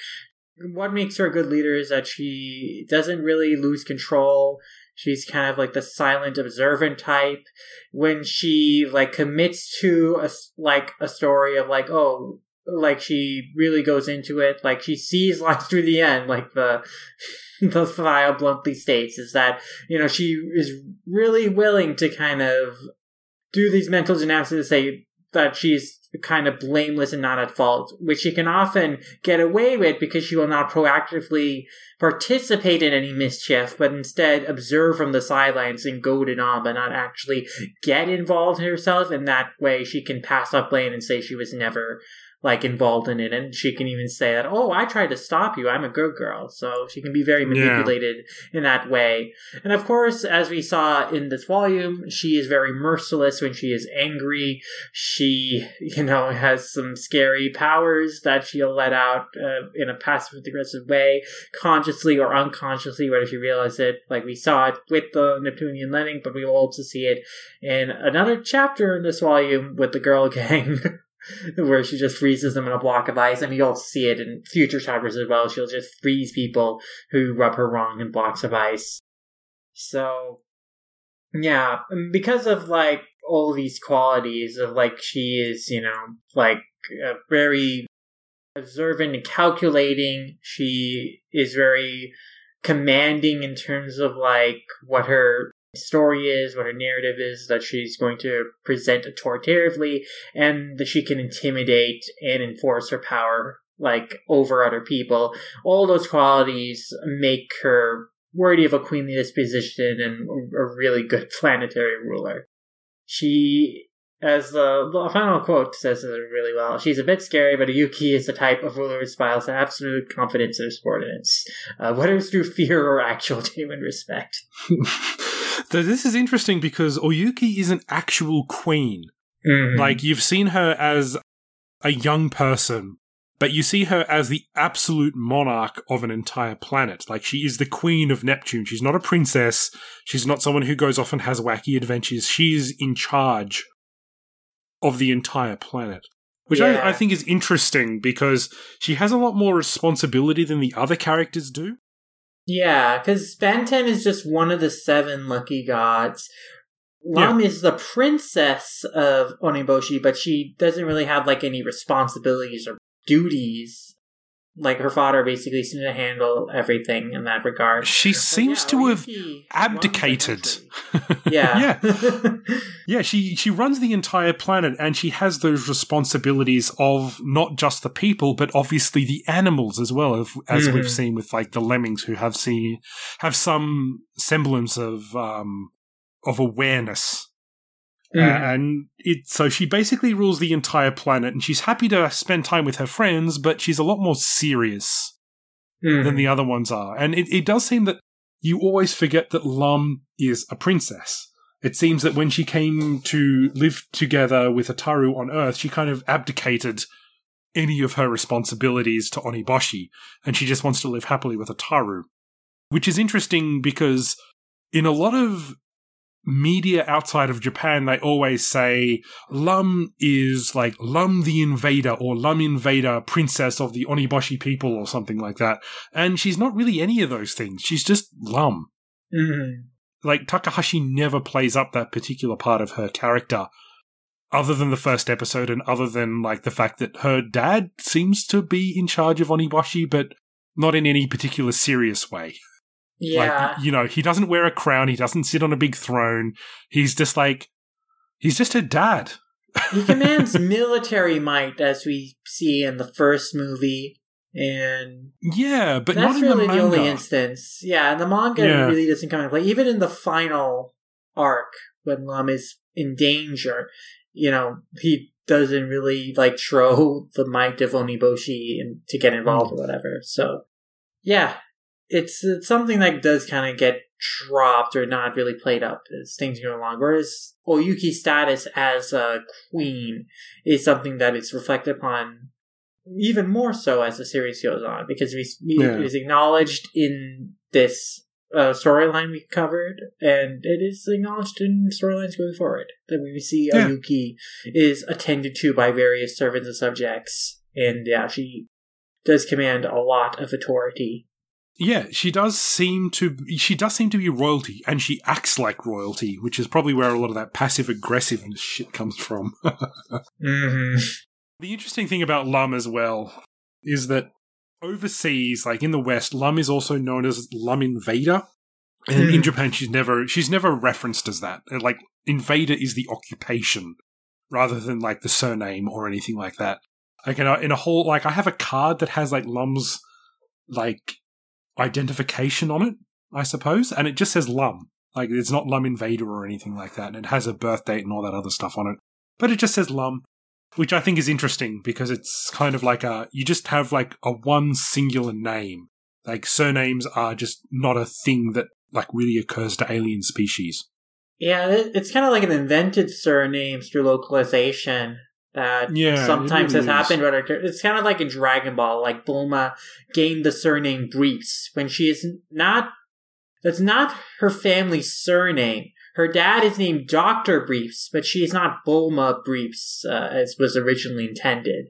what makes her a good leader is that she doesn't really lose control. She's kind of like the silent observant type. When she like commits to a like a story of like oh like she really goes into it like she sees [laughs] life through the end like the [laughs] the file bluntly states is that you know she is really willing to kind of do these mental gymnastics to say that she's kind of blameless and not at fault, which she can often get away with because she will not proactively participate in any mischief, but instead observe from the sidelines and goad it on, but not actually get involved herself. And that way she can pass off blame and say she was never like involved in it and she can even say that oh i tried to stop you. I'm a good girl. So she can be very manipulated yeah. in that way. And of course as we saw in this volume she is very merciless when she is angry. She you know has some scary powers that she'll let out uh, in a passive aggressive way consciously or unconsciously whether she realizes it like we saw it with the neptunian landing but we will also see it in another chapter in this volume with the girl [laughs] gang [laughs] where she just freezes them in a block of ice. I mean, you'll see it in future chapters as well. She'll just freeze people who rub her wrong in blocks of ice. So, yeah, um, because of like all these qualities of like she is, you know, like very observant and calculating. She is very commanding in terms of like what her story is, what her narrative is that she's going to present authoritatively, and that she can intimidate and enforce her power like over other people. All those qualities make her worthy of a queenly disposition and a really good [laughs] planetary ruler. She, as the, the final quote says it really well, she's a bit scary, but Oyuki is the type of ruler who inspires absolute confidence in her subordinates, uh, whether it's through fear or actual [laughs] genuine respect. [laughs] So this is interesting because Oyuki is an actual queen. Mm-hmm. Like you've seen her as a young person, but you see her as the absolute monarch of an entire planet. Like she is the queen of Neptune. She's not a princess. She's not someone who goes off and has wacky adventures. She's in charge of the entire planet. Which yeah. I, I think is interesting because she has a lot more responsibility than the other characters do. Yeah, because Benten is just one of the seven lucky gods. Lum yeah. is the princess of Oniboshi, but she doesn't really have like any responsibilities or duties like her father basically seemed to handle everything in that regard. She seems yeah, to have abdicated. [laughs] yeah. yeah. [laughs] yeah, she she runs the entire planet and she has those responsibilities of not just the people but obviously the animals as well as, as mm-hmm. we've seen with like the lemmings who have seen have some semblance of um of awareness Mm. Uh, and it so she basically rules the entire planet, and she's happy to spend time with her friends, but she's a lot more serious mm. than the other ones are. And it, it does seem that you always forget that Lum is a princess. It seems that when she came to live together with Ataru on Earth, she kind of abdicated any of her responsibilities to Oniboshi, and she just wants to live happily with Ataru. Which is interesting because in a lot of media outside of Japan, they always say Lum is like Lum the Invader or Lum Invader, Princess of the Oniboshi people or something like that. And she's not really any of those things. She's just Lum. Mm-hmm. Like Takahashi never plays up that particular part of her character. Other than the first episode, and other than like the fact that her dad seems to be in charge of Oniboshi, but not in any particular serious way. Yeah. Like, you know, he doesn't wear a crown. He doesn't sit on a big throne. He's just like, he's just a dad. he commands [laughs] military might, as we see in the first movie. And yeah, but that's really the, the, only instance. Yeah, and the manga yeah. really doesn't come into play. Even in the final arc, when Lum is in danger, you know, he doesn't really like [laughs] throw the might of Oniboshi and to get involved mm. or whatever. So yeah, it's, it's something that does kind of get dropped or not really played up as things go along. Whereas Oyuki's status as a queen is something that is reflected upon even more so as the series goes on because we, yeah. it is acknowledged in this uh, storyline we covered, and it is acknowledged in storylines going forward that we see yeah. Oyuki is attended to by various servants and subjects, and yeah, she does command a lot of authority yeah, she does seem to she does seem to be royalty, and she acts like royalty, which is probably where a lot of that passive aggressiveness shit comes from. [laughs] mm-hmm. The interesting thing about Lum as well is that overseas, like in the West, Lum is also known as Lum Invader. And mm. in Japan, she's never she's never referenced as that. Like Invader is the occupation rather than like the surname or anything like that. Like in a, in a whole like I have a card that has like Lum's like identification on it, I suppose, and it just says Lum. Like it's not Lum Invader or anything like that, and it has a birth date and all that other stuff on it. But it just says Lum. which I think is interesting because it's kind of like a you just have like a one singular name. Like surnames are just not a thing that like really occurs to alien species. Yeah, it's kind of like an invented surname through localization that Yeah, sometimes it has happened. But it- it's kind of like in Dragon Ball, like Bulma gained the surname Briefs when she is not. That's not her family's surname. Her dad is named Doctor Briefs, but she is not Bulma Briefs uh, as was originally intended.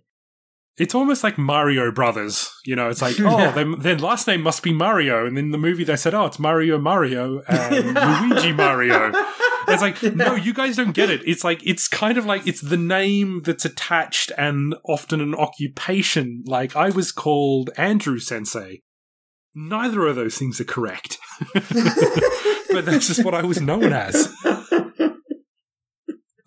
It's almost like Mario Brothers. You know, it's like, oh, [laughs] their, their last name must be Mario. And in the movie, they said, oh, it's Mario Mario and [laughs] Luigi Mario. It's like, [laughs] no, you guys don't get it. It's like, it's kind of like, it's the name that's attached and often an occupation. Like, I was called Andrew Sensei. Neither of those things are correct. [laughs] but that's just what I was known as.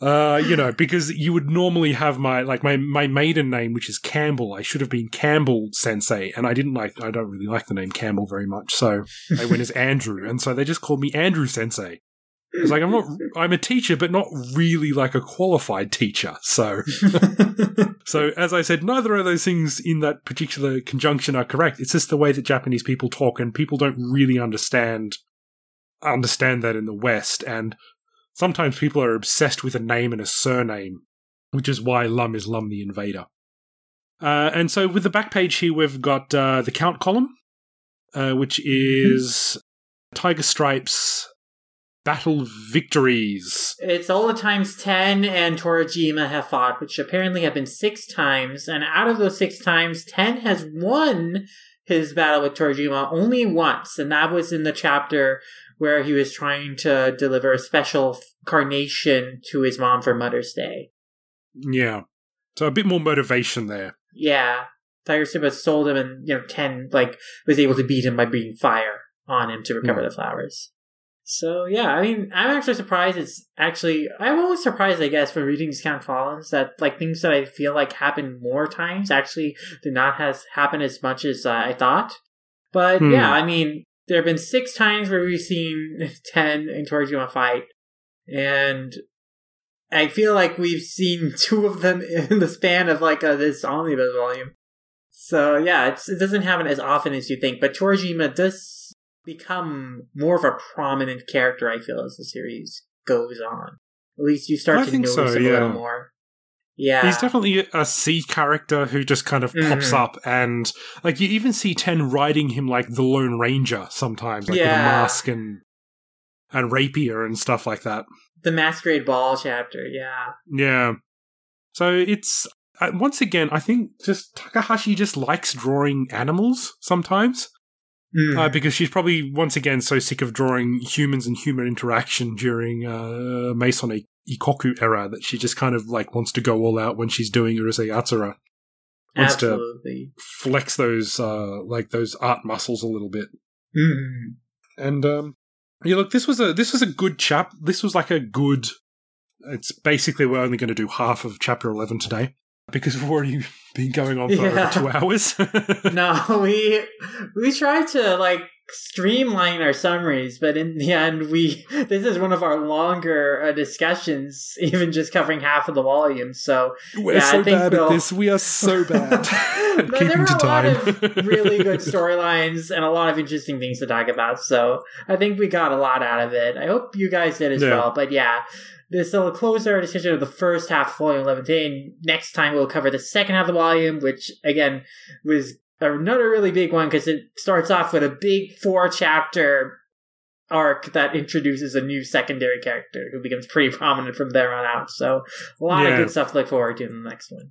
Uh, you know, because you would normally have my like my my maiden name, which is Campbell. I should have been Campbell Sensei, and I didn't like. I don't really like the name Campbell very much, so I went as Andrew, and so they just called me Andrew Sensei. It's like I'm not. [laughs] I'm a teacher, but not really like a qualified teacher. So, [laughs] so as I said, neither of those things in that particular conjunction are correct. It's just the way that Japanese people talk, and people don't really understand understand that in the West. And sometimes people are obsessed with a name and a surname, which is why Lum is Lum the Invader. Uh, and so with the back page here, we've got uh, the count column, uh, which is Tiger Stripes battle victories. It's all the times Ten and Torajima have fought, which apparently have been six times. And out of those six times, Ten has won his battle with Torajima only once. And that was in the chapter where he was trying to deliver a special carnation to his mom for Mother's Day. Yeah. So a bit more motivation there. Yeah. Tiger Simba sold him and, you know, Ten, like, was able to beat him by breathing fire on him to recover hmm. the flowers. So yeah, I mean, I'm actually surprised. It's actually I'm always surprised, I guess, when reading Count Fallons that like things that I feel like happen more times actually did not has happen as much as uh, I thought. But Hmm. yeah, I mean, there have been six times where we've seen [laughs] Ten and Torajima fight, and I feel like we've seen [laughs] two of them in the span of like uh, this omnibus volume. So yeah, it's, it doesn't happen as often as you think, but Torajima does become more of a prominent character. I feel as the series goes on. At least you start I to notice so, him a little more. Yeah, He's definitely a C character who just kind of pops Mhm. up, and like you even see Ten riding him like the Lone Ranger sometimes, like with a mask and and rapier and stuff like that. the Masquerade Ball chapter. Yeah, Yeah. So it's uh, once again, I think just Takahashi just likes drawing animals sometimes Mm. uh, because she's probably once again so sick of drawing humans and human interaction during uh, Maison Ikkoku era that she just kind of like wants to go all out when she's doing Urusei Yatsura. Wants to flex those uh, like those art muscles a little bit. Mm. And um, yeah, look, this was a this was a good chap. This was like a good. It's basically we're only going to do half of chapter eleven today because we've already been going on for Yeah. over two hours. [laughs] no, we we tried to like streamline our summaries, but in the end, we this is one of our longer uh, discussions, [laughs] even just covering half of the volume. So we're Yeah, I so think bad we'll- at this. We are so bad [laughs] no, there were a lot of really good storylines and a lot of interesting things to talk about. So I think we got a lot out of it. I hope you guys did as Yeah. well. But yeah, this will close our discussion of the first half of volume 11. And next time we'll cover the second half of the volume, which again was another really big one because it starts off with a big four chapter arc that introduces a new secondary character who becomes pretty prominent from there on out. So a lot Yeah. of good stuff to look forward to in the next one.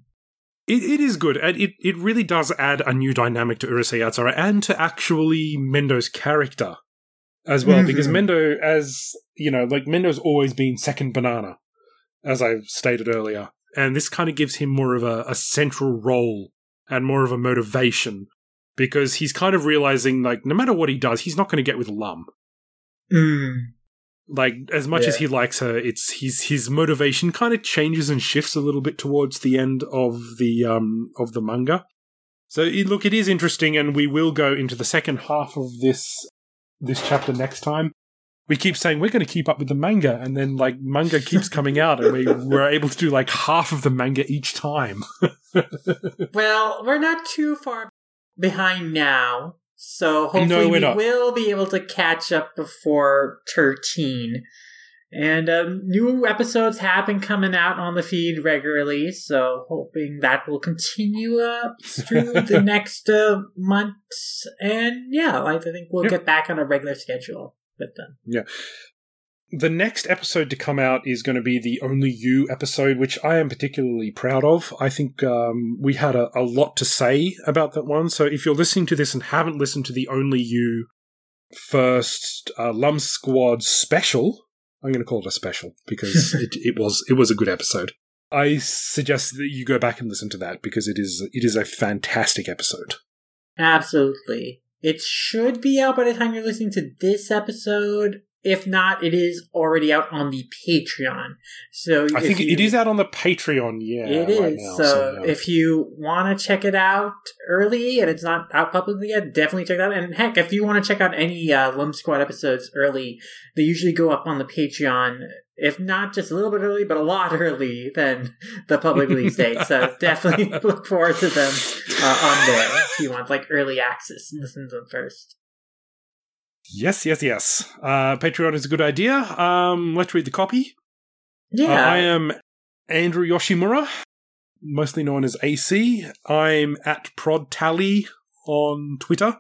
It, it is good, and it, it really does add a new dynamic to Urusei Yatsura and to actually Mendo's character as well. Because Mhm. Mendo, as you know, like Mendo's always been second banana, as I've stated earlier, and this kind of gives him more of a, a central role and more of a motivation because he's kind of realizing like no matter what he does, he's not going to get with Lum. Mm. like as much as he likes her it's his his motivation kind of changes and shifts a little bit towards the end of the um of the manga so look it is interesting and we will go into the second half of this this chapter next time we keep saying we're going to keep up with the manga, and then like manga keeps coming out, and we [laughs] we're able to do like half of the manga each time. [laughs] well, we're not too far behind now, so hopefully No, we not. will be able to catch up before 13. And um, new episodes have been coming out on the feed regularly, so hoping that will continue up through the [laughs] next uh, months. And yeah, I think we'll Yep. get back on a regular schedule with them. Yeah. The next episode to come out is going to be the Only You episode, which I am particularly proud of. I think um, we had a, a lot to say about that one. So if you're listening to this and haven't listened to the Only You first uh, Lum Squad special, I'm going to call it a special because [laughs] it, it was it was a good episode. I suggest that you go back and listen to that because it is it is a fantastic episode. Absolutely. It should be out by the time you're listening to this episode. If not, it is already out on the Patreon. So I think you- it is out on the Patreon. Yeah, It is. right now, so yeah. if you want to check it out early and it's not out publicly yet, definitely check it out. And heck, if you want to check out any uh, Lum Squad episodes early, they usually go up on the Patreon. If not just a little bit early, but a lot [laughs] early than the public release [laughs] date. So definitely [laughs] look forward to them uh, on there if you want like early access and listen to them first. Yes, yes, yes. Uh, Patreon is a good idea. Um, let's read the copy. Yeah. Uh, I am Andrew Yoshimura, mostly known as AC. I'm at Prod Tally on Twitter.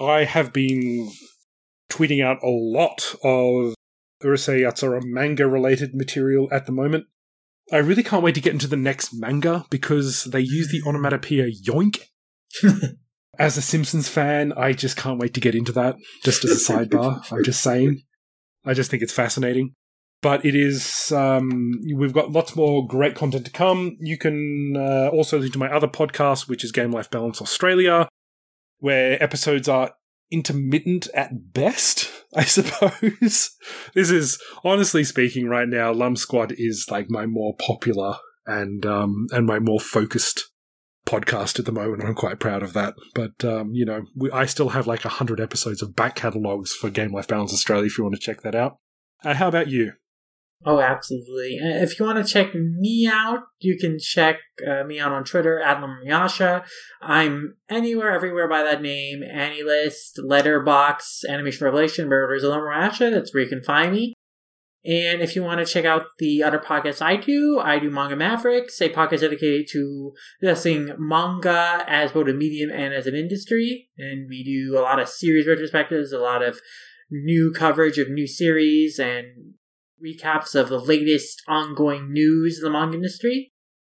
I have been tweeting out a lot of Urusei Yatsura manga related material at the moment. I really can't wait to get into the next manga because they use the onomatopoeia yoink. [laughs] As a Simpsons fan, I just can't wait to get into that. Just as a sidebar, [laughs] I'm just saying. I just think it's fascinating. But it is, um, we've got lots more great content to come. You can uh, also listen to my other podcast, which is Game Life Balance Australia, where episodes are intermittent at best, I [laughs] suppose. this is, honestly speaking, right now, Lum Squad is like my more popular and, um, and my more focused podcast at the moment. I'm quite proud of that. But, um, you know, we, I still have like 100 episodes of back catalogues for Game Life Balance Australia if you want to check that out. Uh, how about you? Oh, absolutely. Uh, If you want to check me out, you can check uh, me out on Twitter at Lamyasha. I'm anywhere, everywhere by that name. AniList, Letterboxd, Animation Revelation, Murders of Lamyasha. That's where you can find me. And if you want to check out the other podcasts I do, I do Manga Mavericks, a podcast dedicated to discussing manga as both a medium and as an industry. And we do a lot of series retrospectives, a lot of new coverage of new series, and recaps of the latest ongoing news in the manga industry.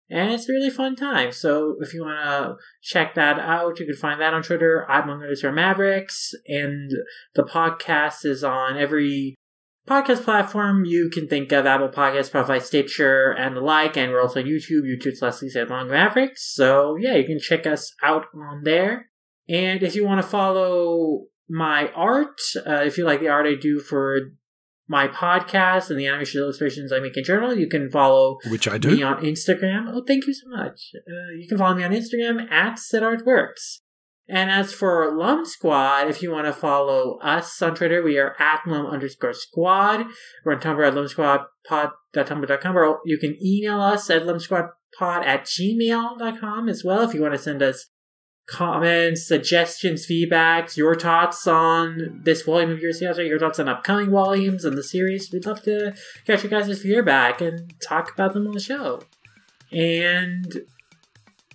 And it's a really fun time. So if you want to check that out, you can find that on Twitter at Manga Mavericks. And the podcast is on every podcast platform you can think of Apple Podcasts, Spotify, Stitcher, and the like. And we're also on YouTube, YouTube slash Lisa Long Mavericks. So yeah, you can check us out on there. And if you want to follow my art, uh, if you like the art I do for my podcast and the animation illustrations I make in journal, you can follow Which I me do. on Instagram. Oh, thank you so much. Uh, you can follow me on Instagram at SetArtWorks. And as for Lum Squad, if you want to follow us on Twitter, we are at Lum underscore squad. We're on Tumblr at lumsquadpod.tumblr.com, or you can email us at lumsquadpod at gmail.com as well if you want to send us comments, suggestions, feedbacks, your thoughts on this volume of your series, your thoughts on upcoming volumes and the series. We'd love to catch your guys' feedback and talk about them on the show. And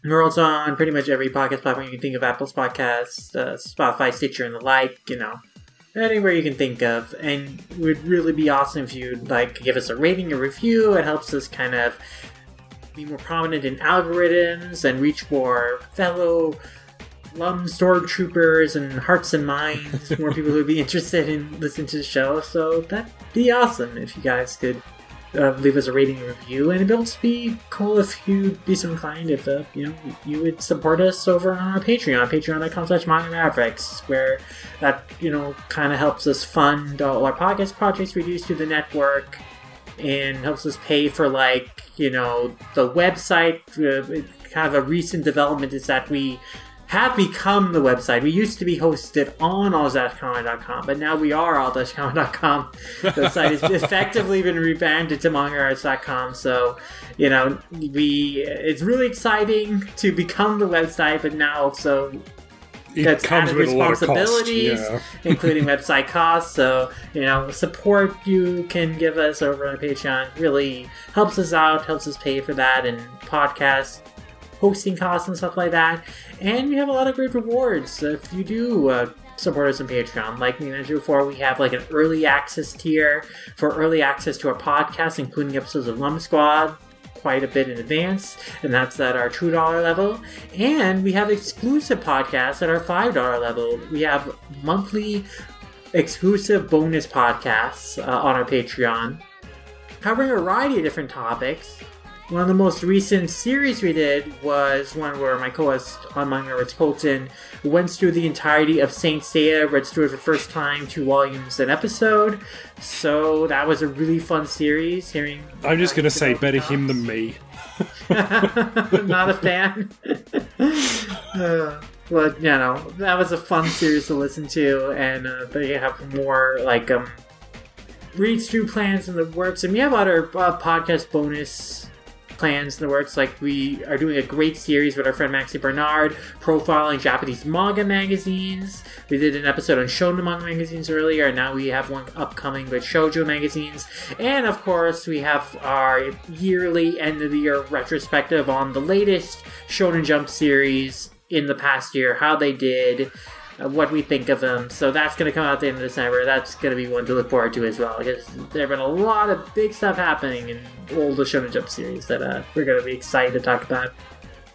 we're also on pretty much every podcast platform you can think of Apple's podcasts, uh, Spotify, Stitcher, and the like, you know. Anywhere you can think of, and it would really be awesome if you'd like give us a rating, a review. It helps us kind of be more prominent in algorithms and reach more fellow Lum stormtroopers and hearts and minds, more people who would be [laughs] interested in listening to the show. So that'd be awesome if you guys could uh, leave us a rating and review. And it'd also be cool if you'd be so inclined if uh, you know you would support us over on our Patreon, patreon.com slash mavericks, where that you know kind of helps us fund all our podcast projects we do through the network and helps us pay for like you know the website uh, kind of a recent development is that we have become the website. We used to be hosted on all-comic.com, but now we are all-comic.com. The site has [laughs] effectively been rebranded to mangaarts.com, so you know we it's really exciting to become the website, but now also It that's comes added with of cost. responsibilities, Yeah. [laughs] including website costs. So, you know, support you can give us over on Patreon really helps us out, helps us pay for that and podcast hosting costs and stuff like that. And we have a lot of great rewards if you do uh, support us on Patreon. Like we mentioned before, we have like an early access tier for early access to our podcast, including episodes of Lum Squad quite a bit in advance, and that's at our $2 level. And we have exclusive podcasts at our $5 level. We have monthly exclusive bonus podcasts uh, on our Patreon covering a variety of different topics. One of the most recent series we did was one where my co-host on Manga Rich Colton went through the entirety of Saint Seiya, read through it for the first time, two volumes an episode. So that was a really fun series. Hearing, I'm just going to say, better him than me. [laughs] Not a fan. [laughs] uh, but you know, that was a fun series to listen to, and uh, they have more like um read through plans in the works, and we have other uh, podcast bonus plans in the works. Like we are doing a great series with our friend Maxie Bernard, profiling Japanese manga magazines. We did an episode on shonen manga magazines earlier, and now we have one upcoming with shoujo magazines. And of course, we have our yearly end of the year retrospective on the latest Shonen Jump series in the past year, how they did. Uh, What we think of them, so that's going to come out at the end of December. That's going to be one to look forward to as well, because there have been a lot of big stuff happening in all the Shonen Jump series that uh, we're going to be excited to talk about.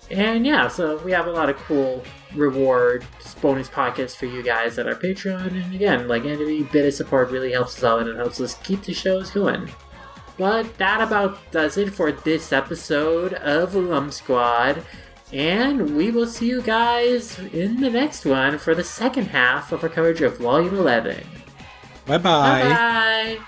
And yeah, so we have a lot of cool reward bonus podcasts for you guys at our Patreon. And again, like any bit of support really helps us out and it helps us keep the shows going. But that about does it for this episode of Lum Squad. And we will see you guys in the next one for the second half of our coverage of Volume 11. Bye Bye bye!